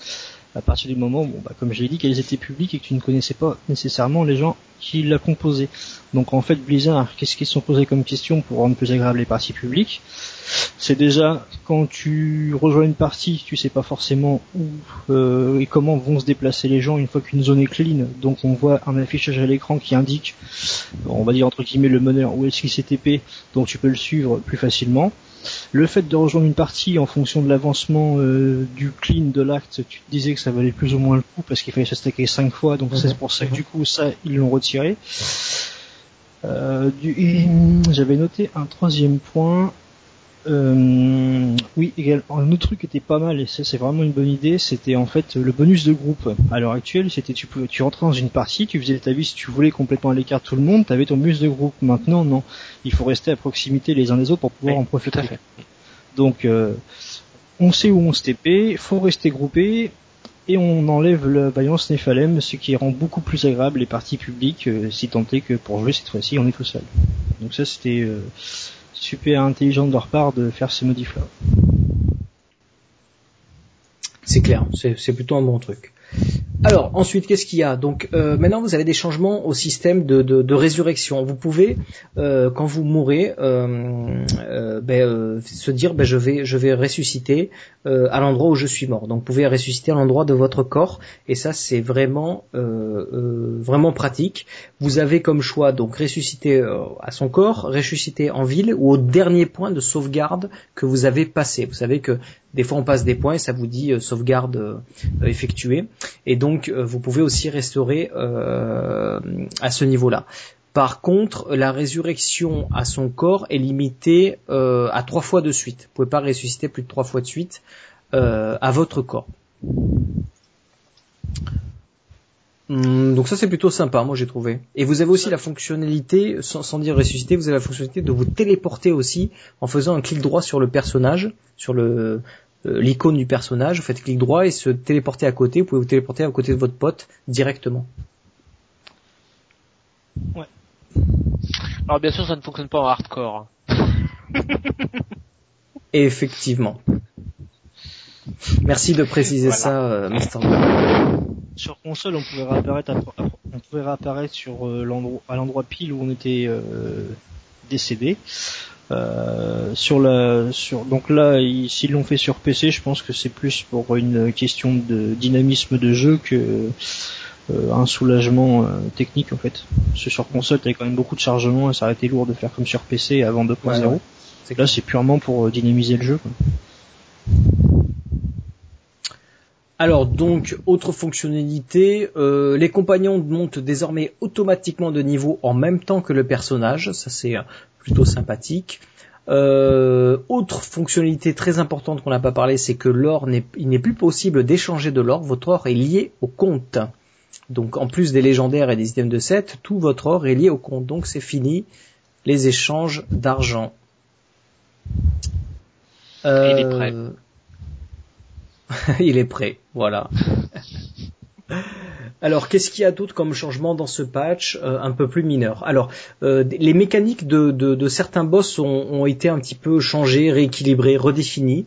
À partir du moment, bon, bah, comme je l'ai dit, qu'elles étaient publiques et que tu ne connaissais pas nécessairement les gens qui la composaient. Donc en fait, Blizzard, qu'est-ce qu'ils se sont posés comme question pour rendre plus agréable les parties publiques? C'est déjà quand tu rejoins une partie, tu sais pas forcément où euh, et comment vont se déplacer les gens une fois qu'une zone est clean. Donc on voit un affichage à l'écran qui indique, on va dire entre guillemets le meneur où est-ce qu'il s'est TP, donc tu peux le suivre plus facilement. Le fait de rejoindre une partie en fonction de l'avancement euh, du clean de l'acte, tu te disais que ça valait plus ou moins le coup parce qu'il fallait se stacker cinq fois, donc c'est pour ça que du coup ça ils l'ont retiré. Euh, J'avais noté un troisième point. Euh, oui, également, un autre truc qui était pas mal, et ça c'est vraiment une bonne idée, c'était en fait le bonus de groupe. À l'heure actuelle, c'était tu pouvais, tu rentrais dans une partie, tu faisais ta vie si tu voulais complètement à l'écart de tout le monde, t'avais ton bonus de groupe. Maintenant, non, il faut rester à proximité les uns des autres pour pouvoir Oui, en profiter. tout à fait. Donc, euh, on sait où on se TP, faut rester groupé, et on enlève la vaillance Néphalem, ce qui rend beaucoup plus agréable les parties publiques, euh, si tant est que pour jouer cette fois-ci, on est tout seul. Donc ça, c'était euh, super intelligent de leur part de faire ces modifs-là. C'est clair, c'est plutôt un bon truc. Alors ensuite, qu'est-ce qu'il y a? Donc euh, maintenant, vous avez des changements au système de, de, de résurrection. Vous pouvez, euh, quand vous mourrez, euh, euh, ben, euh, se dire, ben, je vais, je vais ressusciter euh, à l'endroit où je suis mort. Donc vous pouvez ressusciter à l'endroit de votre corps, et ça c'est vraiment, vraiment pratique. Vous avez comme choix donc ressusciter à son corps, ressusciter en ville ou au dernier point de sauvegarde que vous avez passé. Vous savez que des fois on passe des points et ça vous dit sauvegarde effectuée. Et donc euh, vous pouvez aussi restaurer euh, à ce niveau-là. Par contre, la résurrection à son corps est limitée euh, à trois fois de suite. Vous pouvez pas ressusciter plus de trois fois de suite à votre corps. Hum, donc ça c'est plutôt sympa, moi j'ai trouvé. Et vous avez aussi la fonctionnalité, sans, sans dire ressusciter, vous avez la fonctionnalité de vous téléporter aussi en faisant un clic droit sur le personnage, sur le l'icône du personnage, vous faites clic droit et se téléporter à côté, vous pouvez vous téléporter à côté de votre pote directement. Alors bien sûr, ça ne fonctionne pas en hardcore. Et effectivement. Merci de préciser Voilà. ça, euh, Mr. Blue. Sur console, on pouvait réapparaître, à- on pouvait réapparaître sur euh, l'endroit, à l'endroit pile où on était euh, décédé. Euh, sur la, sur donc là, ils- s'ils l'ont fait sur PC, je pense que c'est plus pour une question de dynamisme de jeu que euh, un soulagement euh, technique en fait. Parce que sur console, t'avais quand même beaucoup de chargement et ça aurait été lourd de faire comme sur PC avant 2.0. Ouais, Là, c'est purement pour dynamiser le jeu. Quoi. Alors donc, autre fonctionnalité, euh, les compagnons montent désormais automatiquement de niveau en même temps que le personnage, ça c'est euh, plutôt sympathique. Euh, autre fonctionnalité très importante qu'on n'a pas parlé, c'est que l'or n'est il n'est plus possible d'échanger de l'or, votre or est lié au compte. Donc en plus des légendaires et des items de set, tout votre or est lié au compte, donc c'est fini les échanges d'argent. Et il est prêt. Il est prêt, voilà. Alors, qu'est-ce qu'il y a d'autre comme changement dans ce patch euh, un peu plus mineur? Alors, euh, les mécaniques de, de- de certains boss ont, ont été un petit peu changées, rééquilibrées, redéfinies.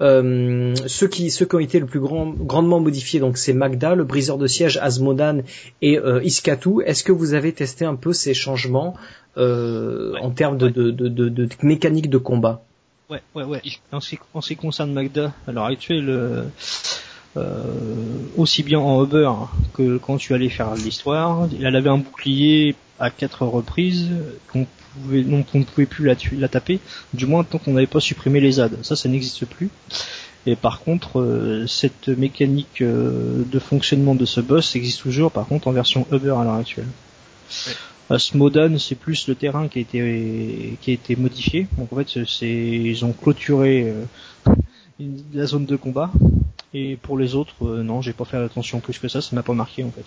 Euh, ceux qui ceux qui ont été le plus grand, grandement modifiés, donc c'est Magda, le briseur de siège, Asmodan et euh, Iskatu. Est-ce que vous avez testé un peu ces changements euh, en termes de, de, de, de, de mécanique de combat? Ouais, ouais, ouais. En ce, qui, concerne Magda, à l'heure actuelle, euh, euh, aussi bien en Uber que quand tu allais faire l'histoire, elle avait un bouclier à quatre reprises qu'on qu'on ne pouvait plus la, taper, du moins tant qu'on n'avait pas supprimé les ZAD. Ça, ça n'existe plus. Et par contre, euh, cette mécanique de fonctionnement de ce boss existe toujours, par contre, en version Uber à l'heure actuelle. Smodan, c'est plus le terrain qui a été qui a été modifié. Donc en fait, c'est ils ont clôturé euh, la zone de combat. Et pour les autres, euh, non, j'ai pas fait attention plus que ça. Ça m'a pas marqué en fait.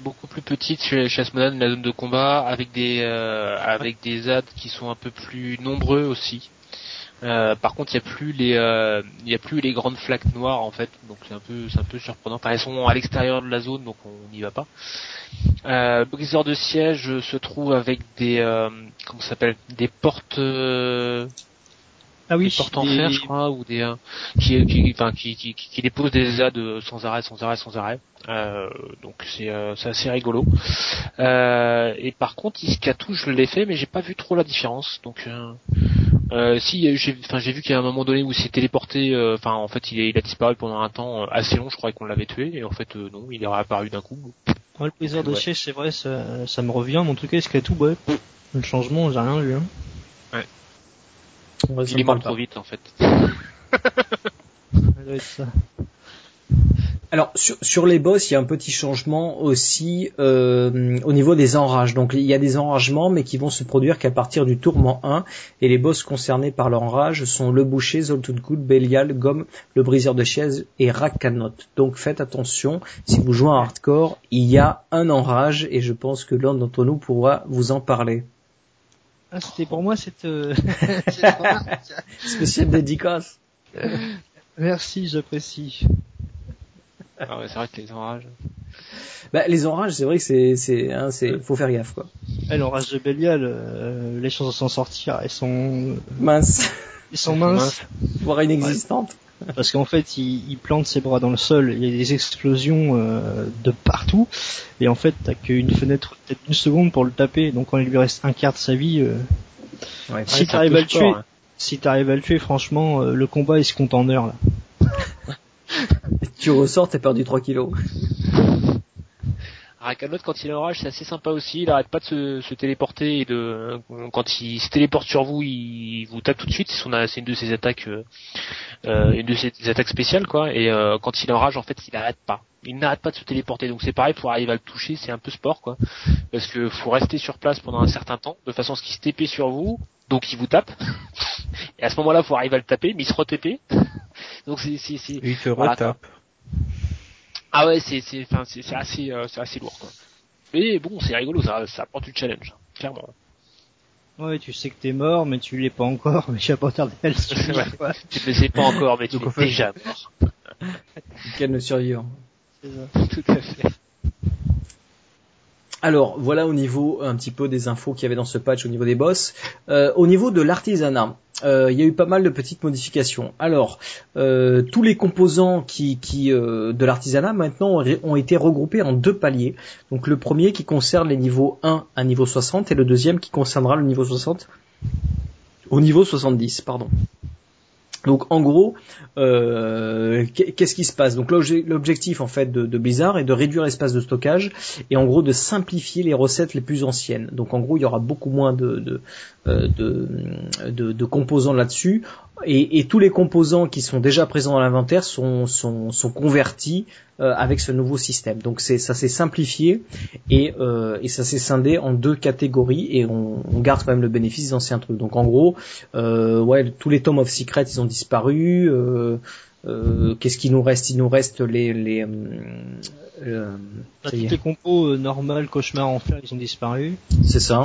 Beaucoup plus petite chez, chez Asmodan, la zone de combat, avec des euh, avec des ZAD qui sont un peu plus nombreux aussi. Euh, par contre, il y a plus les euh, il y a plus les grandes flaques noires en fait, donc c'est un peu c'est un peu surprenant. Enfin, elles sont à l'extérieur de la zone, donc on n'y va pas. Euh, briseur de siège se trouve avec des euh, comment ça s'appelle? Des portes euh, Ah des portes en des- fer, je crois, ou des euh, qui qui enfin qui qui, qui, déposent des ZAD sans arrêt, sans arrêt, sans arrêt. Euh, donc c'est euh, c'est assez rigolo. Euh, et par contre, Iskatu, je l'ai fait, mais j'ai pas vu trop la différence. Donc euh, si j'ai enfin j'ai vu qu'il y a un moment donné où il s'est téléporté. euh, Enfin en fait, il, est, il a disparu pendant un temps euh, assez long. Je croyais qu'on l'avait tué, et en fait euh, non, il est réapparu d'un coup. Ouais, le briseur de Ouais. c'est vrai, ça, ça me revient. Mais en tout cas, est-ce qu'il y a tout ouais, pff, Le changement, j'ai rien vu. Hein. Ouais, il est mort pas. trop vite en fait. Ça. Alors sur, sur les boss, il y a un petit changement aussi euh, au niveau des enrages. Donc il y a des enragements, mais qui vont se produire qu'à partir du tourment 1. Et les boss concernés par l'enrage sont le boucher, Zoltudkut, Belial, Gomme, le briseur de chaise et Rakanot. Donc faites attention, si vous jouez en hardcore, il y a un enrage et je pense que l'un d'entre nous pourra vous en parler. Ah, c'était pour moi cette. euh, Spécial dédicace. Merci, j'apprécie. Ah ouais, c'est vrai que les enrages. Bah, les enrages, c'est vrai que c'est, c'est, hein, c'est, faut faire gaffe quoi. Eh, l'orage de Belial, euh, les chances de s'en sortir, elles sont, Mince, elles sont minces. voire inexistante. Parce qu'en fait, il, il plante ses bras dans le sol, il y a des explosions euh, de partout, et en fait, t'as qu'une fenêtre peut-être une seconde pour le taper, donc quand il lui reste un quart de sa vie, euh, Ouais. si t'arrives à le tuer, hein. si t'arrives à le tuer, franchement, euh, le combat il se compte en heures là. Tu ressors, t'as perdu 3 kilos. Rakanot quand il est en rage c'est assez sympa aussi, il arrête pas de se, se téléporter et de quand il se téléporte sur vous, il vous tape tout de suite, c'est une de ses attaques euh, euh, une de ses attaques spéciales quoi et euh, quand il est en rage en fait, il arrête pas. Il n'arrête pas de se téléporter donc c'est pareil pour arriver à le toucher, c'est un peu sport quoi parce que faut rester sur place pendant un certain temps de façon à ce qu'il se TP sur vous, donc il vous tape. Et à ce moment-là, faut arriver à le taper, mais il se re-TP. Donc c'est c'est c'est Et il Voilà, retape. Ah ouais, c'est c'est enfin c'est c'est assez euh, c'est assez lourd quoi. Mais bon, c'est rigolo, ça ça apporte du challenge, clairement. Ouais, tu sais que t'es mort, mais tu l'es pas encore, mais vas pas tarder à le quoi. Tu le sais pas encore, mais tu es déjà mort. Quel ne survivant. C'est ça. Tout à fait. Alors voilà au niveau un petit peu des infos qu'il y avait dans ce patch au niveau des boss. Euh, au niveau de l'artisanat, euh, il y a eu pas mal de petites modifications. Alors euh, tous les composants euh, de l'artisanat maintenant ont été regroupés en deux paliers. Donc le premier qui concerne les niveaux 1 à niveau 60 et le deuxième qui concernera le niveau 60 au niveau 70, pardon. Donc en gros, euh, qu'est- qu'est-ce qui se passe? Donc l'obje- l'objectif en fait de, de Blizzard est de réduire l'espace de stockage et en gros de simplifier les recettes les plus anciennes. Donc en gros il y aura beaucoup moins de, de, euh, de, de- composants là-dessus et, tous les composants qui sont déjà présents dans l'inventaire sont, sont, sont convertis euh, avec ce nouveau système. Donc ça s'est simplifié et, euh, et ça s'est scindé en deux catégories et on, garde quand même le bénéfice des anciens trucs. Donc en gros, euh, ouais, tous les tomes of secret ils ont disparu. euh, euh, Qu'est-ce qui nous reste? Il nous reste les les euh, Bah, les compos euh, normales, cauchemar, enfer, ils ont disparu. c'est ça.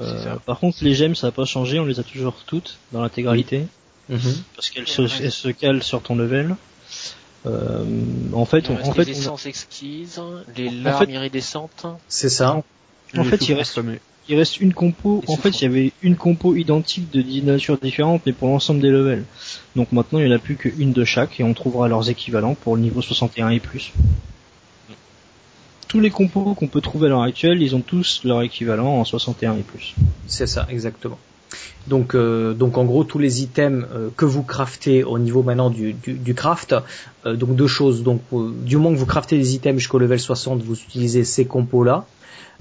Euh, par contre, les gemmes, ça n'a pas changé, on les a toujours toutes dans l'intégralité, Mhm. parce qu'elles se, se calent sur ton level. Euh, en fait, on, en fait, les on- essences exquises, les En larmes fait- iridescentes. C'est ça. en fait, il reste. Il reste une compo. En fait, il y avait une compo identique de 10 natures différentes, mais pour l'ensemble des levels. Donc maintenant, il n'y en a plus qu'une de chaque, et on trouvera leurs équivalents pour le niveau 61 et plus. Tous les compos qu'on peut trouver à l'heure actuelle, ils ont tous leur équivalent en 61 et plus. C'est ça, exactement. Donc, euh, donc en gros, tous les items euh, que vous craftez au niveau maintenant du, du, du craft, euh, donc deux choses. Donc, du moment que vous craftez des items jusqu'au level 60, vous utilisez ces compos-là.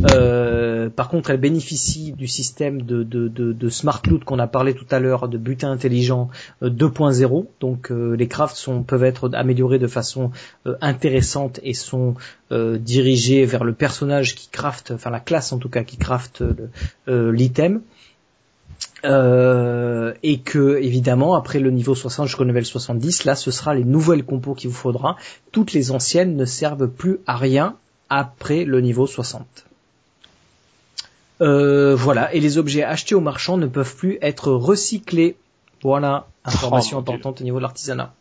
Euh, par contre, elle bénéficie du système de, smart loot qu'on a parlé tout à l'heure, de butin intelligent euh, 2.0. Donc, euh, les crafts peuvent être améliorés de façon euh, intéressante et sont euh, dirigés vers le personnage qui craft, enfin la classe en tout cas qui craft euh, l'item. Euh, et que évidemment après le niveau 60 jusqu'au level 70 là ce sera les nouvelles compos qu'il vous faudra toutes les anciennes ne servent plus à rien après le niveau 60 Euh, voilà et les objets achetés au marchand ne peuvent plus être recyclés voilà information Oh, Dieu. importante au niveau de l'artisanat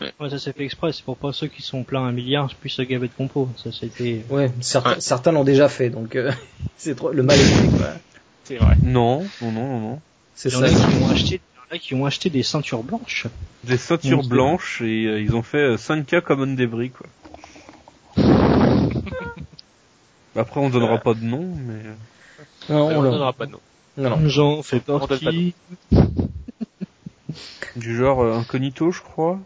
Ouais, ça s'est fait exprès, c'est pour pas ceux qui sont pleins un milliard puissent se gaver de compos. Ça, c'était... ouais certains, Ouais. certains l'ont déjà fait donc euh, c'est trop le mal est fait quoi C'est vrai. Non, non, non, non, c'est Il y en ça a qui ont acheté, il y qui ont acheté des ceintures blanches. Des ceintures blanches et euh, ils ont fait euh, 5K comme un débris quoi. Après on donnera pas de nom mais euh, non, on on ne l'a- donnera pas de nom. non, non. J'en fais On donne pas partie. du genre euh, incognito je crois.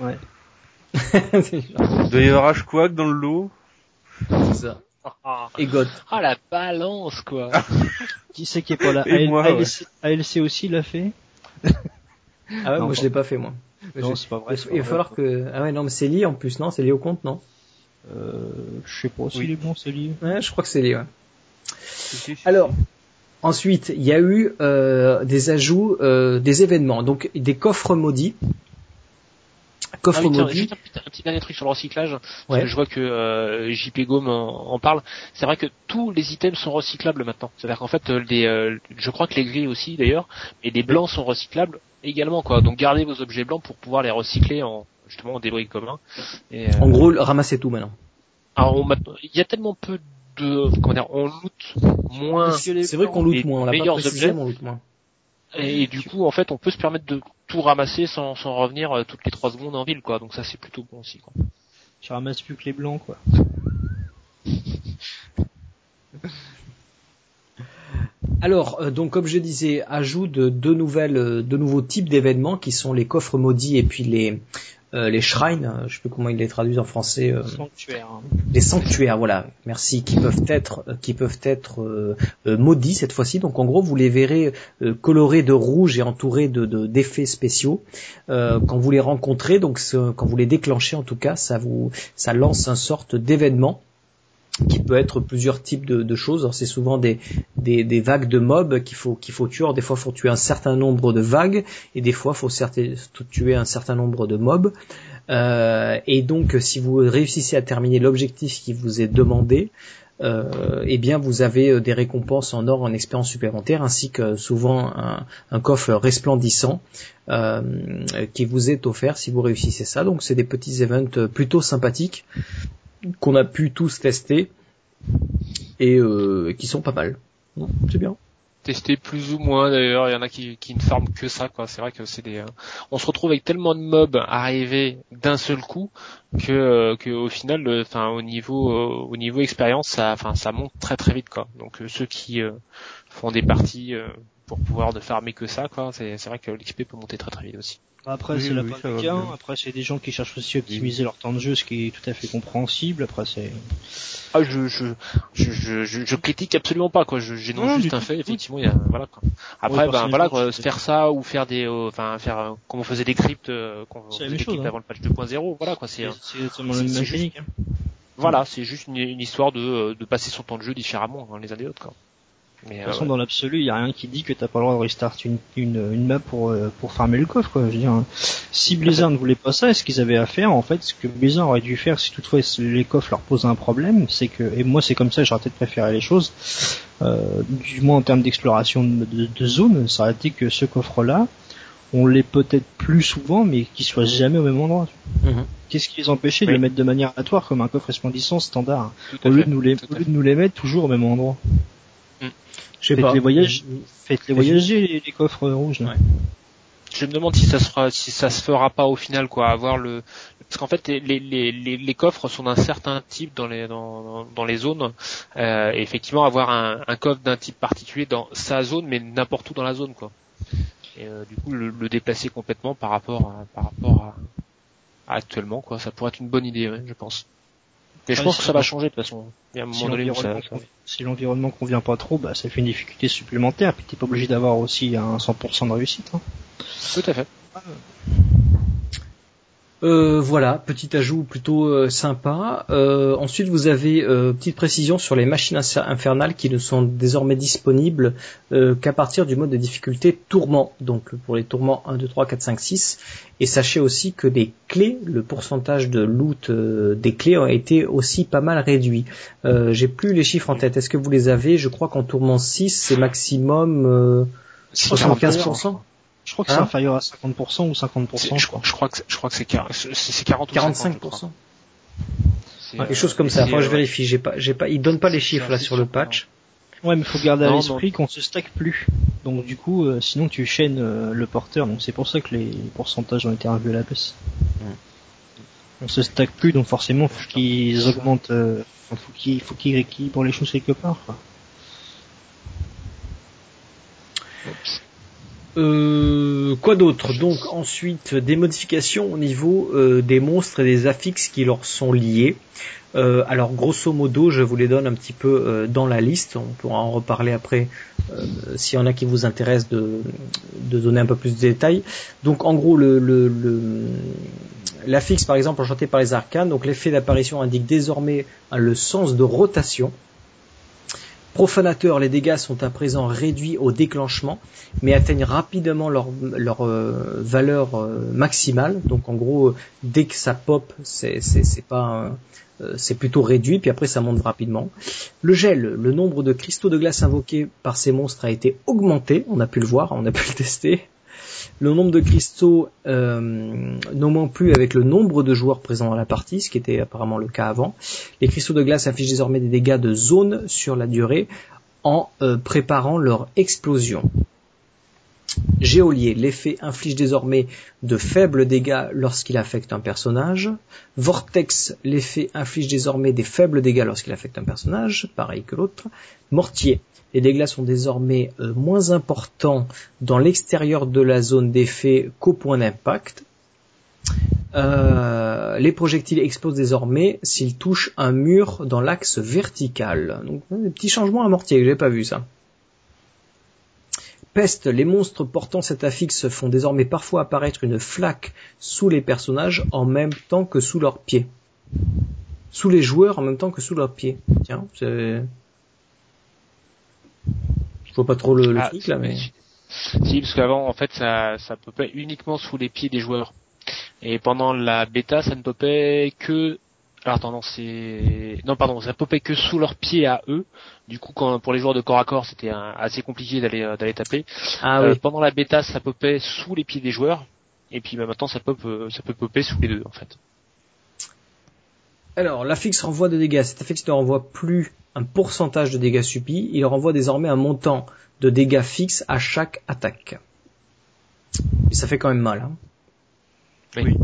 Ouais. Y avoir Ashquack dans le lot. c'est ça Ah, et God Ah, la balance, quoi. Qui c'est qui est pas là? Et AL- moi, ALC, ALC aussi l'a fait? Ah ouais Non, moi je l'ai pas fait moi Non, Je- c'est pas vrai. il va- falloir que ah ouais non mais c'est lié en plus non c'est lié au compte non? Euh, je sais pas si Oui. il est bon, c'est lié. ouais je crois que c'est lié ouais. Alors ensuite il y a eu euh, des ajouts euh, des événements donc des coffres maudits coffres Ah oui, tiens, maudits juste un petit, un petit dernier truc sur le recyclage. parce Ouais. que Je vois que euh, JP Gome en, en parle. C'est vrai que tous les items sont recyclables maintenant. C'est-à-dire qu'en fait, euh, les, euh, je crois que les gris aussi d'ailleurs, et les blancs sont recyclables également. quoi. Donc gardez vos objets blancs pour pouvoir les recycler en justement en débris communs. Et, euh, en gros ramassez tout maintenant alors, il y a tellement peu de comment dire, on loot moins. C'est vrai qu'on loot moins on l'a pas précisé mais on loot moins Et du coup, en fait, on peut se permettre de tout ramasser sans, sans revenir euh, toutes les trois secondes en ville, quoi. Donc ça, c'est plutôt bon aussi, quoi. Tu ramasses plus que les blancs, quoi. Alors, euh, donc comme je disais, ajout de deux nouvelles, euh, deux nouveaux types d'événements qui sont les coffres maudits et puis les les shrines, euh, je sais plus comment ils les traduisent en français, euh, Sanctuaire. hein. les sanctuaires, voilà, merci, qui peuvent être euh, qui peuvent être euh, euh, maudits cette fois-ci. Donc en gros, vous les verrez euh, colorés de rouge et entourés de de- d'effets spéciaux euh, quand vous les rencontrez. Donc quand vous les déclenchez, en tout cas, ça vous ça lance un sorte d'événement qui peut être plusieurs types de, de choses. C'est souvent des, des, des vagues de mobs qu'il faut qu'il faut tuer. Alors, des fois, il faut tuer un certain nombre de vagues et des fois, il faut tuer un certain nombre de mobs. Euh, et donc, si vous réussissez à terminer l'objectif qui vous est demandé, euh, eh bien, vous avez euh, des récompenses en or, en expérience supplémentaire, ainsi que souvent un, un coffre resplendissant euh, qui vous est offert si vous réussissez ça. Donc, c'est des petits events plutôt sympathiques qu'on a pu tous tester et euh, qui sont pas mal. C'est bien. Testé plus ou moins d'ailleurs, il y en a qui, qui ne farment que ça quoi. C'est vrai que c'est des euh, on se retrouve avec tellement de mobs arrivés d'un seul coup que euh, au final le- enfin au niveau euh, au niveau expérience ça enfin ça monte très très vite quoi. Donc euh, ceux qui euh, font des parties euh, pour pouvoir ne farmer que ça quoi, c'est c'est vrai que l'XP peut monter très très vite aussi. Après, Oui, c'est la oui, gain. bien. Après, c'est des gens qui cherchent aussi à optimiser leur temps de jeu, ce qui est tout à fait compréhensible. Après, c'est. Ah je je je, je, je, je critique absolument pas quoi, je j'énonce Non, juste un fait effectivement il y a voilà quoi. Après Oui, ben voilà quoi, faire ça ou faire des euh, enfin faire euh, comme on faisait des cryptes euh, quand on C'est la faisait des chose, cryptes hein. avant le patch 2.0, voilà quoi, c'est euh, C'est la mécanique. hein. Voilà, c'est juste une, une histoire de, euh, de passer son temps de jeu différemment hein, les uns des autres. Quoi. Mais, De euh, toute façon, ouais. dans l'absolu, il y a rien qui dit que t'as pas le droit de restart une, une, une map pour, euh, pour farmer le coffre, quoi. Je veux dire, hein. si Blizzard ne voulait pas ça, ce qu'ils avaient à faire, en fait, ce que Blizzard aurait dû faire, si toutefois les coffres leur posent un problème, c'est que, et moi c'est comme ça, j'aurais peut-être préféré les choses, euh, du moins en termes d'exploration de, de, de zone, ça aurait été que ce coffre-là, on l'ait peut-être plus souvent, mais qu'il soit jamais au même endroit. Mhm. Qu'est-ce qui les empêchait de le mettre de manière aléatoire comme un coffre resplendissant standard, à au lieu fait, de nous les, au lieu de nous les mettre toujours au même endroit? Je sais Faites pas. les voyages. Faites les voyager les, les coffres rouges. Là. Ouais. Je me demande si ça se fera, si ça se fera pas au final, quoi, avoir le, parce qu'en fait les, les, les, les coffres sont d'un certain type dans les dans, dans les zones, euh, et effectivement avoir un, un coffre d'un type particulier dans sa zone, mais n'importe où dans la zone, quoi. Et euh, du coup le, le déplacer complètement par rapport à, par rapport à, à actuellement, quoi, ça pourrait être une bonne idée, ouais, je pense. Mais je pense que ça va changer de toute façon. Il y a un Si moment donné où ça, l'environnement ça- convient- si l'environnement convient pas trop, bah ça fait une difficulté supplémentaire. Puis t'es pas obligé d'avoir aussi un 100% de réussite. Hein. Tout à fait. Euh, voilà, petit ajout plutôt euh, sympa. Euh, ensuite, vous avez euh, petite précision sur les machines infernales qui ne sont désormais disponibles euh, qu'à partir du mode de difficulté tourment. Donc pour les tourments 1, 2, 3, 4, 5, 6. Et sachez aussi que des clés, le pourcentage de loot des clés a été aussi pas mal réduit. Euh, J'ai plus les chiffres en tête. Est-ce que vous les avez? Je crois qu'en tourment 6, c'est maximum euh, C'est 75%. Je crois que Hein c'est inférieur à 50% ou 50%. C'est- je, crois, je crois que c'est- je crois que c'est quar- c'est c'est 40 ou 50, je crois. 45%. C'est, Quelque euh, chose comme et ça. Enfin, je euh, vérifie. J'ai pas, j'ai pas. Ils donnent pas les chiffres là sur le patch. Ouais, mais faut garder à l'esprit qu'on se stack plus. Donc du coup, euh, sinon tu chaînes euh, le porteur. Donc c'est pour ça que les pourcentages ont été revus à la baisse. On se stack plus, donc forcément faut qu'ils augmentent. Euh, faut qu'ils faut qu'ils rééquilibrent les choses quelque part. Quoi. Euh, quoi d'autre Donc ensuite des modifications au niveau euh, des monstres et des affixes qui leur sont liés. Euh, alors grosso modo, je vous les donne un petit peu euh, dans la liste. On pourra en reparler après s'il y en a qui vous intéressent de, de donner un peu plus de détails. Donc en gros, le, le, le- l'affixe par exemple enchanté par les arcanes. Donc l'effet d'apparition indique désormais hein, le sens de rotation. Profanateur, les dégâts sont à présent réduits au déclenchement mais atteignent rapidement leur, euh, valeur euh, maximale. Donc en gros, dès que ça pop, c'est pas euh, c'est plutôt réduit, puis après ça monte rapidement. Le gel, le nombre de cristaux de glace invoqués par ces monstres a été augmenté, on a pu le voir, on a pu le tester. Le nombre de cristaux euh, plus avec le nombre de joueurs présents dans la partie, ce qui était apparemment le cas avant. Les cristaux de glace affichent désormais des dégâts de zone sur la durée en euh, préparant leur explosion. Géolier, l'effet inflige désormais de faibles dégâts lorsqu'il affecte un personnage. Vortex, l'effet inflige désormais des faibles dégâts lorsqu'il affecte un personnage, pareil que l'autre. Mortier, les dégâts sont désormais euh, moins importants dans l'extérieur de la zone d'effet qu'au point d'impact. Euh, les projectiles explosent désormais s'ils touchent un mur dans l'axe vertical. Donc des petits changements à mortier, j'ai pas vu ça. Peste, les monstres portant cet affixe font désormais parfois apparaître une flaque sous les personnages en même temps que sous leurs pieds. Sous les joueurs en même temps que sous leurs pieds. Tiens, c'est... Je vois pas trop le, le Ah, truc là, mais... Si, parce qu'avant, en fait, ça, ça popait uniquement sous les pieds des joueurs. Et pendant la bêta, ça ne popait que... Alors attends, non, c'est... Non, pardon, ça popait que sous leurs pieds à eux. Du coup, quand, pour les joueurs de corps à corps, c'était assez compliqué d'aller euh, d'aller taper. Ah Euh, oui. Pendant la bêta, ça popait sous les pieds des joueurs. Et puis bah, maintenant, ça, pop, euh, ça peut popper sous les deux, en fait. Alors, l'affixe renvoie de dégâts. Cet affixe ne renvoie plus un pourcentage de dégâts subis. Il renvoie désormais un montant de dégâts fixe à chaque attaque. Et ça fait quand même mal. Hein. Oui.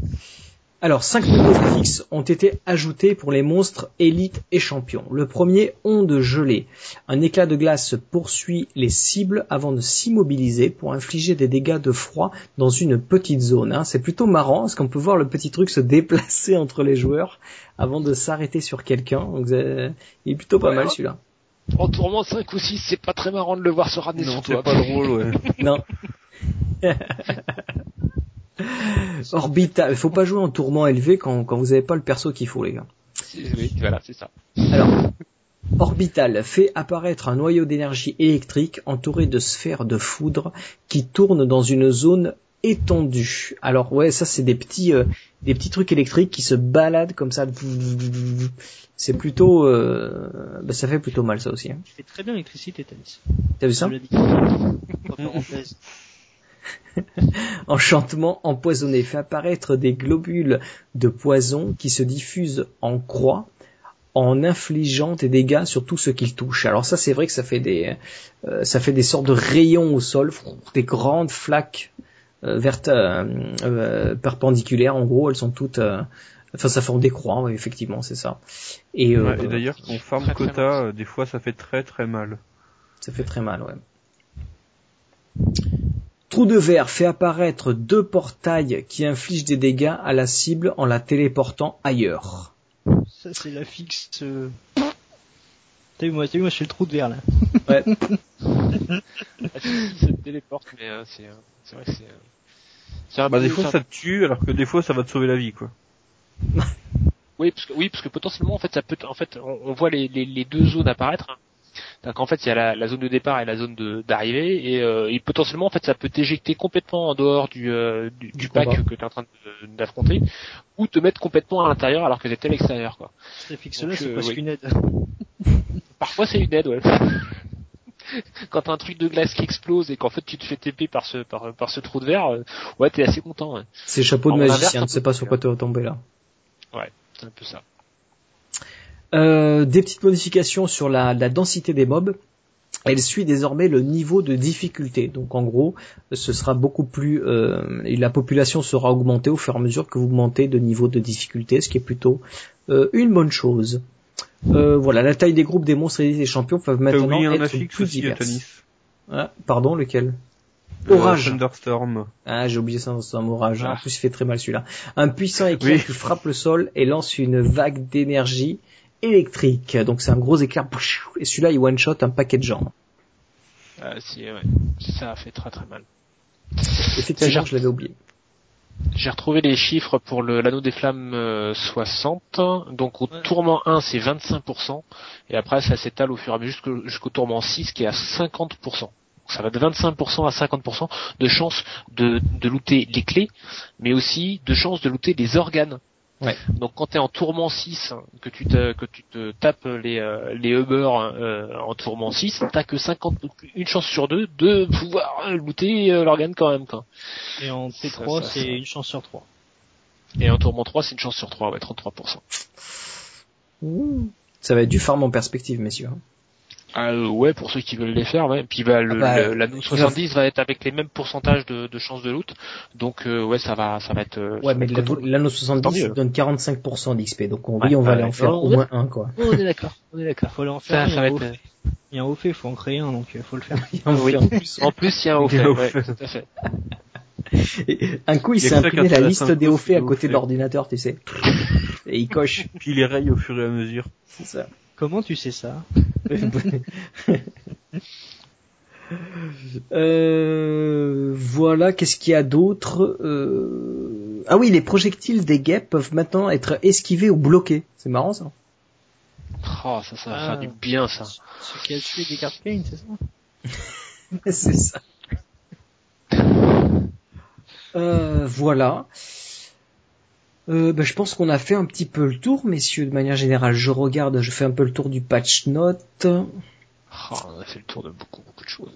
Alors, cinq nouveaux affixes ont été ajoutés pour les monstres élites et champions. Le premier, onde gelée. Un éclat de glace poursuit les cibles avant de s'immobiliser pour infliger des dégâts de froid dans une petite zone. hein. C'est plutôt marrant parce qu'on peut voir le petit truc se déplacer entre les joueurs avant de s'arrêter sur quelqu'un. Donc, euh, il est plutôt pas Ouais, mal celui-là. En tourment 5 ou 6, c'est pas très marrant de le voir se ramener Non, sur c'est toi. pas drôle, ouais. Non. Orbital. Faut pas jouer en tourment élevé quand, quand vous avez pas le perso qu'il faut, les gars. Oui, voilà, c'est ça. Alors, Orbital fait apparaître un noyau d'énergie électrique entouré de sphères de foudre qui tournent dans une zone étendue. Alors ouais, ça c'est des petits euh, des petits trucs électriques qui se baladent comme ça. C'est plutôt euh, bah, ça fait plutôt mal ça aussi. Hein. Tu fais très bien l'électricité, Tanis. T'as vu ça? Enchantement empoisonné fait apparaître des globules de poison qui se diffusent en croix en infligeant des dégâts sur tout ce qu'il touche. Alors ça c'est vrai que ça fait des euh, ça fait des sortes de rayons au sol, des grandes flaques euh, vertes euh, euh, perpendiculaires en gros, elles sont toutes euh, enfin ça fait des croix, ouais, effectivement, c'est ça. Et, euh, Ouais, et d'ailleurs, quand on farm Très, quota, euh, des fois ça fait très très mal. ça fait très mal, ouais. Trou de verre fait apparaître deux portails qui infligent des dégâts à la cible en la téléportant ailleurs. Ça, c'est la fixe. euh. T'as vu, moi, t'as vu, moi, je fais le trou de verre, là. Ouais. Ça te téléporte, mais euh, c'est, euh, c'est vrai que c'est. euh, c'est un Bah des fois ça te tue, alors que des fois ça va te sauver la vie, quoi. Oui, parce que oui, parce que potentiellement, en fait, ça peut, en fait, on, on voit les, les, les deux zones apparaître. hein. Donc en fait, il y a la, la zone de départ et la zone d'arrivée, et, euh, et potentiellement, en fait, ça peut t'éjecter complètement en dehors du Du pack combat. que tu es en train d'affronter, ou te mettre complètement à l'intérieur alors que t'étais à l'extérieur, quoi. C'est euh, presque oui. une aide. Parfois, c'est une aide, ouais. Quand t'as un truc de glace qui explose et qu'en fait tu te fais TP par ce par, par ce trou de verre, euh, ouais, t'es assez content. Ouais. C'est chapeau de magicien, ne sais pas sur quoi tu vas tomber là. C'est un peu ça. Euh, des petites modifications sur la, la densité des mobs. Elle suit désormais le niveau de difficulté. Donc en gros, ce sera beaucoup plus euh, et la population sera augmentée au fur et à mesure que vous augmentez de niveau de difficulté, ce qui est plutôt euh, une bonne chose. Euh, voilà, la taille des groupes des monstres et des champions peuvent T'as maintenant être plus diverses. Ah, pardon, lequel? Le Orage. Thunderstorm. Ah, j'ai oublié ça dans un orage. En Ah. plus, il fait très mal celui-là. Un puissant éclair Oui. qui frappe le sol et lance une vague d'énergie électrique. Donc c'est un gros éclair. Et celui-là, il one-shot un paquet de gens. Euh, si, ouais. Ça a fait très très mal. Effectivement, J'ai- je l'avais oublié. J'ai retrouvé les chiffres pour le l'anneau des flammes euh, 60. Donc au Ouais. tourment 1 c'est 25%. Et après ça s'étale au fur et à mesure jusqu'au tourment 6 qui est à 50%. Donc, ça va de 25% à 50% de chance de, de looter les clés, mais aussi de chance de looter les organes. Ouais. Donc quand tu es en tourment 6, que tu te, que tu te tapes les, euh, les Uber euh, en tourment 6, t'as que 50, une chance sur deux de pouvoir euh, looter euh, l'organe quand même. Quoi. Et en Ça, T3, ça, c'est une chance sur trois. Et en tourment 3, c'est une chance sur 3, ouais, 33%. Ça va être du farm en perspective, messieurs. Ah, euh, ouais, pour ceux qui veulent les faire, ouais. Puis bah, le, Ah bah, le- il 70 va être avec les mêmes pourcentages de, de chances de loot. Donc euh, ouais, ça va, ça va être. euh, Ouais, ça mais l'anneau l'anneau Tant 70 mieux. il donne 45% d'XP. Donc on, Ouais, oui, on va aller en faire Non, au moins un, quoi. on est d'accord, on est d'accord. Faut aller en faire Ça, il va être. fait. Il y a un haut fait, faut en créer un, donc faut le faire. Oui. en plus. En plus, il y a un haut Il fait. un haut Ouais, fait. tout à fait. Et Un coup, il Il s'est imprimé la liste des hauts faits à côté de l'ordinateur, tu sais. Et il coche. Puis les rayes au fur et à mesure. C'est ça. Comment tu sais ça Euh, voilà, qu'est-ce qu'il y a d'autre Euh, Ah oui, les projectiles des guêpes peuvent maintenant être esquivés ou bloqués. C'est marrant ça. Oh, ça, ça va Ah. faire du bien, ça. Ce qui a tué des cartes Kane, c'est ça c'est ça. Euh, voilà. Euh, ben, je pense qu'on a fait un petit peu le tour, messieurs, de manière générale. Je regarde, je fais un peu le tour du patch note. Oh, on a fait le tour de beaucoup, beaucoup de choses.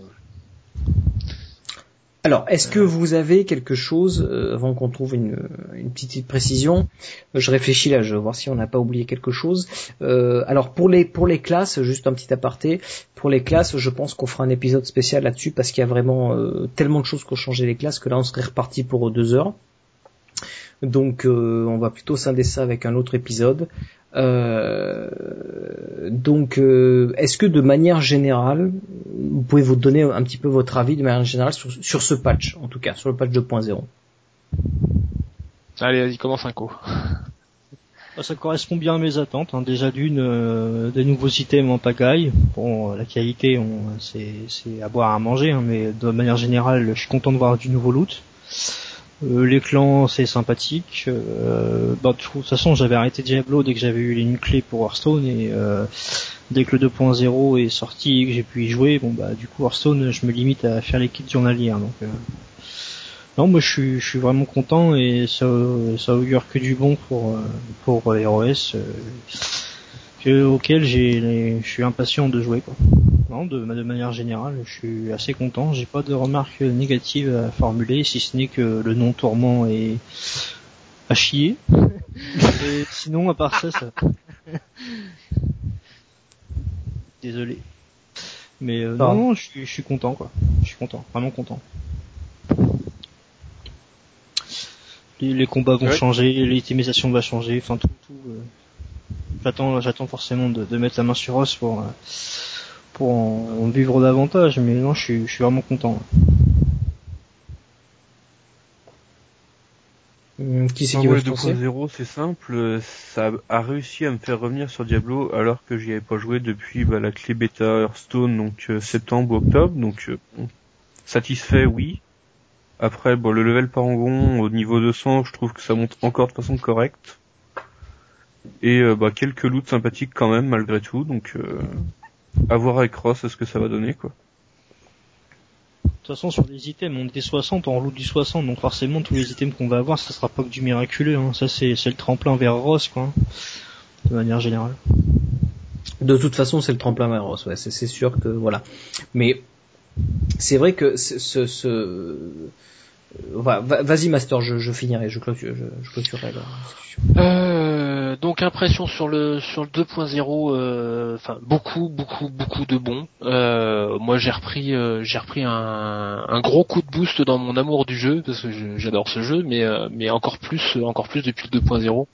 Alors, est-ce que vous avez quelque chose, euh, avant qu'on trouve une, une petite précision, euh, je réfléchis là, je vais voir si on n'a pas oublié quelque chose. Euh, alors, pour les, pour les classes, juste un petit aparté, pour les classes, je pense qu'on fera un épisode spécial là-dessus parce qu'il y a vraiment euh, tellement de choses qui ont changé les classes que là, on serait reparti pour deux heures. Donc, euh, on va plutôt scinder ça avec un autre épisode. Euh, donc, euh, est-ce que de manière générale, vous pouvez vous donner un petit peu votre avis de manière générale sur, sur ce patch, en tout cas, sur le patch 2.0 Allez, vas-y, commence un coup. Bah, Ça correspond bien à mes attentes. hein. Déjà d'une, euh, des nouveaux items en pagaille. Bon, la qualité, on, c'est, c'est à boire à manger, hein, mais de manière générale, je suis content de voir du nouveau loot. Euh, les clans, c'est sympathique. Euh, bah, de toute façon, j'avais arrêté Diablo dès que j'avais eu une clé pour Hearthstone et euh, dès que le 2.0 est sorti et que j'ai pu y jouer, bon bah du coup Hearthstone, je me limite à faire les kits journalières. Donc euh, non, moi je suis, vraiment content et ça, ça augure que du bon pour euh, pour ROS, euh, que, auquel j'ai, je suis impatient de jouer quoi. Non, de, de manière générale, je suis assez content. J'ai pas de remarques négatives à formuler, si ce n'est que le nom tourment est à chier. et sinon, à part ça, ça. Désolé. Mais euh, non, non, je suis, je suis content quoi. Je suis content, vraiment content. Les, les combats vont Ouais. changer, l'utilisation va changer, enfin tout, tout. euh, J'attends, j'attends forcément de, de mettre la main sur os pour euh, pour en, en vivre davantage, mais non, je suis, je suis vraiment content. Hum, Qui c'est qui lancer 2.0, c'est simple, euh, ça a réussi à me faire revenir sur Diablo alors que j'y avais pas joué depuis bah, la clé bêta Hearthstone, donc euh, septembre ou octobre, donc euh, satisfait, oui. Après, bon, le level parangon au niveau 200, je trouve que ça monte encore de façon correcte. Et euh, bah, quelques loots sympathiques quand même, malgré tout, donc euh, à voir avec Ross ce que ça va donner, quoi. De toute façon, sur les items, on était 60, on roule du 60, donc forcément tous les items qu'on va avoir, ça sera pas que du miraculeux. Hein. Ça, c'est, c'est le tremplin vers Ross, quoi. hein, De manière générale. De toute façon, c'est le tremplin vers Ross, ouais, c'est c'est sûr que voilà. Mais c'est vrai que ce, ce, ce- va- vas-y Master, je, finirai, je clôture, je, clôturerai la. Euh, donc impression sur le sur le 2.0, euh, enfin beaucoup beaucoup beaucoup de bons. Euh, moi j'ai repris euh, j'ai repris un, gros coup de boost dans mon amour du jeu parce que j'adore ce jeu, mais euh, mais encore plus encore plus depuis le 2.0.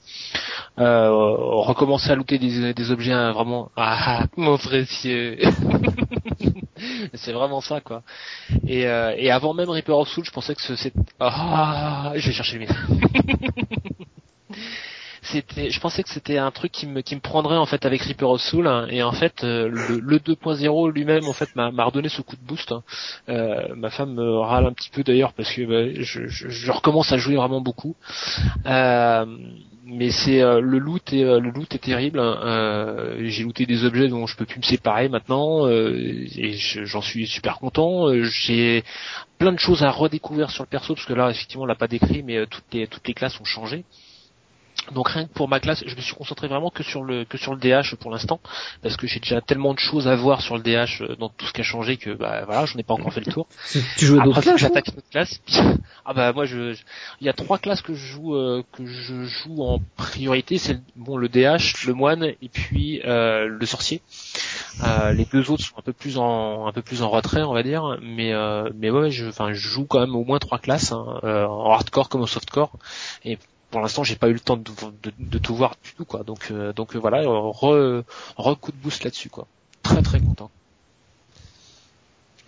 Euh, recommencer à looter des, des objets hein, vraiment ah mon précieux. c'est vraiment ça quoi. Et, euh, et avant même Reaper of Soul, je pensais que ce- c'est ah je vais chercher le mien. c'était je pensais que c'était un truc qui me qui me prendrait en fait avec Reaper of Soul hein, et en fait euh, le, le 2.0 lui-même en fait m'a m'a redonné ce coup de boost hein. Euh, ma femme me râle un petit peu d'ailleurs parce que bah, je, je, je recommence à jouer vraiment beaucoup Euh, mais c'est euh, le loot est euh, le loot est terrible hein. Euh, j'ai looté des objets dont je peux plus me séparer maintenant euh, et je- j'en suis super content j'ai plein de choses à redécouvrir sur le perso parce que là effectivement on l'a pas décrit mais toutes les classes ont changé donc rien que pour ma classe, je me suis concentré vraiment que sur le que sur le DH pour l'instant, parce que j'ai déjà tellement de choses à voir sur le DH euh, dans tout ce qui a changé que bah voilà, j'en ai pas encore fait le tour. Tu, joues d'autres classes toi j'attaque une autre classe. puis- ah bah moi je, je- il y a trois classes que je joue euh, que je joue en priorité, c'est bon le DH, le moine et puis euh, le sorcier. Euh, les deux autres sont un peu plus en un peu plus en retrait, on va dire, mais euh, mais ouais, je enfin je joue quand même au moins trois classes hein, euh, en hardcore comme au softcore et pour l'instant, j'ai pas eu le temps de, de, de tout voir du tout, quoi. Donc, euh, donc euh, voilà, euh, re, re coup de boost là-dessus, quoi. Très très content.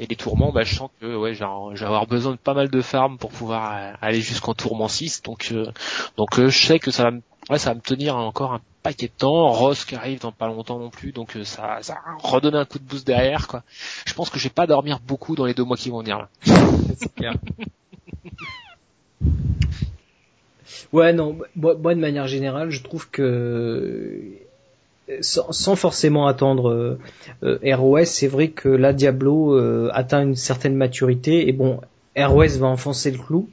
Et les tourments, bah, je sens que ouais, j'ai avoir besoin de pas mal de farm pour pouvoir euh, aller jusqu'en tourment 6. Donc, euh, donc euh, je sais que ça va, me, ouais, ça va me tenir encore un paquet de temps. Ross qui arrive dans pas longtemps non plus, donc euh, ça, ça va redonner un coup de boost derrière, quoi. Je pense que je vais pas dormir beaucoup dans les deux mois qui vont venir là. C'est clair. Ouais, non, moi, de manière générale, je trouve que sans, sans forcément attendre euh, euh, ROS, c'est vrai que là Diablo euh, atteint une certaine maturité et bon, ROS va enfoncer le clou,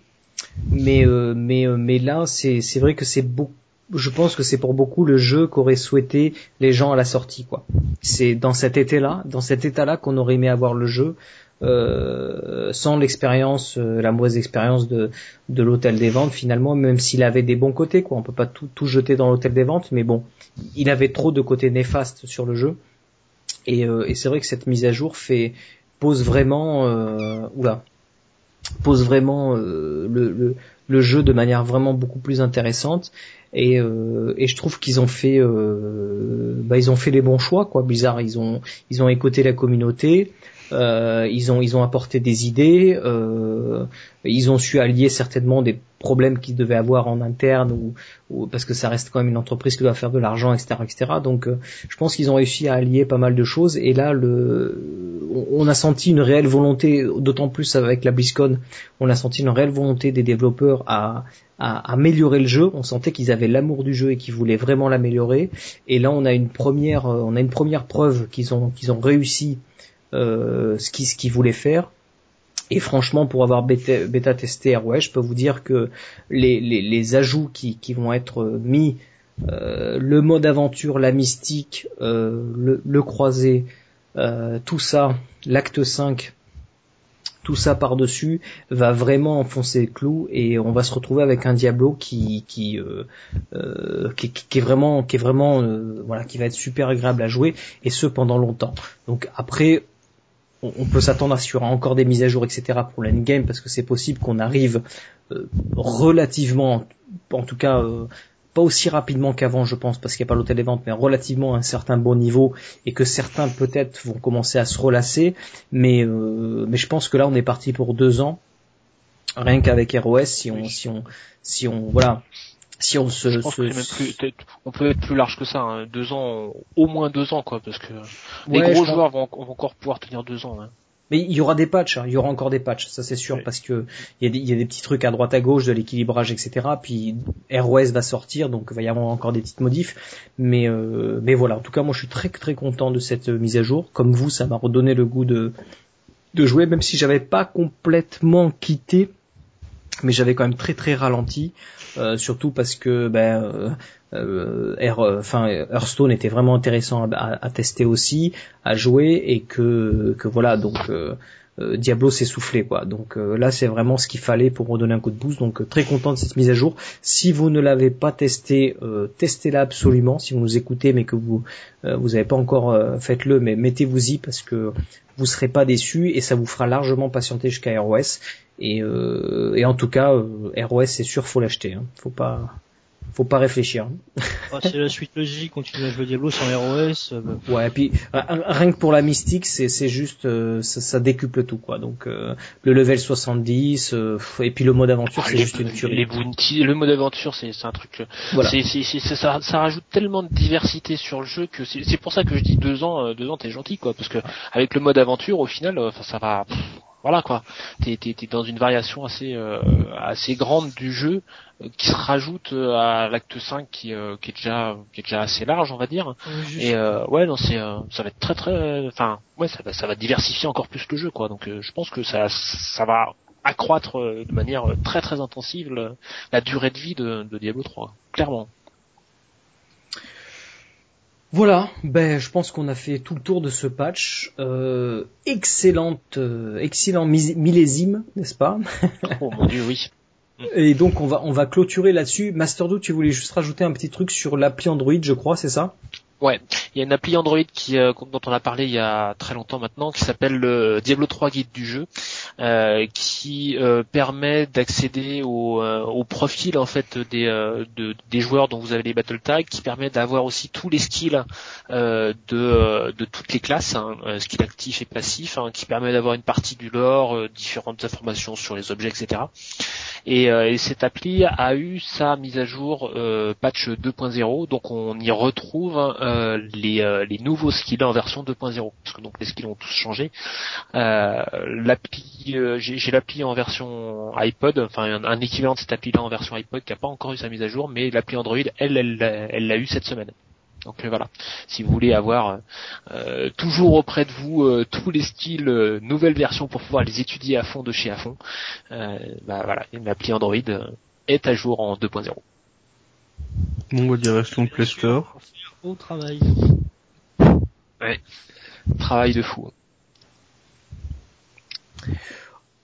mais euh, mais euh, mais là c'est c'est vrai que c'est beaucoup je pense que c'est pour beaucoup le jeu qu'auraient souhaité les gens à la sortie quoi. C'est dans cet été-là, dans cet état-là qu'on aurait aimé avoir le jeu euh, sans l'expérience, euh, la mauvaise expérience de de l'hôtel des ventes finalement, même s'il avait des bons côtés quoi. On peut pas tout tout jeter dans l'hôtel des ventes, mais bon, il avait trop de côtés néfastes sur le jeu. Et, euh, et c'est vrai que cette mise à jour fait pose vraiment euh, oula pose vraiment euh, le, le, le jeu de manière vraiment beaucoup plus intéressante et, et je trouve qu'ils ont fait bah, ils ont fait les bons choix quoi bizarre ils ont ils ont écouté la communauté euh, ils ont ils ont apporté des idées euh, ils ont su allier certainement des problèmes qu'ils devaient avoir en interne ou, ou- parce que ça reste quand même une entreprise qui doit faire de l'argent etc etc donc euh, je pense qu'ils ont réussi à allier pas mal de choses et là le on- a senti une réelle volonté d'autant plus avec la BlizzCon on a senti une réelle volonté des développeurs à à améliorer le jeu. On sentait qu'ils avaient l'amour du jeu et qu'ils voulaient vraiment l'améliorer. Et là, on a une première, euh, on a une première preuve qu'ils ont, qu'ils ont réussi ce qu'ils, ce qu'ils voulaient faire. Et franchement, pour avoir bêta, bêta testé ROS, je peux vous dire que les, les, les ajouts qui, qui vont être mis, euh, le mode aventure, la mystique, euh, le, le croisé, euh, tout ça, l'acte 5, tout ça par-dessus va vraiment enfoncer le clou et on va se retrouver avec un Diablo qui qui euh, euh, qui, qui- est vraiment qui est vraiment euh, voilà qui va être super agréable à jouer et ce pendant longtemps. Donc après on, on peut s'attendre à ce qu'il y aura encore des mises à jour etc pour l'endgame parce que c'est possible qu'on arrive euh, relativement en tout cas euh, pas aussi rapidement qu'avant, je pense, parce qu'il n'y a pas l'hôtel des ventes, mais relativement à un certain bon niveau, et que certains peut-être vont commencer à se relasser. Mais, euh, mais je pense que là, on est parti pour deux ans, rien qu'avec ROS, si on, si on, si on, voilà, si on se, même plus, on peut être plus large que ça, hein. deux ans, au moins deux ans quoi, parce que les Ouais, gros joueurs vont, vont encore pouvoir tenir deux ans. Hein. Mais il y aura des patchs, hein, il y aura encore des patchs, ça c'est sûr, Oui. parce que il y, a des, il y a des petits trucs à droite à gauche de l'équilibrage, etc. Puis ROS va sortir, donc il va y avoir encore des petites modifs. Mais euh, mais voilà, en tout cas moi je suis très très content de cette euh, mise à jour. Comme vous, ça m'a redonné le goût de de jouer, même si j'avais pas complètement quitté, mais j'avais quand même très très ralenti. euh, surtout parce que ben euh, euh, euh, Hearthstone était vraiment intéressant à, à- tester aussi, à jouer et que que voilà donc euh, Diablo s'est soufflé quoi. Donc euh, là c'est vraiment ce qu'il fallait pour redonner un coup de boost. Donc euh, très content de cette mise à jour. Si vous ne l'avez pas testé, testez-la absolument. Si vous nous écoutez mais que vous vous n'avez pas encore faites-le, mais mettez-vous-y parce que vous serez pas déçus et ça vous fera largement patienter jusqu'à ROS. Et, et en tout cas, ROS c'est sûr faut l'acheter. Hein. Faut pas faut pas réfléchir. Ah, c'est la suite logique, continuer à jouer Diablo sans ROS. euh, bah, Ouais, et puis ri- rien que pour la mystique, c'est c'est juste euh, ça, ça décuple tout quoi. Donc euh, le level 70 euh, et puis le mode aventure, c'est Ah, les, juste une tuerie. les bounty, le mode aventure, c'est c'est un truc. euh, Voilà. c'est c'est- c'est- c'est- ça, ça rajoute tellement de diversité sur le jeu que c'est c'est pour ça que je dis deux ans, euh, deux ans, t'es gentil quoi, parce que avec le mode aventure, au final, euh, enfin, ça va. Voilà quoi, t'es t'es- t'es dans une variation assez euh, assez grande du jeu euh, qui se rajoute euh, à l'acte 5 qui, euh, qui est déjà qui est déjà assez large on va dire. Et euh, ouais non c'est euh, ça va être très très enfin ouais ça va ça va diversifier encore plus le jeu quoi. Donc euh, je pense que ça ça va accroître de manière très très intensive le- la durée de vie de, de Diablo 3 clairement. Voilà, ben je pense qu'on a fait tout le tour de ce patch. Euh, excellente, euh, excellent millésime, n'est-ce pas? Oh mon dieu oui. Et donc on va on va clôturer là-dessus. Master Do, tu voulais juste rajouter un petit truc sur l'appli Android, je crois, c'est ça? Ouais, il y a une appli Android qui euh, dont on a parlé il y a très longtemps maintenant qui s'appelle le Diablo 3 guide du jeu euh, qui euh, permet d'accéder au, euh, au profil en fait des euh, de- des joueurs dont vous avez les battle tags qui permet d'avoir aussi tous les skills euh, de de toutes les classes hein, skills actifs et passifs hein, qui permet d'avoir une partie du lore différentes informations sur les objets etc et, et cette appli a eu sa mise à jour patch 2.0, donc on y retrouve euh, les, euh, les nouveaux skills en version 2.0, parce que donc les skills ont tous changé. Euh, l'appli, euh, j'ai l'appli en version iPod, enfin un, équivalent de cette appli-là en version iPod qui n'a pas encore eu sa mise à jour, mais l'appli Android, elle, elle, elle l'a eu cette semaine. Donc euh, voilà, si vous voulez avoir euh, toujours auprès de vous euh, tous les styles euh, nouvelles versions pour pouvoir les étudier à fond de chez à fond, bah voilà, l'appli Android est à jour en 2.0. Bon, bah, direction Play Store. Au travail. Travail de fou.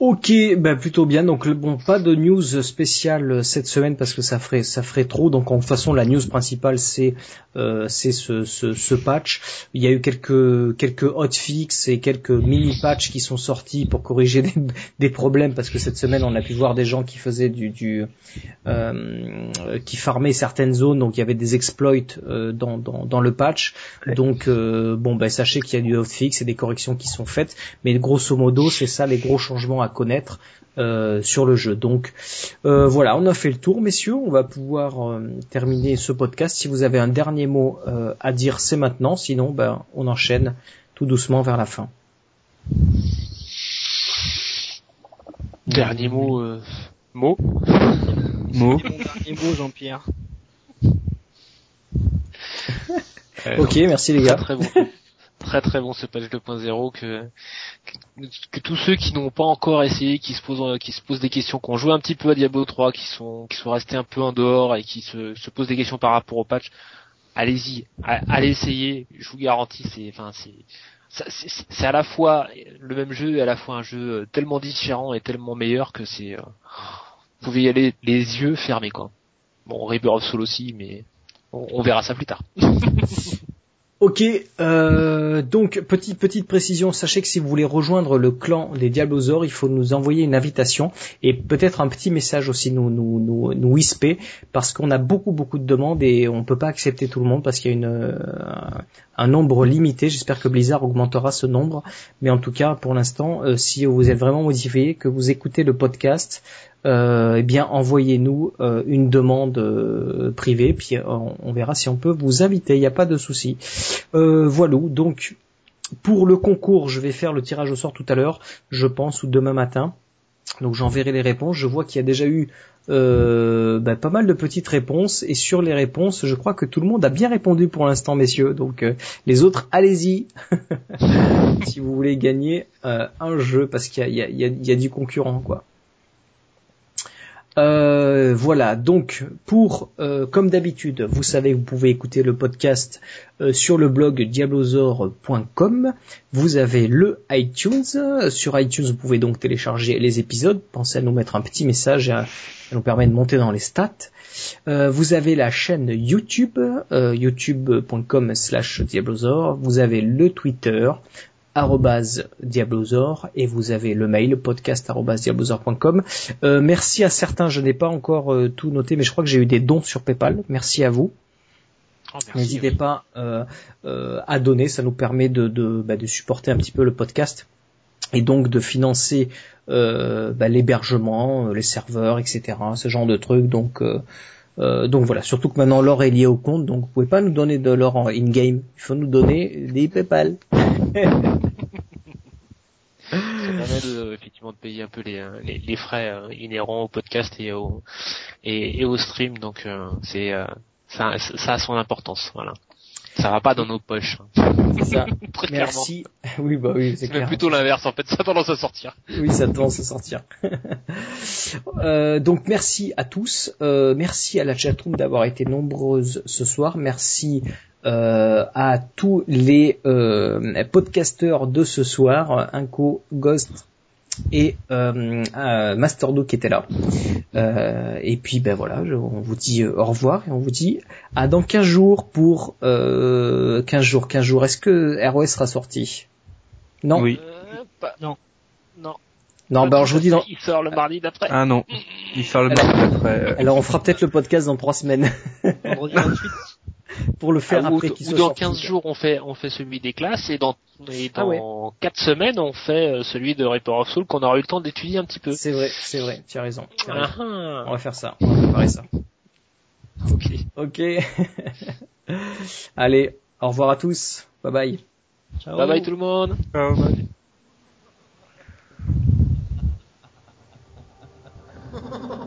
Ok, bah plutôt bien. Donc bon, pas de news spéciale cette semaine parce que ça ferait ça ferait trop. Donc en façon, la news principale c'est euh, c'est ce, ce, ce patch. Il y a eu quelques quelques hotfix et quelques mini patchs qui sont sortis pour corriger des, des problèmes parce que cette semaine on a pu voir des gens qui faisaient du, du euh, qui farmaient certaines zones. Donc il y avait des exploits euh, dans, dans dans le patch. Donc euh, bon, bah sachez qu'il y a du hotfix et des corrections qui sont faites. Mais grosso modo, c'est ça les gros changements à connaître euh, sur le jeu. Donc euh, voilà, on a fait le tour, messieurs. On va pouvoir euh, terminer ce podcast. Si vous avez un dernier mot euh, à dire, c'est maintenant. Sinon, ben, on enchaîne tout doucement vers la fin. Dernier mot, euh, mot. Mot. Dernier mot, Jean-Pierre. Euh, Ok, merci les gars. Très très bon. Très très bon ce patch 2.0 que, tous ceux qui n'ont pas encore essayé, qui se posent des questions, qui ont joué un petit peu à Diablo 3, qui sont restés un peu en dehors et qui se, se posent des questions par rapport au patch, allez-y, allez essayer. Je vous garantis, c'est enfin c'est c'est à la fois le même jeu et à la fois un jeu tellement différent et tellement meilleur que c'est euh, vous pouvez y aller les yeux fermés quoi. Bon, of Soul aussi, mais on verra ça plus tard. Ok, euh, donc petite petite précision, sachez que si vous voulez rejoindre le clan des Diablosaures, il faut nous envoyer une invitation et peut-être un petit message aussi nous nous nous, nous whisper parce qu'on a beaucoup beaucoup de demandes et on peut pas accepter tout le monde parce qu'il y a une euh, un nombre limité. J'espère que Blizzard augmentera ce nombre, mais en tout cas pour l'instant, euh, si vous êtes vraiment motivé, que vous écoutez le podcast, eh bien envoyez-nous euh, une demande euh, privée, puis euh, on, verra si on peut vous inviter. Il n'y a pas de souci. Euh, voilà. Donc pour le concours, je vais faire le tirage au sort tout à l'heure, je pense, ou demain matin. Donc j'enverrai les réponses. Je vois qu'il y a déjà eu euh, bah, pas mal de petites réponses et sur les réponses, je crois que tout le monde a bien répondu pour l'instant, messieurs. Donc euh, les autres, allez-y si vous voulez gagner euh, un jeu parce qu'il y a du concurrent, quoi. Euh, voilà, donc pour euh, comme d'habitude, vous savez, vous pouvez écouter le podcast euh, sur le blog diablozor.com. Vous avez le iTunes. Sur iTunes, vous pouvez donc télécharger les épisodes. Pensez à nous mettre un petit message, à- ça nous permet de monter dans les stats. Vous avez la chaîne YouTube, youtube.com slash diablozor. Vous avez le Twitter, et vous avez le mail podcast arobase diablozor.com. Euh, merci à certains, je n'ai pas encore euh, tout noté, mais je crois que j'ai eu des dons sur PayPal. Merci à vous. Oh, N'hésitez oui. pas euh, à donner, ça nous permet de, de, bah, de supporter un petit peu le podcast et donc de financer bah, l'hébergement, les serveurs, etc. Ce genre de trucs. Donc euh, donc voilà, surtout que maintenant l'or est lié au compte, donc vous pouvez pas nous donner de l'or en in-game, il faut nous donner des PayPal. Ça permet effectivement de payer un peu les, euh, les, frais euh, inhérents au podcast et au et au stream, donc euh, c'est euh, ça, ça a son importance, voilà. Ça va pas dans nos poches, hein. C'est ça. très clairement. Merci. Oui bah oui, c'est clair. plutôt l'inverse en fait, ça a tendance à sortir. Oui, ça tend à se sortir. Euh, donc merci à tous, Euh, merci à la chatroom d'avoir été nombreuse ce soir, merci euh, à tous les euh, podcasteurs de ce soir, Inco, Ghost et euh, euh, Masterdo qui était là. Euh, et puis ben voilà, je- on vous dit euh, au revoir et on vous dit à dans 15 jours pour euh, 15 jours, 15 jours. Est-ce que ROS sera sorti? Non? Oui. Euh, pas- Non. Non. Non, ben alors je vous dis dans, Il sort le mardi d'après. Ah non. Il sort le mardi après. Alors on fera peut-être le podcast dans trois semaines Vendredi 28. Pour le faire Ah, ou, après ou soit dans sorti. 15 jours on fait on fait celui des classes et dans et Ah ouais. dans 4 semaines on fait euh, celui de Reaper of Soul qu'on aura eu le temps d'étudier un petit peu. C'est vrai, c'est vrai, tu as raison. tu as raison. Ah, ah. On va faire ça, on va préparer ça. Ok. Ok. Allez, au revoir à tous. Bye bye. Ciao. Bye bye tout le monde. Ciao, bye. ha ha ha